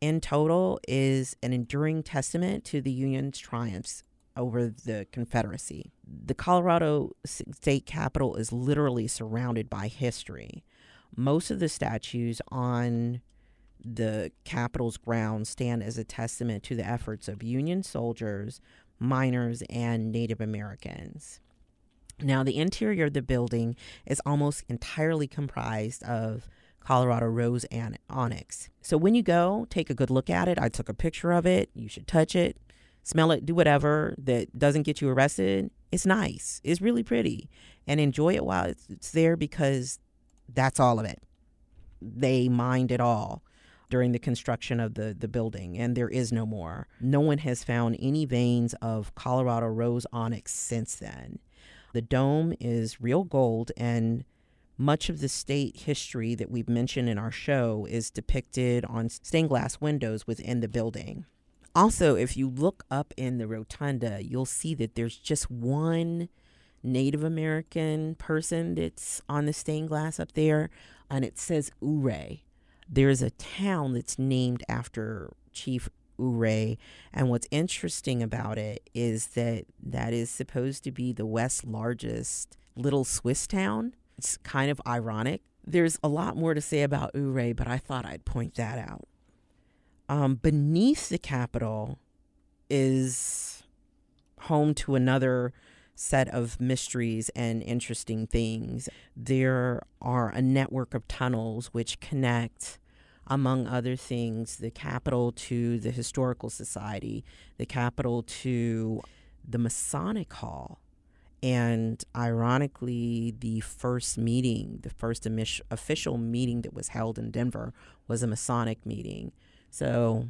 Speaker 1: in total is an enduring testament to the Union's triumphs over the Confederacy. The Colorado state capitol is literally surrounded by history. Most of the statues on the Capitol's grounds stand as a testament to the efforts of Union soldiers, miners, and Native Americans. Now, the interior of the building is almost entirely comprised of Colorado rose and onyx. So when you go, take a good look at it. I took a picture of it. You should touch it, smell it, do whatever that doesn't get you arrested. It's nice. It's really pretty. And enjoy it while it's there because that's all of it. They mined it all during the construction of the, the building, and there is no more. No one has found any veins of Colorado rose onyx since then. The dome is real gold and much of the state history that we've mentioned in our show is depicted on stained glass windows within the building. Also, if you look up in the rotunda, you'll see that there's just one Native American person that's on the stained glass up there, and it says Ouray. There's a town that's named after Chief Ouray, and what's interesting about it is that that is supposed to be the West's largest little Swiss town. It's kind of ironic. There's a lot more to say about Ouray, but I thought I'd point that out. Um, beneath the Capitol is home to another set of mysteries and interesting things. There are a network of tunnels which connect, among other things, the Capitol to the Historical Society, the Capitol to the Masonic Hall, and ironically, the first meeting, the first official meeting that was held in Denver was a Masonic meeting. So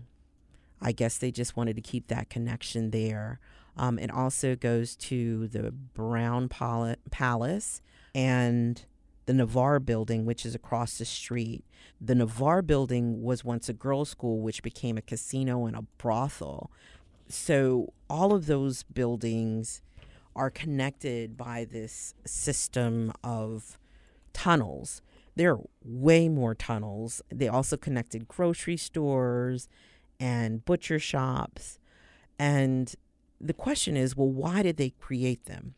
Speaker 1: I guess they just wanted to keep that connection there. Um, it also goes to the Brown Pal- Palace and the Navarre building, which is across the street. The Navarre building was once a girls' school, which became a casino and a brothel. So all of those buildings are connected by this system of tunnels. There are way more tunnels. They also connected grocery stores and butcher shops. And the question is well, why did they create them?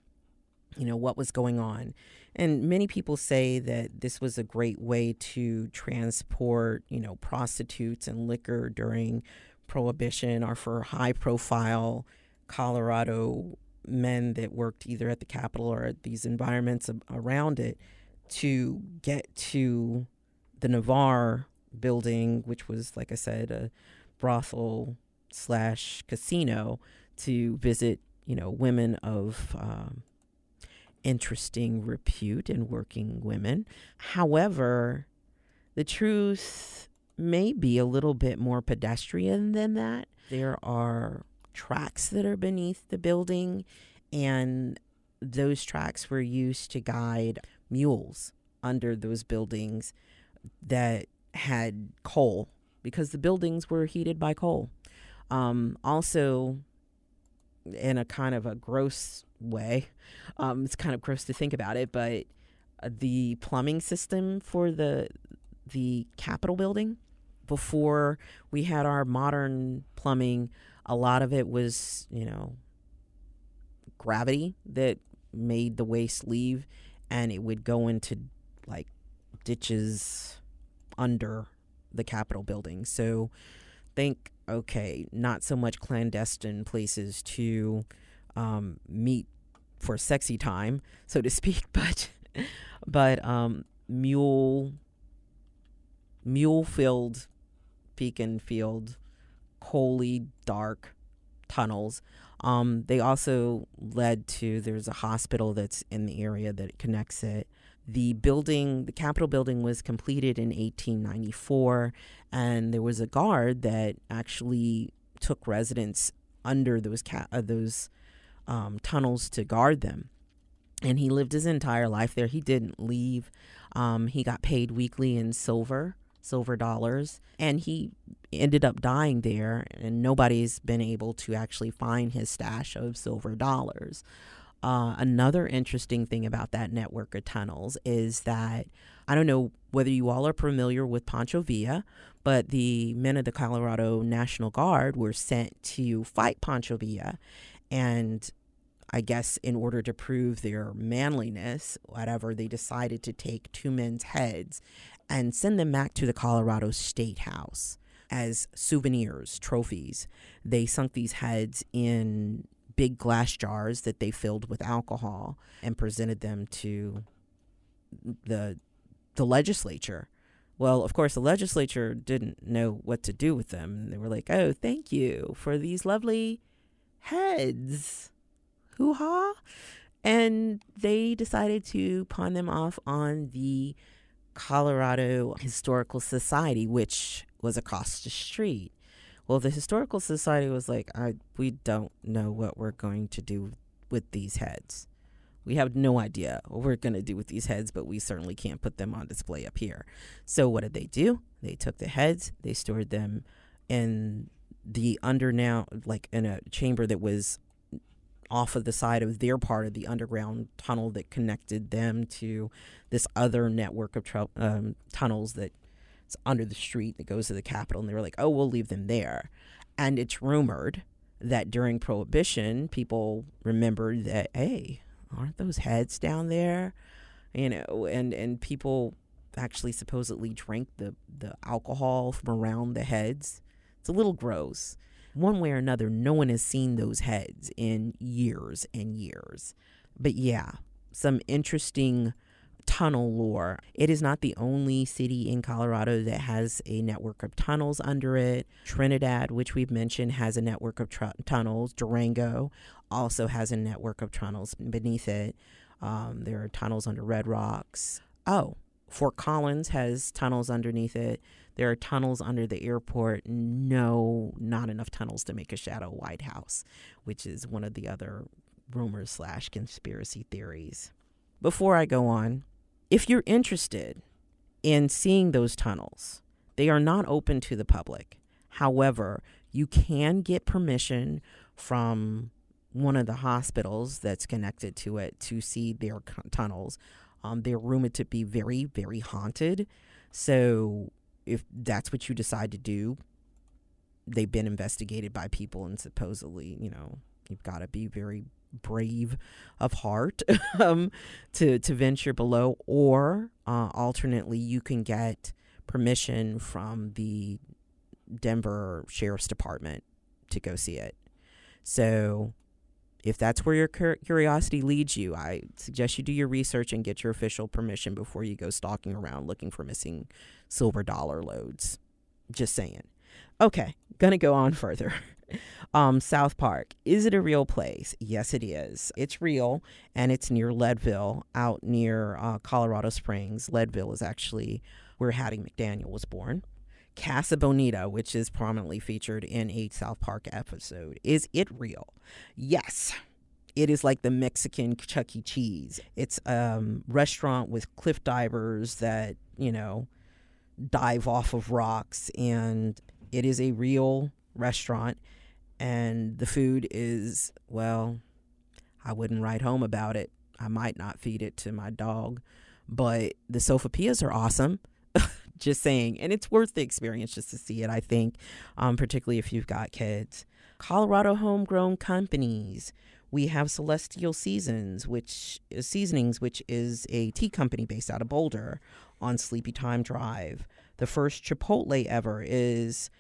Speaker 1: You know, what was going on? And many people say that this was a great way to transport, you know, prostitutes and liquor during Prohibition or for high profile Colorado men that worked either at the Capitol or at these environments around it to get to the Navarre building, which was, like I said, a brothel slash casino, to visit, you know, women of um, interesting repute and working women. However, the truth may be a little bit more pedestrian than that. There are tracks that are beneath the building, and those tracks were used to guide mules under those buildings that had coal because the buildings were heated by coal. Um, also, in a kind of a gross way, um, it's kind of gross to think about it, but uh, the plumbing system for the the Capitol building before we had our modern plumbing a lot of it was, you know, gravity that made the waste leave. and it would go into like ditches under the Capitol building. So think, okay, not so much clandestine places to um, meet for sexy time, so to speak, [LAUGHS] but but um, mule mule filled, beacon field, coaly dark tunnels. Um, they also led to there's a hospital that's in the area that connects it. The building, the Capitol building, was completed in 1894, and there was a guard that actually took residence under those ca- uh, those um, tunnels to guard them. And he lived his entire life there. He didn't leave. Um, he got paid weekly in silver, silver dollars, and he ended up dying there. And nobody's been able to actually find his stash of silver dollars. Uh, another interesting thing about that network of tunnels is that I don't know whether you all are familiar with Pancho Villa, but the men of the Colorado National Guard were sent to fight Pancho Villa. And I guess in order to prove their manliness, whatever, they decided to take two men's heads and send them back to the Colorado State House as souvenirs, trophies. They sunk these heads in big glass jars that they filled with alcohol and presented them to the the legislature. Well, of course, the legislature didn't know what to do with them. They were like, "Oh, thank you for these lovely heads, hoo ha!" And they decided to pawn them off on the Colorado Historical Society, which was across the street. Well, the historical society was like, I, we don't know what we're going to do with these heads. We have no idea what we're going to do with these heads, but we certainly can't put them on display up here. So, what did they do? They took the heads, they stored them in the under now, like in a chamber that was off of the side of their part of the underground tunnel that connected them to this other network of tr- um, tunnels that's under the street that goes to the Capitol. And they were like, oh, we'll leave them there. And it's rumored that during Prohibition, people remembered that, hey, aren't those heads down there? You know, and, and people actually supposedly drank the, the alcohol from around the heads. It's a little gross. One way or another, no one has seen those heads in years and years. But yeah, some interesting tunnel lore. It is not the only city in Colorado that has a network of tunnels under it. Trinidad, which we've mentioned, has a network of tr- tunnels. Durango also has a network of tunnels beneath it. Um, there are tunnels under Red Rocks. Oh, Fort Collins has tunnels underneath it. There are tunnels under the airport. No, not enough tunnels to make a shadow White House, which is one of the other rumors slash conspiracy theories. Before I go on, if you're interested in seeing those tunnels, they are not open to the public. However, you can get permission from one of the hospitals that's connected to it to see their tunnels. Um, they're rumored to be very, very haunted. So if that's what you decide to do, they've been investigated by people, and supposedly, you know, you've got to be very brave of heart [LAUGHS] um, to to venture below, or uh, alternately, you can get permission from the Denver Sheriff's Department to go see it. So, if that's where your curiosity leads you, I suggest you do your research and get your official permission before you go stalking around looking for missing silver dollar loads. Just saying. Okay, gonna go on further. [LAUGHS] Um, South Park. Is it a real place? Yes, it is. It's real, and it's near Leadville, out near uh, Colorado Springs. Leadville is actually where Hattie McDaniel was born. Casa Bonita, which is prominently featured in a South Park episode. Is it real? Yes. It is like the Mexican Chuck E. Cheese. It's a um, restaurant with cliff divers that, you know, dive off of rocks, and it is a real restaurant. And the food is, well, I wouldn't write home about it. I might not feed it to my dog, but the sopapillas are awesome. Just saying. And it's worth the experience just to see it, I think, um, particularly if you've got kids. Colorado homegrown companies. We have Celestial Seasons, which is Seasonings, which is a tea company based out of Boulder on Sleepy Time Drive. The first Chipotle ever is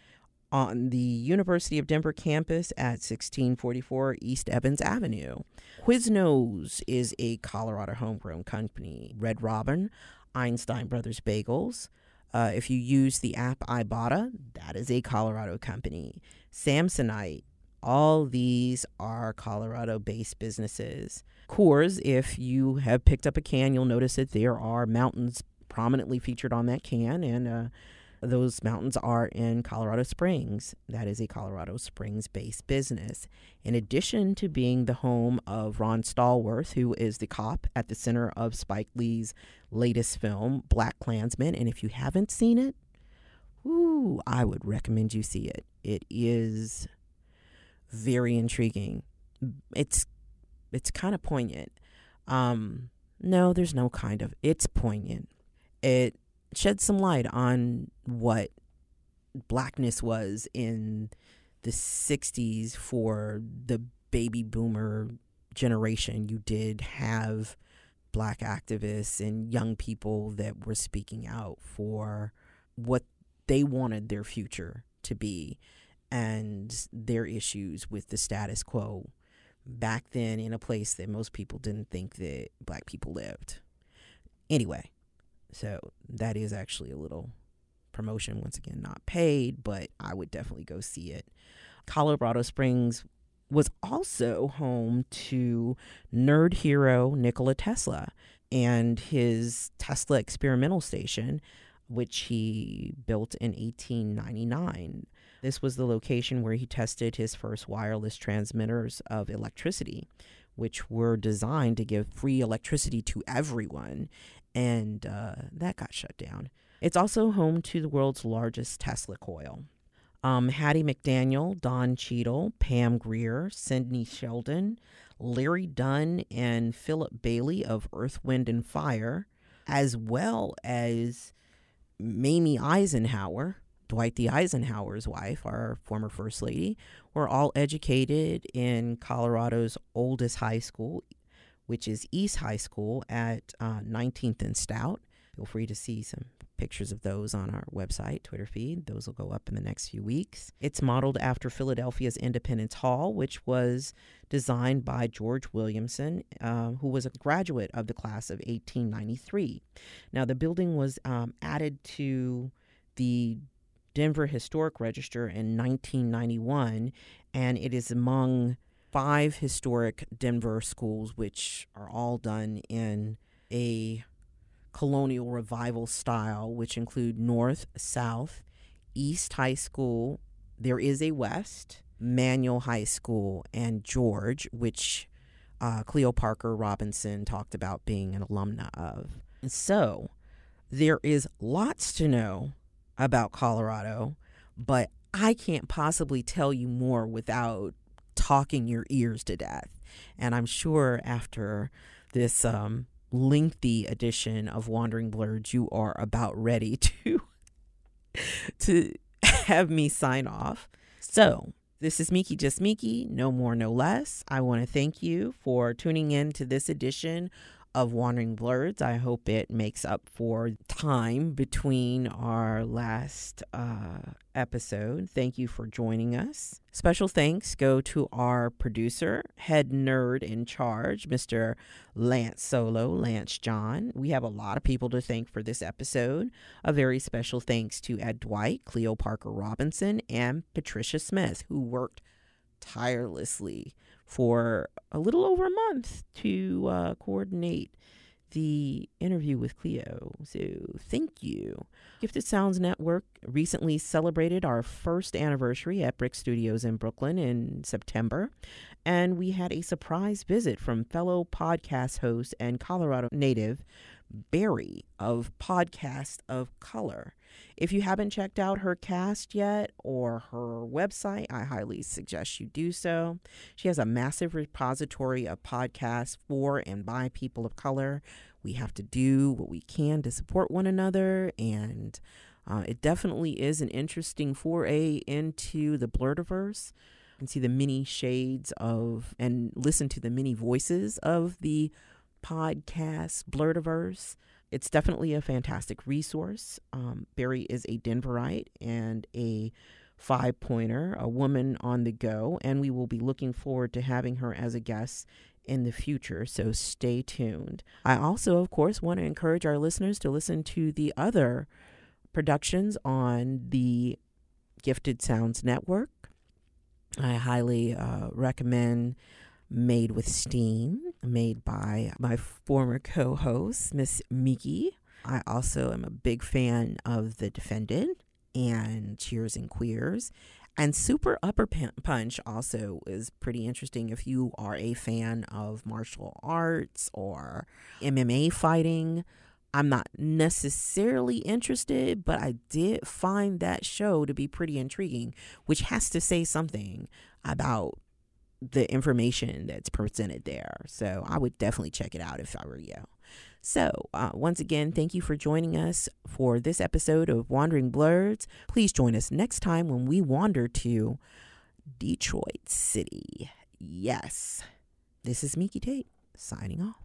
Speaker 1: on the University of Denver campus at 1644 East Evans Avenue. Quiznos is a Colorado homegrown company. Red Robin, Einstein Brothers Bagels. Uh, if you use the app Ibotta, that is a Colorado company. Samsonite, all these are Colorado based businesses. Coors, if you have picked up a can, you'll notice that there are mountains prominently featured on that can, and uh, those mountains are in Colorado Springs. That is a Colorado Springs based business. In addition to being the home of Ron Stallworth, who is the cop at the center of Spike Lee's latest film, Black Klansman. And if you haven't seen it, ooh, I would recommend you see it. It is very intriguing. It's it's kind of poignant. Um, no, there's no kind of. It's poignant. It sheds some light on what blackness was in the 60s for the baby boomer generation. You did have black activists and young people that were speaking out for what they wanted their future to be and their issues with the status quo back then in a place that most people didn't think that black people lived. Anyway, so that is actually a little promotion, once again, not paid, but I would definitely go see it. Colorado Springs was also home to nerd hero Nikola Tesla and his Tesla experimental station, which he built in 1899. This was the location where he tested his first wireless transmitters of electricity, which were designed to give free electricity to everyone and uh, that got shut down. It's also home to the world's largest Tesla coil. Um, Hattie McDaniel, Don Cheadle, Pam Grier, Sidney Sheldon, Larry Dunn, and Philip Bailey of Earth, Wind, and Fire, as well as Mamie Eisenhower, Dwight D. Eisenhower's wife, our former First Lady, were all educated in Colorado's oldest high school, which is East High School at uh, 19th and Stout. Feel free to see some pictures of those on our website, Twitter feed. Those will go up in the next few weeks. It's modeled after Philadelphia's Independence Hall, which was designed by George Williamson, uh, who was a graduate of the class of 1893. Now, the building was um, added to the Denver Historic Register in 1991, and it is among five historic Denver schools, which are all done in a colonial revival style, which include North, South, East High School. There is a West, Manual High School, and George, which uh, Cleo Parker Robinson talked about being an alumna of. And so there is lots to know about Colorado, but I can't possibly tell you more without talking your ears to death. And I'm sure after this um, lengthy edition of Wandering Blurs, you are about ready [LAUGHS] to to have me sign off. So this is Miki Just Miki, no more, no less. I want to thank you for tuning in to this edition of Wandering Blurs. I hope it makes up for time between our last uh, episode. Thank you for joining us. Special thanks go to our producer, head nerd in charge, Mr. Lance Solo, Lance John. We have a lot of people to thank for this episode. A very special thanks to Ed Dwight, Cleo Parker Robinson, and Patricia Smith, who worked tirelessly for a little over a month to uh, coordinate the interview with Cleo. So thank you. Gifted Sounds Network recently celebrated our first anniversary at Brick Studios in Brooklyn in September. And we had a surprise visit from fellow podcast host and Colorado native Barry of Podcast of Color. If you haven't checked out her cast yet or her website, I highly suggest you do so. She has a massive repository of podcasts for and by people of color. We have to do what we can to support one another, and uh, it definitely is an interesting foray into the Blerdiverse. and see the many shades of and listen to the many voices of the podcast Blerdiverse. It's definitely a fantastic resource. Um, Barry is a Denverite and a five pointer, a woman on the go, and we will be looking forward to having her as a guest in the future, so stay tuned. I also, of course, want to encourage our listeners to listen to the other productions on the Gifted Sounds Network. I highly uh, recommend Made with Steam, made by my former co host, Miss Miki. I also am a big fan of The Defendant and Cheers and Queers. And Super Upper Punch also is pretty interesting if you are a fan of martial arts or MMA fighting. I'm not necessarily interested, but I did find that show to be pretty intriguing, which has to say something about the information that's presented there. So I would definitely check it out if I were you. So, uh, once again, thank you for joining us for this episode of Wandering Blurs. Please join us next time when we wander to Detroit City. Yes. This is Miki Tate signing off.